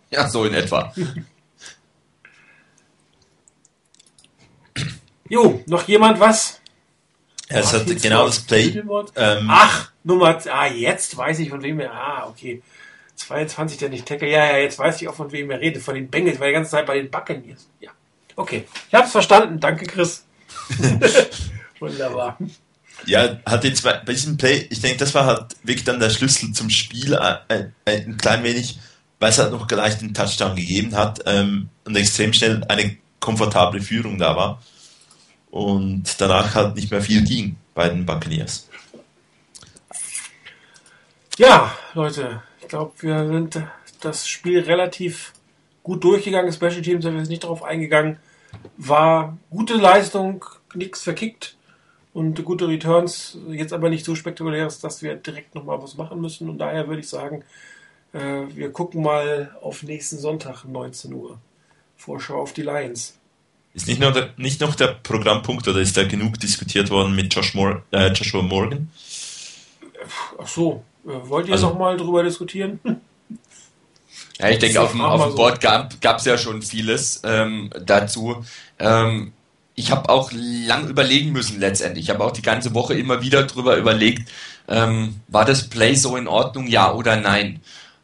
Ja, so in etwa. Jo, noch jemand was? Ja, es hat genau das Play. Ähm, Ach, Nummer, ah, jetzt weiß ich von wem er, ah, okay. 22 der nicht Tackle. Ja, ja, jetzt weiß ich auch von wem er redet. Von den Bengals, weil die ganze Zeit bei den Buccaneers. Ja. Okay. Ich hab's verstanden. Danke, Chris. Wunderbar. Ja, hat jetzt bei diesem Play, ich denke, das war halt wirklich dann der Schlüssel zum Spiel, äh, äh, ein klein wenig, weil es halt noch gleich den Touchdown gegeben hat ähm, und extrem schnell eine komfortable Führung da war und danach halt nicht mehr viel ging bei den Buccaneers. Ja, Leute, ich glaube, wir sind das Spiel relativ gut durchgegangen. Special Teams sind wir jetzt nicht darauf eingegangen. War gute Leistung, nichts verkickt. und gute Returns. Jetzt aber nicht so spektakulär dass wir direkt nochmal was machen müssen. Und daher würde ich sagen, äh, wir gucken mal auf nächsten Sonntag 19 Uhr. Vorschau auf die Lions. Ist nicht, nur der, nicht noch der Programmpunkt oder ist da genug diskutiert worden mit Josh Mor äh, Joshua Morgan? Ach so, äh, wollt ihr also, noch mal drüber diskutieren? Ja, ich denke, auf dem, auf dem so. Board gab es ja schon vieles ähm, dazu. Ähm, ich habe auch lang überlegen müssen letztendlich. Ich habe auch die ganze Woche immer wieder drüber überlegt, ähm, war das Play so in Ordnung, ja oder nein?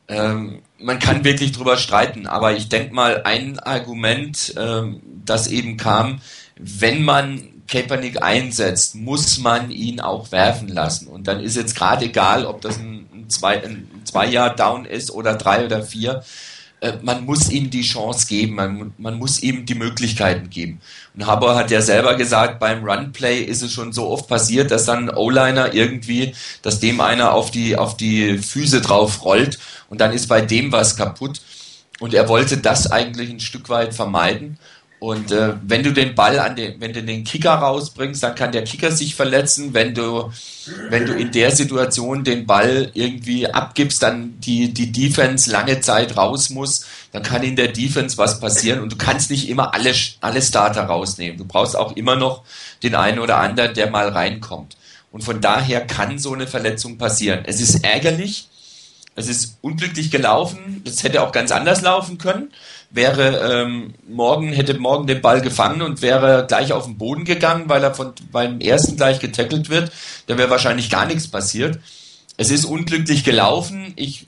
Ähm, man kann wirklich drüber streiten, aber ich denke mal, ein Argument, ähm, das eben kam, wenn man Kaepernick einsetzt, muss man ihn auch werfen lassen. Und dann ist jetzt gerade egal, ob das ein, ein, zwei, ein zwei Jahr Down ist oder drei oder vier. Äh, man muss ihm die Chance geben, man, man muss ihm die Möglichkeiten geben. Und Haber hat ja selber gesagt, beim Runplay ist es schon so oft passiert, dass dann O-Liner irgendwie, dass dem einer auf die, auf die Füße drauf rollt und dann ist bei dem was kaputt. Und er wollte das eigentlich ein Stück weit vermeiden. Und äh, wenn du den Ball an den, wenn du den Kicker rausbringst, dann kann der Kicker sich verletzen. Wenn du, wenn du in der Situation den Ball irgendwie abgibst, dann die, die Defense lange Zeit raus muss, dann kann in der Defense was passieren. Und du kannst nicht immer alle, alle Starter rausnehmen. Du brauchst auch immer noch den einen oder anderen, der mal reinkommt. Und von daher kann so eine Verletzung passieren. Es ist ärgerlich. Es ist unglücklich gelaufen. Es hätte auch ganz anders laufen können wäre ähm, morgen, hätte morgen den Ball gefangen und wäre gleich auf den Boden gegangen, weil er von beim ersten gleich getackelt wird, da wäre wahrscheinlich gar nichts passiert. Es ist unglücklich gelaufen. Ich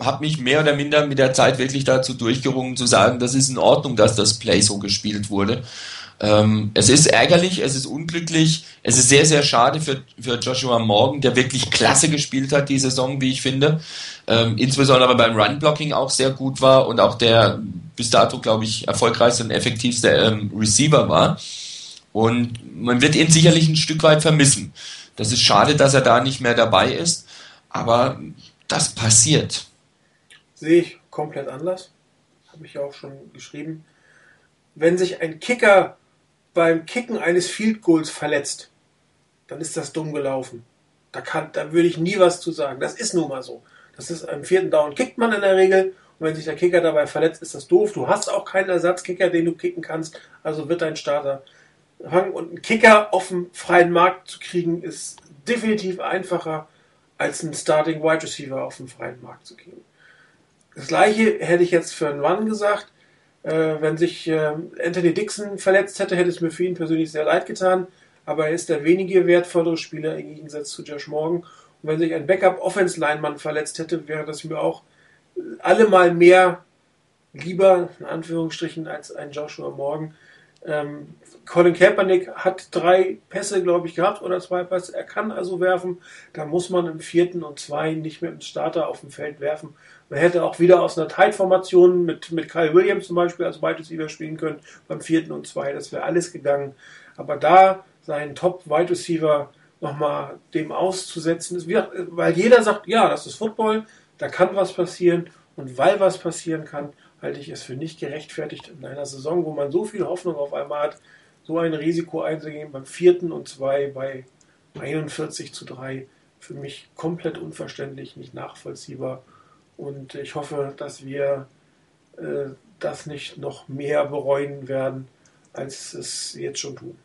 habe mich mehr oder minder mit der Zeit wirklich dazu durchgerungen zu sagen, das ist in Ordnung, dass das Play so gespielt wurde. Ähm, es ist ärgerlich, es ist unglücklich, es ist sehr, sehr schade für, für Joshua Morgan, der wirklich klasse gespielt hat die Saison, wie ich finde. Ähm, insbesondere beim Run-Blocking auch sehr gut war und auch der bis dato, glaube ich, erfolgreichste und effektivste ähm, Receiver war. Und man wird ihn sicherlich ein Stück weit vermissen. Das ist schade, dass er da nicht mehr dabei ist, aber das passiert. Sehe ich komplett anders. Habe ich ja auch schon geschrieben. Wenn sich ein Kicker beim Kicken eines Field Goals verletzt, dann ist das dumm gelaufen. Da, kann, da würde ich nie was zu sagen. Das ist nun mal so. Das ist am vierten Down kickt man in der Regel. Und wenn sich der Kicker dabei verletzt, ist das doof. Du hast auch keinen Ersatzkicker, den du kicken kannst. Also wird dein Starter fangen. Und einen Kicker auf dem freien Markt zu kriegen, ist definitiv einfacher, als einen Starting Wide Receiver auf dem freien Markt zu kriegen. Das gleiche hätte ich jetzt für einen Run gesagt. Äh, wenn sich äh, Anthony Dixon verletzt hätte, hätte es mir für ihn persönlich sehr leid getan. Aber er ist der wenige wertvollere Spieler im Gegensatz zu Josh Morgan. Und wenn sich ein Backup-Offense-Linemann verletzt hätte, wäre das mir auch allemal mehr lieber, in Anführungsstrichen, als ein Joshua Morgan. Ähm, Colin Kaepernick hat drei Pässe, glaube ich, gehabt oder zwei Pässe. Er kann also werfen. Da muss man im vierten und zwei nicht mit dem Starter auf dem Feld werfen. Man hätte auch wieder aus einer Tight-Formation mit, mit Kyle Williams zum Beispiel als Wide Receiver spielen können beim vierten und zwei. Das wäre alles gegangen. Aber da seinen Top-Wide Receiver nochmal dem auszusetzen, ist, weil jeder sagt, ja, das ist Football, da kann was passieren. Und weil was passieren kann, halte ich es für nicht gerechtfertigt in einer Saison, wo man so viel Hoffnung auf einmal hat, so ein Risiko einzugehen beim vierten und zwei bei 41 zu 3. Für mich komplett unverständlich, nicht nachvollziehbar. Und ich hoffe, dass wir äh, das nicht noch mehr bereuen werden, als es jetzt schon tut.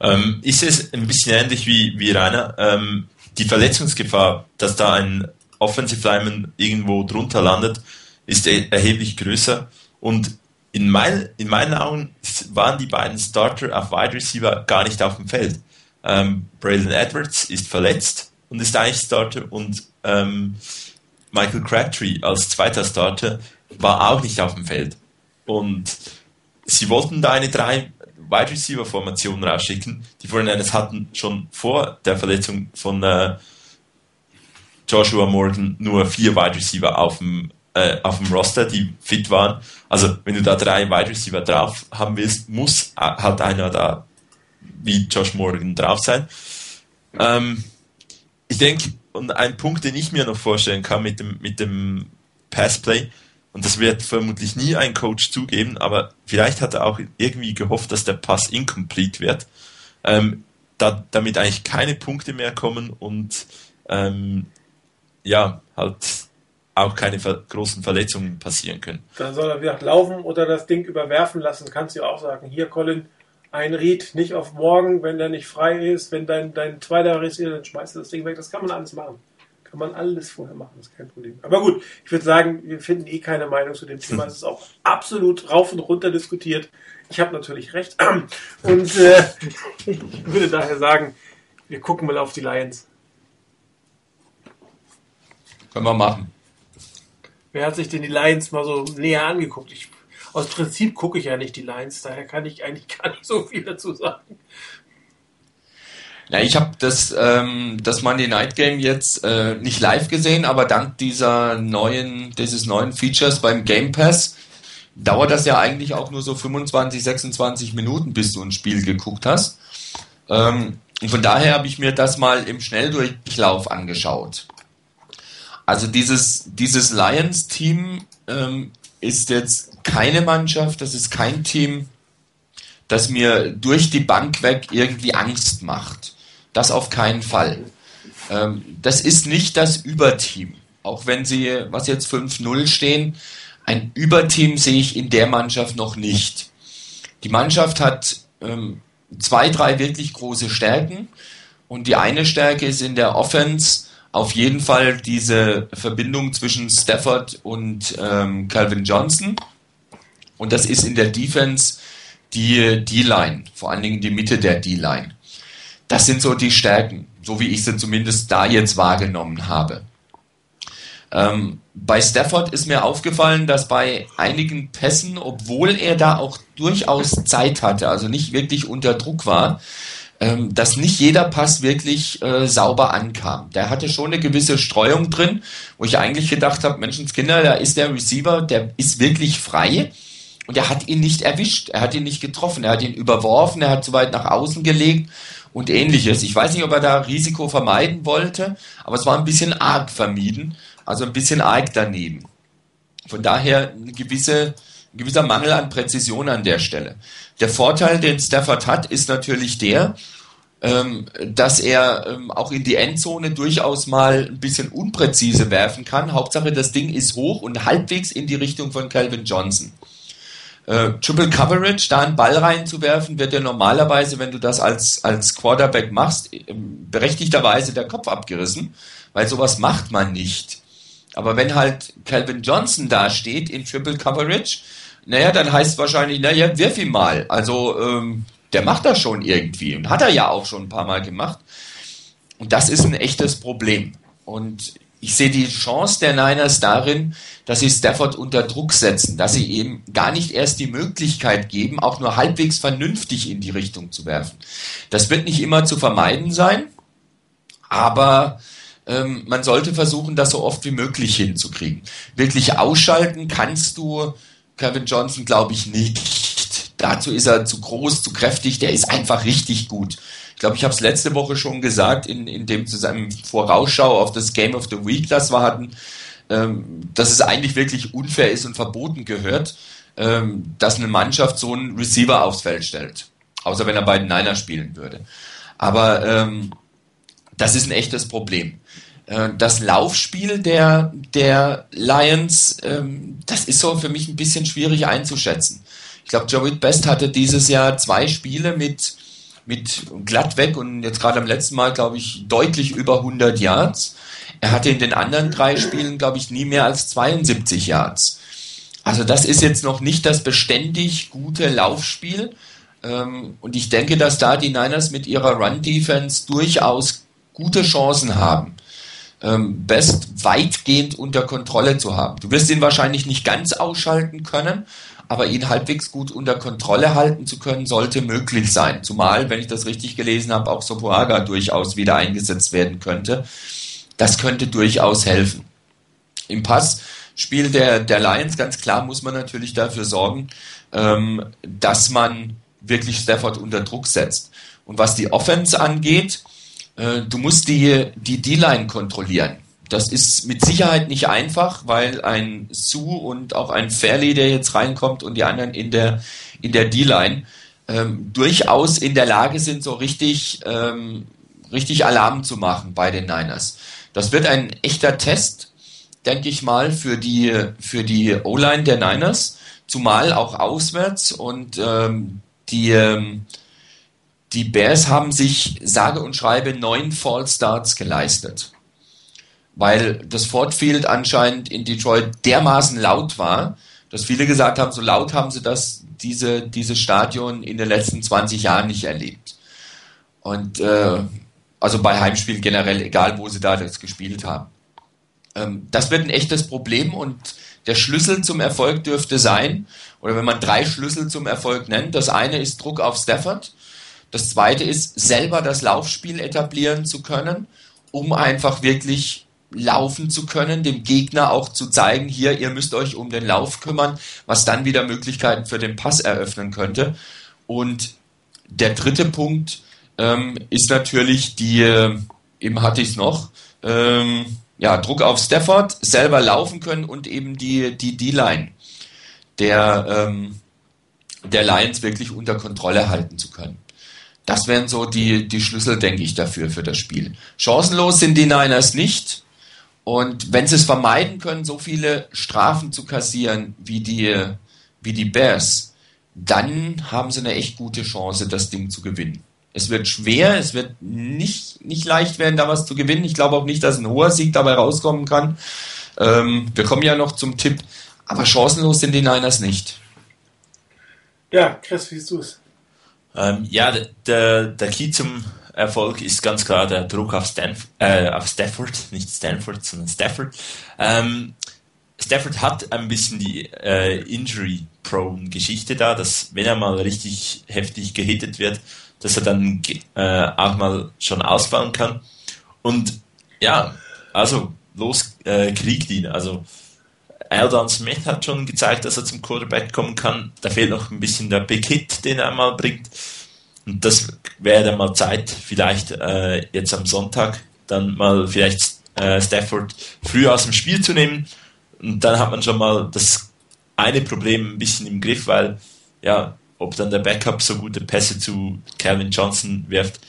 Ähm, ist es ein bisschen ähnlich wie, wie Rainer? Ähm, die Verletzungsgefahr, dass da ein Offensive Lineman irgendwo drunter landet, ist er erheblich größer. Und in, mein, in meinen Augen waren die beiden Starter auf Wide Receiver gar nicht auf dem Feld. Ähm, Braylon Edwards ist verletzt und ist eigentlich Starter und ähm, Michael Crabtree als zweiter Starter war auch nicht auf dem Feld. Und sie wollten da eine drei Wide Receiver Formation rausschicken. Die 49ers hatten schon vor der Verletzung von äh, Joshua Morgan nur vier Wide Receiver auf dem, äh, auf dem Roster, die fit waren. Also wenn du da drei Wide Receiver drauf haben willst, muss halt einer da wie Josh Morgan drauf sein. Ähm, ich denke, und ein Punkt, den ich mir noch vorstellen kann mit dem, mit dem Passplay, und das wird vermutlich nie ein Coach zugeben, aber vielleicht hat er auch irgendwie gehofft, dass der Pass incomplete wird. Ähm, da, damit eigentlich keine Punkte mehr kommen und ähm, ja, halt auch keine ver großen Verletzungen passieren können. Dann soll er wieder laufen oder das Ding überwerfen lassen. Kannst du auch sagen, hier Colin, ein Ried nicht auf morgen, wenn der nicht frei ist, wenn dein, dein zweiter ist, dann schmeißt du das Ding weg. Das kann man alles machen. Kann man alles vorher machen, das ist kein Problem. Aber gut, ich würde sagen, wir finden eh keine Meinung zu dem Thema. Es ist auch absolut rauf und runter diskutiert. Ich habe natürlich recht. Und äh, ich würde daher sagen, wir gucken mal auf die Lions. Können wir machen. Wer hat sich denn die Lions mal so näher angeguckt? Ich, aus Prinzip gucke ich ja nicht die Lions, daher kann ich eigentlich gar nicht so viel dazu sagen. Ja, ich habe das, ähm, das Monday Night Game jetzt äh, nicht live gesehen, aber dank dieser neuen, dieses neuen Features beim Game Pass dauert das ja eigentlich auch nur so 25, 26 Minuten, bis du ein Spiel geguckt hast. Ähm, und von daher habe ich mir das mal im Schnelldurchlauf angeschaut. Also dieses, dieses Lions-Team ähm, ist jetzt keine Mannschaft, das ist kein Team, das mir durch die Bank weg irgendwie Angst macht. Das auf keinen Fall. Ähm, das ist nicht das Überteam. Auch wenn sie, was jetzt 5-0 stehen, ein Überteam sehe ich in der Mannschaft noch nicht. Die Mannschaft hat ähm, zwei, drei wirklich große Stärken. Und die eine Stärke ist in der Offense auf jeden Fall diese Verbindung zwischen Stafford und ähm, Calvin Johnson. Und das ist in der Defense die D-Line, vor allen Dingen die Mitte der D-Line. Das sind so die Stärken, so wie ich sie zumindest da jetzt wahrgenommen habe. Ähm, bei Stafford ist mir aufgefallen, dass bei einigen Pässen, obwohl er da auch durchaus Zeit hatte, also nicht wirklich unter Druck war, ähm, dass nicht jeder Pass wirklich äh, sauber ankam. Der hatte schon eine gewisse Streuung drin, wo ich eigentlich gedacht habe, Menschenskinder, da ist der Receiver, der ist wirklich frei. Und er hat ihn nicht erwischt, er hat ihn nicht getroffen, er hat ihn überworfen, er hat zu weit nach außen gelegt und ähnliches. Ich weiß nicht, ob er da Risiko vermeiden wollte, aber es war ein bisschen arg vermieden, also ein bisschen arg daneben. Von daher eine gewisse, gewisser Mangel an Präzision an der Stelle. Der Vorteil, den Stafford hat, ist natürlich der, ähm, dass er ähm, auch in die Endzone durchaus mal ein bisschen unpräzise werfen kann. Hauptsache, das Ding ist hoch und halbwegs in die Richtung von Calvin Johnson. Äh, Triple Coverage, da einen Ball reinzuwerfen, wird ja normalerweise, wenn du das als, als Quarterback machst, berechtigterweise der Kopf abgerissen, weil sowas macht man nicht. Aber wenn halt Calvin Johnson da steht in Triple Coverage, naja, dann heißt wahrscheinlich, naja, wirf ihn mal. Also, ähm, der macht das schon irgendwie und hat er ja auch schon ein paar Mal gemacht. Und das ist ein echtes Problem. Und ich sehe die Chance der Niners darin, dass sie Stafford unter Druck setzen, dass sie ihm gar nicht erst die Möglichkeit geben, auch nur halbwegs vernünftig in die Richtung zu werfen. Das wird nicht immer zu vermeiden sein, aber ähm, man sollte versuchen, das so oft wie möglich hinzukriegen. Wirklich ausschalten kannst du Kevin Johnson, glaube ich, nicht. Dazu ist er zu groß, zu kräftig, der ist einfach richtig gut. Ich glaube, ich habe es letzte Woche schon gesagt, in, in dem zusammen Vorausschau auf das Game of the Week, das wir hatten, ähm, dass es eigentlich wirklich unfair ist und verboten gehört, ähm, dass eine Mannschaft so einen Receiver aufs Feld stellt. Außer wenn er bei den Niners spielen würde. Aber ähm, das ist ein echtes Problem. Äh, das Laufspiel der, der Lions, ähm, das ist so für mich ein bisschen schwierig einzuschätzen. Ich glaube, Jared Best hatte dieses Jahr zwei Spiele mit mit glatt weg und jetzt gerade am letzten Mal, glaube ich, deutlich über 100 Yards. Er hatte in den anderen drei Spielen, glaube ich, nie mehr als 72 Yards. Also das ist jetzt noch nicht das beständig gute Laufspiel. Ähm, und ich denke, dass da die Niners mit ihrer Run-Defense durchaus gute Chancen haben, ähm, Best weitgehend unter Kontrolle zu haben. Du wirst ihn wahrscheinlich nicht ganz ausschalten können, aber ihn halbwegs gut unter Kontrolle halten zu können, sollte möglich sein. Zumal, wenn ich das richtig gelesen habe, auch Sopoaga durchaus wieder eingesetzt werden könnte. Das könnte durchaus helfen. Im Passspiel der, der Lions, ganz klar, muss man natürlich dafür sorgen, ähm, dass man wirklich Stafford unter Druck setzt. Und was die Offense angeht, äh, du musst die, D-Line kontrollieren. Das ist mit Sicherheit nicht einfach, weil ein Sue und auch ein Fairley, der jetzt reinkommt und die anderen in der, in der D-Line, ähm, durchaus in der Lage sind, so richtig, ähm, richtig Alarm zu machen bei den Niners. Das wird ein echter Test, denke ich mal, für die, für die O-Line der Niners, zumal auch auswärts und ähm, die, ähm, die Bears haben sich sage und schreibe neun Fall Starts geleistet. Weil das Ford Field anscheinend in Detroit dermaßen laut war, dass viele gesagt haben, so laut haben sie das, diese, dieses Stadion in den letzten 20 Jahren nicht erlebt. Und äh, also bei Heimspielen generell, egal wo sie da das gespielt haben. Ähm, das wird ein echtes Problem und der Schlüssel zum Erfolg dürfte sein, oder wenn man drei Schlüssel zum Erfolg nennt, das eine ist Druck auf Stafford, das zweite ist selber das Laufspiel etablieren zu können, um einfach wirklich laufen zu können, dem Gegner auch zu zeigen, hier, ihr müsst euch um den Lauf kümmern, was dann wieder Möglichkeiten für den Pass eröffnen könnte. Und der dritte Punkt ähm, ist natürlich die, äh, eben hatte ich es noch, ähm, ja, Druck auf Stafford, selber laufen können und eben die, D-Line der, ähm, der Lions wirklich unter Kontrolle halten zu können. Das wären so die, die Schlüssel, denke ich, dafür, für das Spiel. Chancenlos sind die Niners nicht. Und wenn sie es vermeiden können, so viele Strafen zu kassieren wie die, wie die Bears, dann haben sie eine echt gute Chance, das Ding zu gewinnen. Es wird schwer, es wird nicht, nicht leicht werden, da was zu gewinnen. Ich glaube auch nicht, dass ein hoher Sieg dabei rauskommen kann. Ähm, wir kommen ja noch zum Tipp, aber chancenlos sind die Niners nicht. Ja, Chris, wie siehst du es? Ähm, ja, der, der Key zum Erfolg ist ganz klar der Druck auf, Stanf äh, auf Stafford, nicht Stanford, sondern Stafford. Ähm, Stafford hat ein bisschen die äh, Injury-Prone-Geschichte da, dass wenn er mal richtig heftig gehittet wird, dass er dann äh, auch mal schon ausfallen kann. Und ja, also los, äh, kriegt ihn. Also Aldon Smith hat schon gezeigt, dass er zum Quarterback kommen kann. Da fehlt noch ein bisschen der Big Hit, den er mal bringt. Und das wäre dann mal Zeit, vielleicht äh, jetzt am Sonntag dann mal vielleicht äh, Stafford früh aus dem Spiel zu nehmen. Und dann hat man schon mal das eine Problem ein bisschen im Griff, weil ja, ob dann der Backup so gute Pässe zu Calvin Johnson wirft,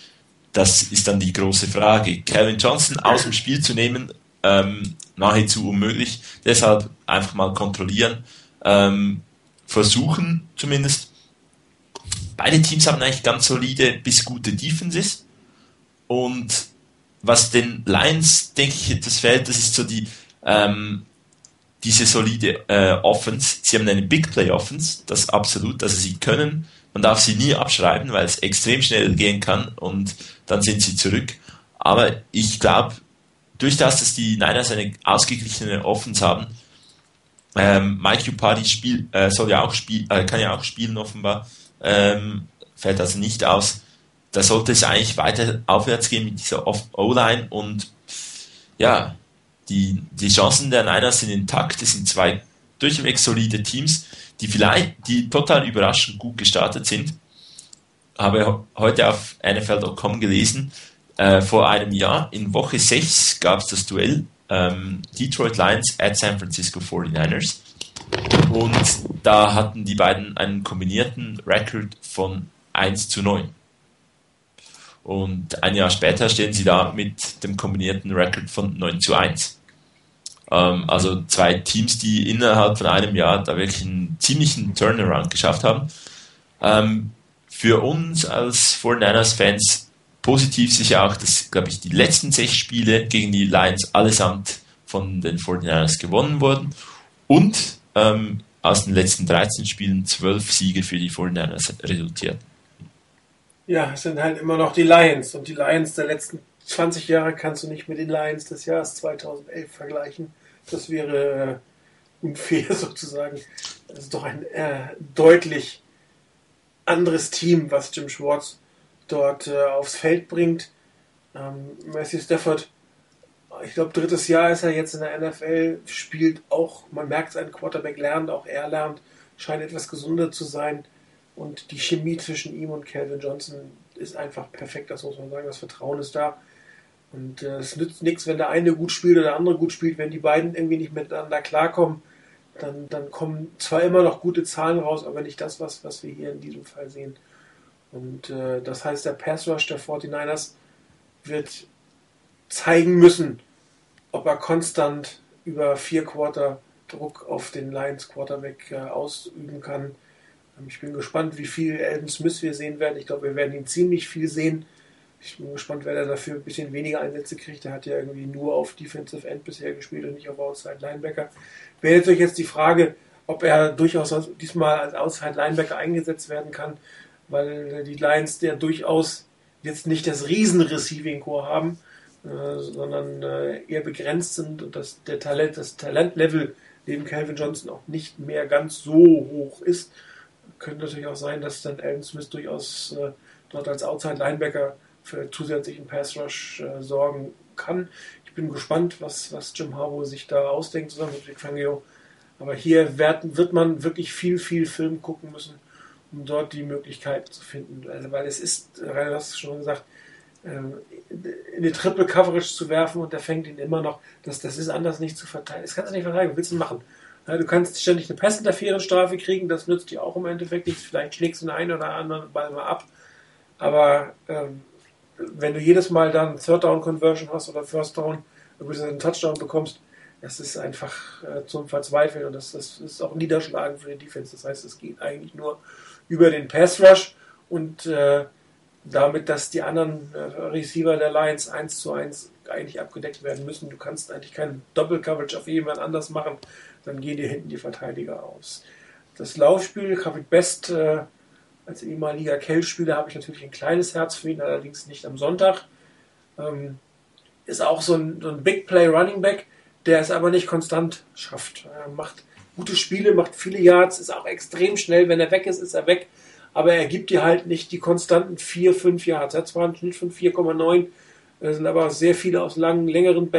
das ist dann die große Frage. Calvin Johnson aus dem Spiel zu nehmen, ähm, nahezu unmöglich. Deshalb einfach mal kontrollieren, ähm, versuchen zumindest beide Teams haben eigentlich ganz solide bis gute Defenses. Und was den Lions, denke ich, das fällt, das ist so die, ähm, diese solide äh, Offense. Sie haben eine Big Play Offense, das absolut, also sie können, man darf sie nie abschreiben, weil es extrem schnell gehen kann und dann sind sie zurück. Aber ich glaube, durch das, dass die Niners eine ausgeglichene Offense haben, ähm, Mike Upati spiel, äh, soll ja auch spiel, äh, kann ja auch spielen offenbar, ähm, fällt also nicht aus. Da sollte es eigentlich weiter aufwärts gehen mit dieser O-Line und ja, die, die Chancen der Niners sind intakt. Es sind zwei durchweg solide Teams, die vielleicht, die total überraschend gut gestartet sind. Habe heute auf NFL.com gelesen, äh, vor einem Jahr, in Woche 6 gab es das Duell ähm, Detroit Lions at San Francisco 49ers. Und da hatten die beiden einen kombinierten Record von 1 zu 9. Und ein Jahr später stehen sie da mit dem kombinierten Record von 9 zu 1. Ähm, also zwei Teams, die innerhalb von einem Jahr da wirklich einen ziemlichen Turnaround geschafft haben. Ähm, für uns als 49ers-Fans positiv sicher auch, dass, glaube ich, die letzten sechs Spiele gegen die Lions allesamt von den 49ers gewonnen wurden. Und ähm, aus den letzten 13 Spielen 12 Siege für die 49ers resultiert. Ja, es sind halt immer noch die Lions und die Lions der letzten 20 Jahre kannst du nicht mit den Lions des Jahres 2011 vergleichen. Das wäre äh, unfair sozusagen. Das ist doch ein äh, deutlich anderes Team, was Jim Schwartz dort äh, aufs Feld bringt. Ähm, Matthew Stafford ich glaube, drittes Jahr ist er jetzt in der NFL, spielt auch, man merkt es, ein Quarterback lernt, auch er lernt, scheint etwas gesunder zu sein. Und die Chemie zwischen ihm und Calvin Johnson ist einfach perfekt, das muss man sagen. Das Vertrauen ist da. Und äh, es nützt nichts, wenn der eine gut spielt oder der andere gut spielt. Wenn die beiden irgendwie nicht miteinander klarkommen, dann, dann kommen zwar immer noch gute Zahlen raus, aber nicht das, was, was wir hier in diesem Fall sehen. Und äh, das heißt, der Pass Rush der 49ers wird zeigen müssen, ob er konstant über vier Quarter Druck auf den Lions Quarterback äh, ausüben kann. Ähm, ich bin gespannt, wie viel Elton Smith wir sehen werden. Ich glaube, wir werden ihn ziemlich viel sehen. Ich bin gespannt, wer dafür ein bisschen weniger Einsätze kriegt. Der hat ja irgendwie nur auf Defensive End bisher gespielt und nicht auf Outside Linebacker. Wäre natürlich jetzt die Frage, ob er durchaus diesmal als Outside Linebacker eingesetzt werden kann, weil die Lions ja durchaus jetzt nicht das riesen Receiving Core haben, äh, sondern äh, eher begrenzt sind und das, der Talent, das Talentlevel neben Calvin Johnson auch nicht mehr ganz so hoch ist. Könnte natürlich auch sein, dass dann Alden Smith durchaus äh, dort als Outside Linebacker für zusätzlichen Pass Rush äh, sorgen kann. Ich bin gespannt, was, was Jim Harbaugh sich da ausdenkt, zusammen mit Vic Fangio. Aber hier wird, wird man wirklich viel, viel Film gucken müssen, um dort die Möglichkeit zu finden. Also, weil es ist, Rainer, hast es schon gesagt, ähm, in die Triple Coverage zu werfen und der fängt ihn immer noch. Das, das ist anders nicht zu verteidigen. Das kannst du nicht verteidigen. Was willst du machen? du kannst ständig eine Passinterference-Strafe kriegen, das nützt dir auch im Endeffekt nichts. Vielleicht schlägst du den einen oder anderen Ball mal ab. Aber ähm, wenn du jedes Mal dann Third Down Conversion hast oder First Down, beziehungsweise einen Touchdown bekommst, das ist einfach äh, zum Verzweifeln und das, das ist auch Niederschlagen für die Defense. Das heißt, es geht eigentlich nur über den Pass Rush und äh, damit, dass die anderen äh, Receiver der Lions 1 zu 1 eigentlich abgedeckt werden müssen. Du kannst eigentlich keine Doppel-Coverage auf jemand anders machen, dann gehen dir hinten die Verteidiger aus. Das Laufspiel, David Best, äh, als ehemaliger Kell-Spieler habe ich natürlich ein kleines Herz für ihn, allerdings nicht am Sonntag. Ähm, ist auch so ein, so ein Big Play Running Back, der es aber nicht konstant schafft. Er macht gute Spiele, macht viele Yards, ist auch extrem schnell. Wenn er weg ist, ist er weg. Aber er gibt dir halt nicht die konstanten 4, 5 Yards. Er hat zwar einen Schnitt von 4,9, sind aber sehr viele aus langen, längeren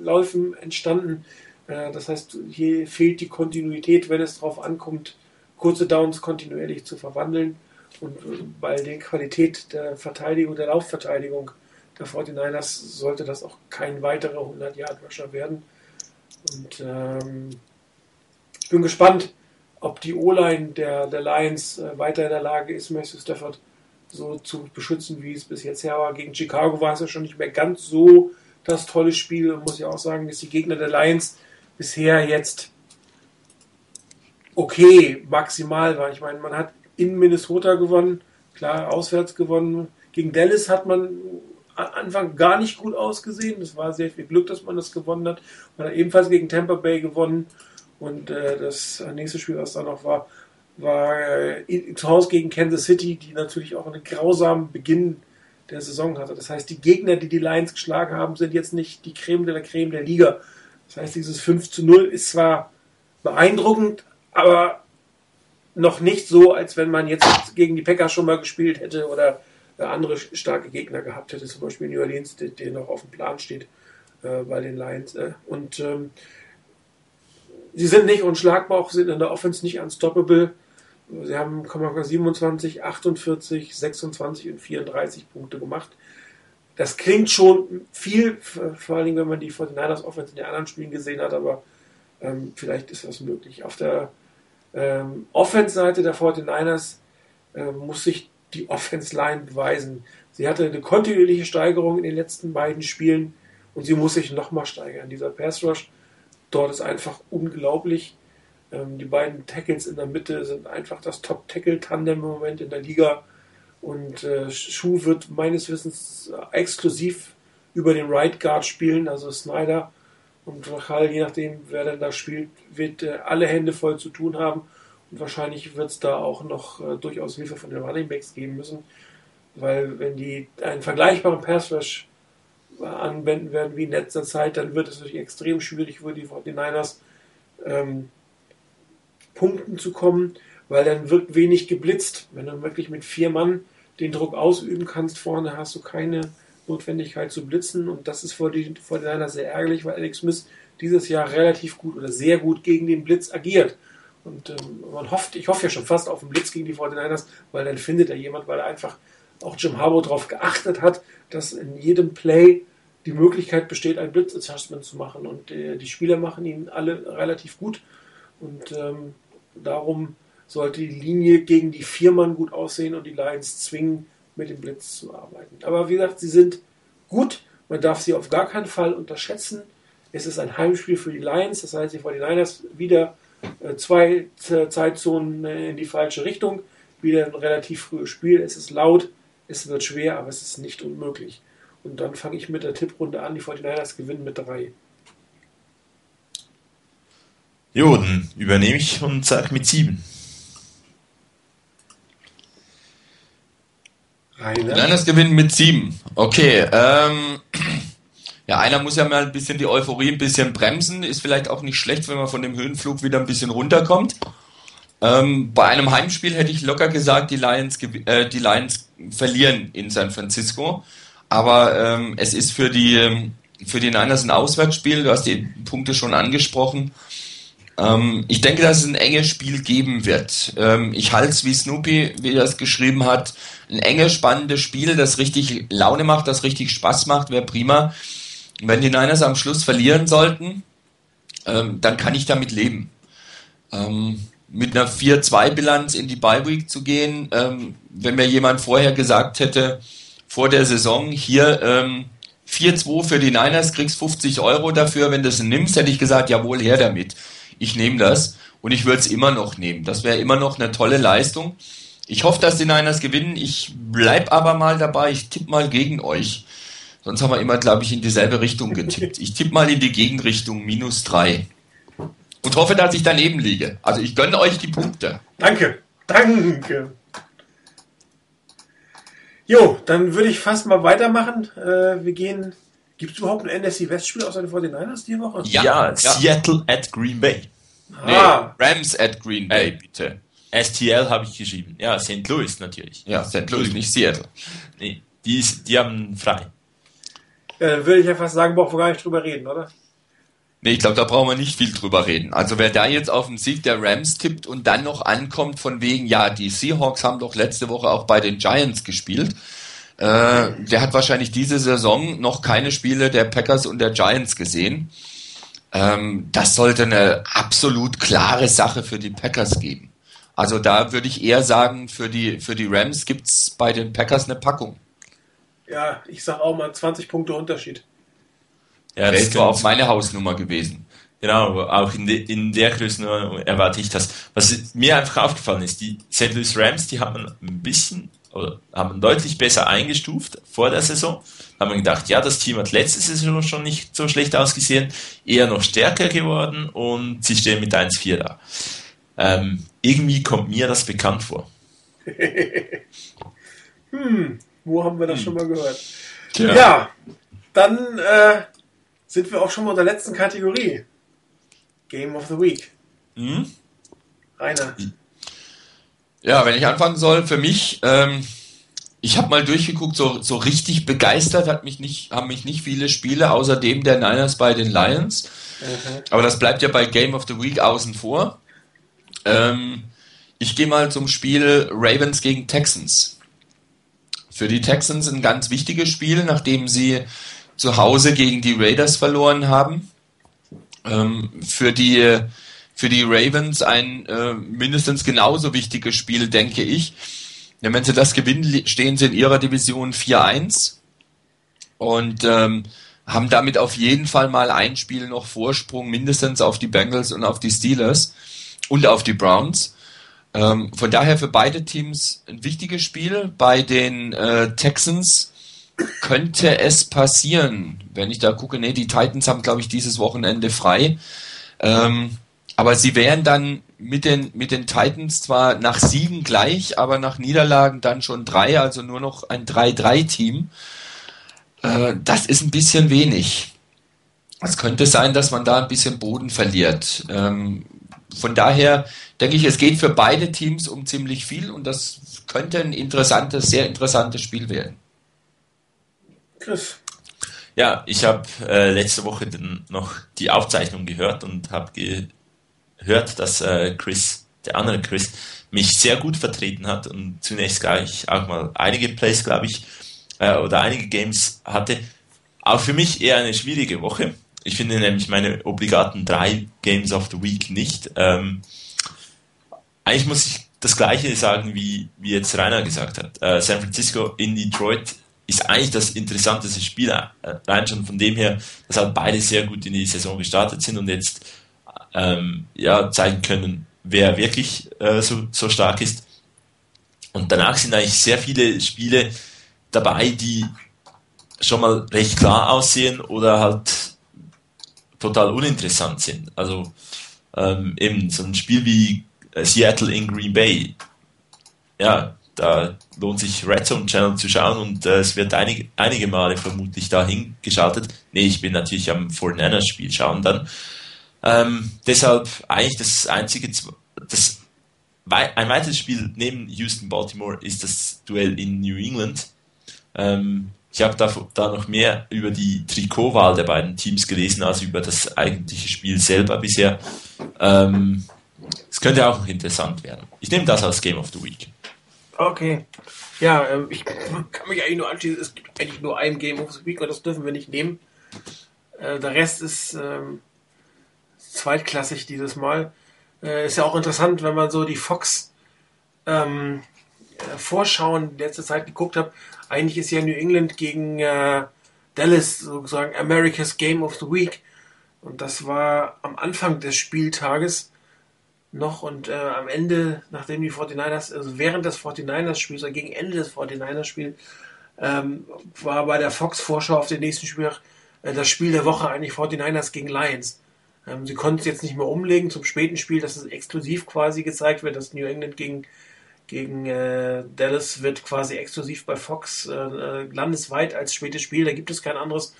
Läufen entstanden. Äh, das heißt, hier fehlt die Kontinuität, wenn es darauf ankommt, kurze Downs kontinuierlich zu verwandeln. Und äh, bei der Qualität der Verteidigung, der Laufverteidigung der 49ers sollte das auch kein weiterer 100-Yard-Rusher werden. Und ähm, ich bin gespannt, ob die O-Line der, der Lions äh, weiter in der Lage ist, Matthew Stafford so zu beschützen, wie es bis jetzt her war. Gegen Chicago war es ja schon nicht mehr ganz so das tolle Spiel. Muss ich auch sagen, dass die Gegner der Lions bisher jetzt okay, maximal waren. Ich meine, man hat in Minnesota gewonnen, klar, auswärts gewonnen. Gegen Dallas hat man am Anfang gar nicht gut ausgesehen. Es war sehr viel Glück, dass man das gewonnen hat. Man hat ebenfalls gegen Tampa Bay gewonnen. Und äh, das nächste Spiel, was da noch war, war äh, zu Hause gegen Kansas City, die natürlich auch einen grausamen Beginn der Saison hatte. Das heißt, die Gegner, die die Lions geschlagen haben, sind jetzt nicht die Creme de la Creme der Liga. Das heißt, dieses 5 zu 0 ist zwar beeindruckend, aber noch nicht so, als wenn man jetzt gegen die Packers schon mal gespielt hätte oder äh, andere starke Gegner gehabt hätte, zum Beispiel New Orleans, der, noch auf dem Plan steht äh, bei den Lions. Äh. Und ähm, sie sind nicht unschlagbar, auch sind in der Offense nicht unstoppable. Sie haben 27, 48, 26 und 34 Punkte gemacht. Das klingt schon viel, vor Dingen, wenn man die 49ers Offense in den anderen Spielen gesehen hat, aber ähm, vielleicht ist das möglich. Auf der ähm, Offense-Seite der 49ers äh, muss sich die Offense-Line beweisen. Sie hatte eine kontinuierliche Steigerung in den letzten beiden Spielen und sie muss sich nochmal steigern. Dieser Pass-Rush dort ist einfach unglaublich. Ähm, die beiden Tackles in der Mitte sind einfach das Top-Tackle-Tandem im Moment in der Liga. Und äh, Schuh wird meines Wissens exklusiv über den Right Guard spielen, also Snyder und Rachal, je nachdem, wer denn da spielt, wird äh, alle Hände voll zu tun haben. Und wahrscheinlich wird es da auch noch äh, durchaus Hilfe von den Running Backs geben müssen. Weil wenn die einen vergleichbaren Pass Rush äh, anwenden werden wie in letzter Zeit, dann wird es natürlich extrem schwierig für die 49ers ähm, Punkten zu kommen, weil dann wird wenig geblitzt. Wenn du wirklich mit vier Mann den Druck ausüben kannst vorne, hast du keine Notwendigkeit zu blitzen. Und das ist vor, den Niners sehr ärgerlich, weil Alex Smith dieses Jahr relativ gut oder sehr gut gegen den Blitz agiert. Und ähm, man hofft, ich hoffe ja schon fast auf den Blitz gegen die 49ers, weil dann findet er jemand, weil er einfach auch Jim Harbour darauf geachtet hat, dass in jedem Play die Möglichkeit besteht, ein Blitz-Adjustment zu machen. Und äh, die Spieler machen ihn alle relativ gut. Und ähm, darum sollte die Linie gegen die Viermann gut aussehen und die Lions zwingen, mit dem Blitz zu arbeiten. Aber wie gesagt, sie sind gut. Man darf sie auf gar keinen Fall unterschätzen. Es ist ein Heimspiel für die Lions, das heißt, die 49ers wieder äh, zwei Zeitzonen äh, in die falsche Richtung. Wieder ein relativ frühes Spiel. Es ist laut, es wird schwer, aber es ist nicht unmöglich. Und dann fange ich mit der Tipprunde an. Die 49ers gewinnen mit drei. Jo, dann übernehme ich und sage mit sieben. Rainer? Niners gewinnen mit sieben. Okay, ähm, ja, einer muss ja mal ein bisschen die Euphorie ein bisschen bremsen. Ist vielleicht auch nicht schlecht, wenn man von dem Höhenflug wieder ein bisschen runterkommt. Ähm, bei einem Heimspiel hätte ich locker gesagt, die Lions, äh, die Lions verlieren in San Francisco. Aber ähm, es ist für die, ähm, für die Niners ein Auswärtsspiel. Du hast die Punkte schon angesprochen. Ähm, ich denke, dass es ein enges Spiel geben wird. Ähm, ich halte es, wie Snoopy, wie es geschrieben hat, ein enges, spannendes Spiel, das richtig Laune macht, das richtig Spaß macht, wäre prima. Wenn die Niners am Schluss verlieren sollten, ähm, dann kann ich damit leben. Ähm, mit einer 4-2-Bilanz in die Bye Week zu gehen, ähm, wenn mir jemand vorher gesagt hätte, vor der Saison, hier ähm, 4-2 für die Niners, kriegst 50 Euro dafür, wenn du es nimmst, hätte ich gesagt, jawohl, her damit. Ich nehme das und ich würde es immer noch nehmen. Das wäre immer noch eine tolle Leistung. Ich hoffe, dass die Niners gewinnen. Ich bleib aber mal dabei. Ich tippe mal gegen euch. Sonst haben wir immer, glaube ich, in dieselbe Richtung getippt. Ich tippe mal in die Gegenrichtung minus drei und hoffe, dass ich daneben liege. Also ich gönne euch die Punkte. Danke, danke. Jo, dann würde ich fast mal weitermachen. Äh, wir gehen. Gibt es überhaupt ein NSC West-Spiel außer den 49ers die Woche? Ja, ja, Seattle at Green Bay. Ah. Nee, Rams at Green Bay, äh, bitte. STL habe ich geschrieben. Ja, St. Louis natürlich. Ja, St. Louis, nicht Seattle. Nee, die, ist, die haben frei. Ja, dann würde ich ja fast sagen, brauchen wir gar nicht drüber reden, oder? Nee, ich glaube, da brauchen wir nicht viel drüber reden. Also wer da jetzt auf den Sieg der Rams tippt und dann noch ankommt von wegen, ja, die Seahawks haben doch letzte Woche auch bei den Giants gespielt, äh, der hat wahrscheinlich diese Saison noch keine Spiele der Packers und der Giants gesehen. Ähm, das sollte eine absolut klare Sache für die Packers geben. Also da würde ich eher sagen, für die, für die Rams gibt es bei den Packers eine Packung. Ja, ich sage auch mal 20 Punkte Unterschied. Ja, das war auch meine Hausnummer gewesen. Genau, auch in, de, in der Größenordnung erwarte ich das. Was mir einfach aufgefallen ist, die St. Louis Rams, die hat man ein bisschen oder haben deutlich besser eingestuft vor der Saison. Da haben wir gedacht, ja, das Team hat letzte Saison schon nicht so schlecht ausgesehen, eher noch stärker geworden und sie stehen mit 1-4 da. Ähm, irgendwie kommt mir das bekannt vor. hm, wo haben wir das hm. schon mal gehört? Ja, ja dann äh, sind wir auch schon mal in der letzten Kategorie. Game of the Week. Hm? Rainer. Ja, wenn ich anfangen soll, für mich, ähm, ich habe mal durchgeguckt, so, so richtig begeistert hat mich nicht, haben mich nicht viele Spiele, außer dem der Niners bei den Lions. Mhm. Aber das bleibt ja bei Game of the Week außen vor. Ähm, ich gehe mal zum Spiel Ravens gegen Texans. Für die Texans ein ganz wichtiges Spiel, nachdem sie zu Hause gegen die Raiders verloren haben. Ähm, für die für die Ravens ein äh, mindestens genauso wichtiges Spiel, denke ich. Ja, wenn sie das gewinnen, stehen sie in ihrer Division 4-1 und ähm, haben damit auf jeden Fall mal ein Spiel noch Vorsprung, mindestens auf die Bengals und auf die Steelers und auf die Browns. Ähm, von daher für beide Teams ein wichtiges Spiel. Bei den äh, Texans könnte es passieren, wenn ich da gucke, nee, die Titans haben, glaube ich, dieses Wochenende frei. Ähm, aber sie wären dann mit den, mit den Titans zwar nach Siegen gleich, aber nach Niederlagen dann schon drei, also nur noch ein 3-3-Team. Äh, das ist ein bisschen wenig. Es könnte sein, dass man da ein bisschen Boden verliert. Ähm, von daher denke ich, es geht für beide Teams um ziemlich viel und das könnte ein interessantes, sehr interessantes Spiel werden. Chris. Ja, ich habe äh, letzte Woche noch die Aufzeichnung gehört und habe gehört, dass äh, Chris, der andere Chris, mich sehr gut vertreten hat und zunächst gleich auch mal einige Plays, glaube ich, äh, oder einige Games hatte. Auch für mich eher eine schwierige Woche. Ich finde nämlich meine obligaten drei Games of the Week nicht. Ähm, eigentlich muss ich das Gleiche sagen, wie, wie jetzt Rainer gesagt hat. Äh, San Francisco in Detroit ist eigentlich das interessanteste Spiel, äh, rein schon von dem her, dass halt beide sehr gut in die Saison gestartet sind und jetzt ähm, ja, zeigen können, wer wirklich äh, so, so stark ist. Und danach sind eigentlich sehr viele Spiele dabei, die schon mal recht klar aussehen oder halt total uninteressant sind. Also ähm, eben so ein Spiel wie äh, Seattle in Green Bay, ja, da lohnt sich Red Zone Channel zu schauen und äh, es wird einige, einige Male vermutlich dahin geschaltet. Nee, ich bin natürlich am 49ers Spiel schauen dann. Ähm, deshalb eigentlich das einzige, das, ein weiteres Spiel neben Houston Baltimore ist das Duell in New England. Ähm, ich habe da, da noch mehr über die Trikotwahl der beiden Teams gelesen, als über das eigentliche Spiel selber bisher. Ähm, es könnte auch noch interessant werden. Ich nehme das als Game of the Week. Okay. Ja, ähm, ich kann mich eigentlich nur anschließen. Es gibt eigentlich nur ein Game of the Week und das dürfen wir nicht nehmen. Äh, der Rest ist ähm, zweitklassig dieses Mal. Äh, ist ja auch interessant, wenn man so die Fox ähm, äh, Vorschauen letzte Zeit geguckt hat, eigentlich ist ja New England gegen äh, Dallas sozusagen America's Game of the Week. Und das war am Anfang des Spieltages noch und äh, am Ende, nachdem die 49ers, also während des 49ers Spiels oder gegen Ende des 49ers Spiels, ähm, war bei der Fox Vorschau auf den nächsten Spieltag äh, das Spiel der Woche eigentlich 49ers gegen Lions. Ähm, sie konnten es jetzt nicht mehr umlegen zum späten Spiel, dass es exklusiv quasi gezeigt wird, dass New England gegen gegen äh, Dallas wird quasi exklusiv bei Fox äh, äh, landesweit als spätes Spiel. Da gibt es kein anderes.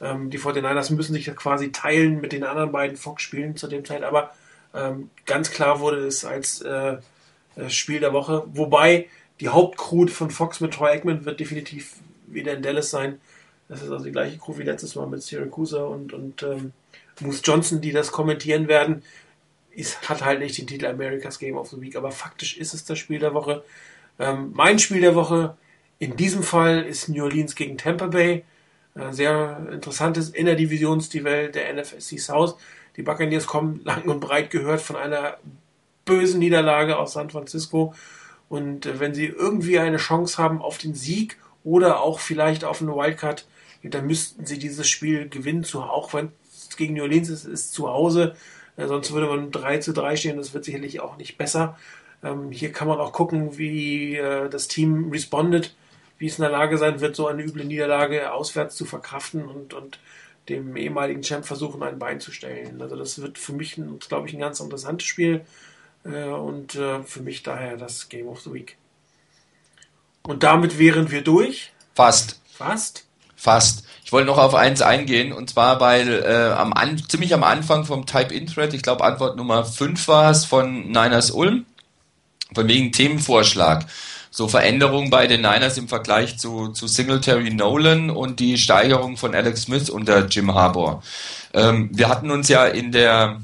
Ähm, die 49ers müssen sich quasi teilen mit den anderen beiden Fox-Spielen zu dem Zeit. Aber ähm, ganz klar wurde es als äh, äh, Spiel der Woche. Wobei die Hauptcrew von Fox mit Troy Aikman wird definitiv wieder in Dallas sein. Das ist also die gleiche Crew wie letztes Mal mit Syracuse und, und ähm, Moose Johnson, die das kommentieren werden ist, hat halt nicht den Titel America's Game of the Week, aber faktisch ist es das Spiel der Woche. Ähm, mein Spiel der Woche in diesem Fall ist New Orleans gegen Tampa Bay. Äh, sehr interessantes Innerdivisionsduell der NFSC South. Die Buccaneers kommen lang und breit gehört von einer bösen Niederlage aus San Francisco. Und äh, wenn sie irgendwie eine Chance haben auf den Sieg oder auch vielleicht auf eine Wildcard, dann müssten sie dieses Spiel gewinnen, auch wenn es gegen New Orleans ist, ist zu Hause. Ja, sonst würde man 3 zu 3 stehen, das wird sicherlich auch nicht besser. Ähm, hier kann man auch gucken, wie äh, das Team respondet, wie es in der Lage sein wird, so eine üble Niederlage auswärts zu verkraften und, und dem ehemaligen Champ versuchen, ein Bein zu stellen. Also das wird für mich, glaube ich, ein ganz interessantes Spiel äh, und äh, für mich daher das Game of the Week. Und damit wären wir durch. Fast. Fast. Fast. Ich wollte noch auf eins eingehen, und zwar, weil äh, am an, ziemlich am Anfang vom Type-In-Thread, ich glaube Antwort Nummer 5 war es von Niners Ulm, von wegen Themenvorschlag. So Veränderungen bei den Niners im Vergleich zu, zu Singletary Nolan und die Steigerung von Alex Smith unter Jim Harbour. Ähm, wir hatten uns ja in der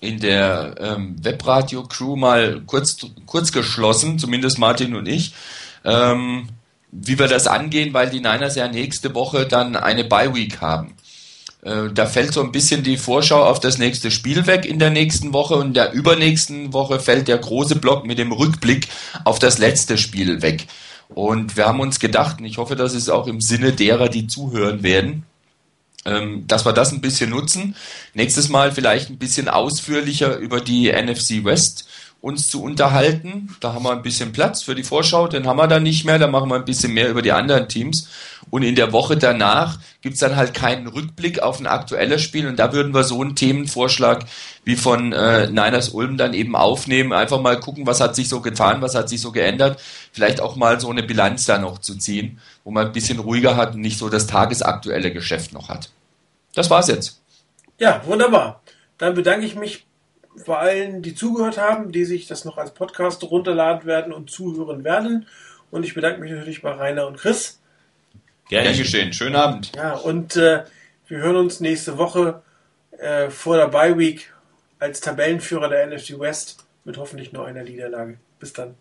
in der ähm, Webradio-Crew mal kurz, kurz geschlossen, zumindest Martin und ich, ähm, wie wir das angehen, weil die Niners ja nächste Woche dann eine Bye-Week haben. Äh, da fällt so ein bisschen die Vorschau auf das nächste Spiel weg in der nächsten Woche und der übernächsten Woche fällt der große Block mit dem Rückblick auf das letzte Spiel weg. Und wir haben uns gedacht, und ich hoffe, das ist auch im Sinne derer, die zuhören werden, ähm, dass wir das ein bisschen nutzen. Nächstes Mal vielleicht ein bisschen ausführlicher über die NFC West uns zu unterhalten. Da haben wir ein bisschen Platz für die Vorschau, den haben wir dann nicht mehr, da machen wir ein bisschen mehr über die anderen Teams. Und in der Woche danach gibt's dann halt keinen Rückblick auf ein aktuelles Spiel und da würden wir so einen Themenvorschlag wie von äh, Niners Ulm dann eben aufnehmen, einfach mal gucken, was hat sich so getan, was hat sich so geändert, vielleicht auch mal so eine Bilanz da noch zu ziehen, wo man ein bisschen ruhiger hat und nicht so das tagesaktuelle Geschäft noch hat. Das war's jetzt. Ja, wunderbar. Dann bedanke ich mich vor allen, die zugehört haben, die sich das noch als Podcast runterladen werden und zuhören werden. Und ich bedanke mich natürlich bei Rainer und Chris. Gerne geschehen. Schönen Abend. Ja, und äh, wir hören uns nächste Woche äh, vor der Bye Week als Tabellenführer der NFC West mit hoffentlich nur einer Niederlage. Bis dann.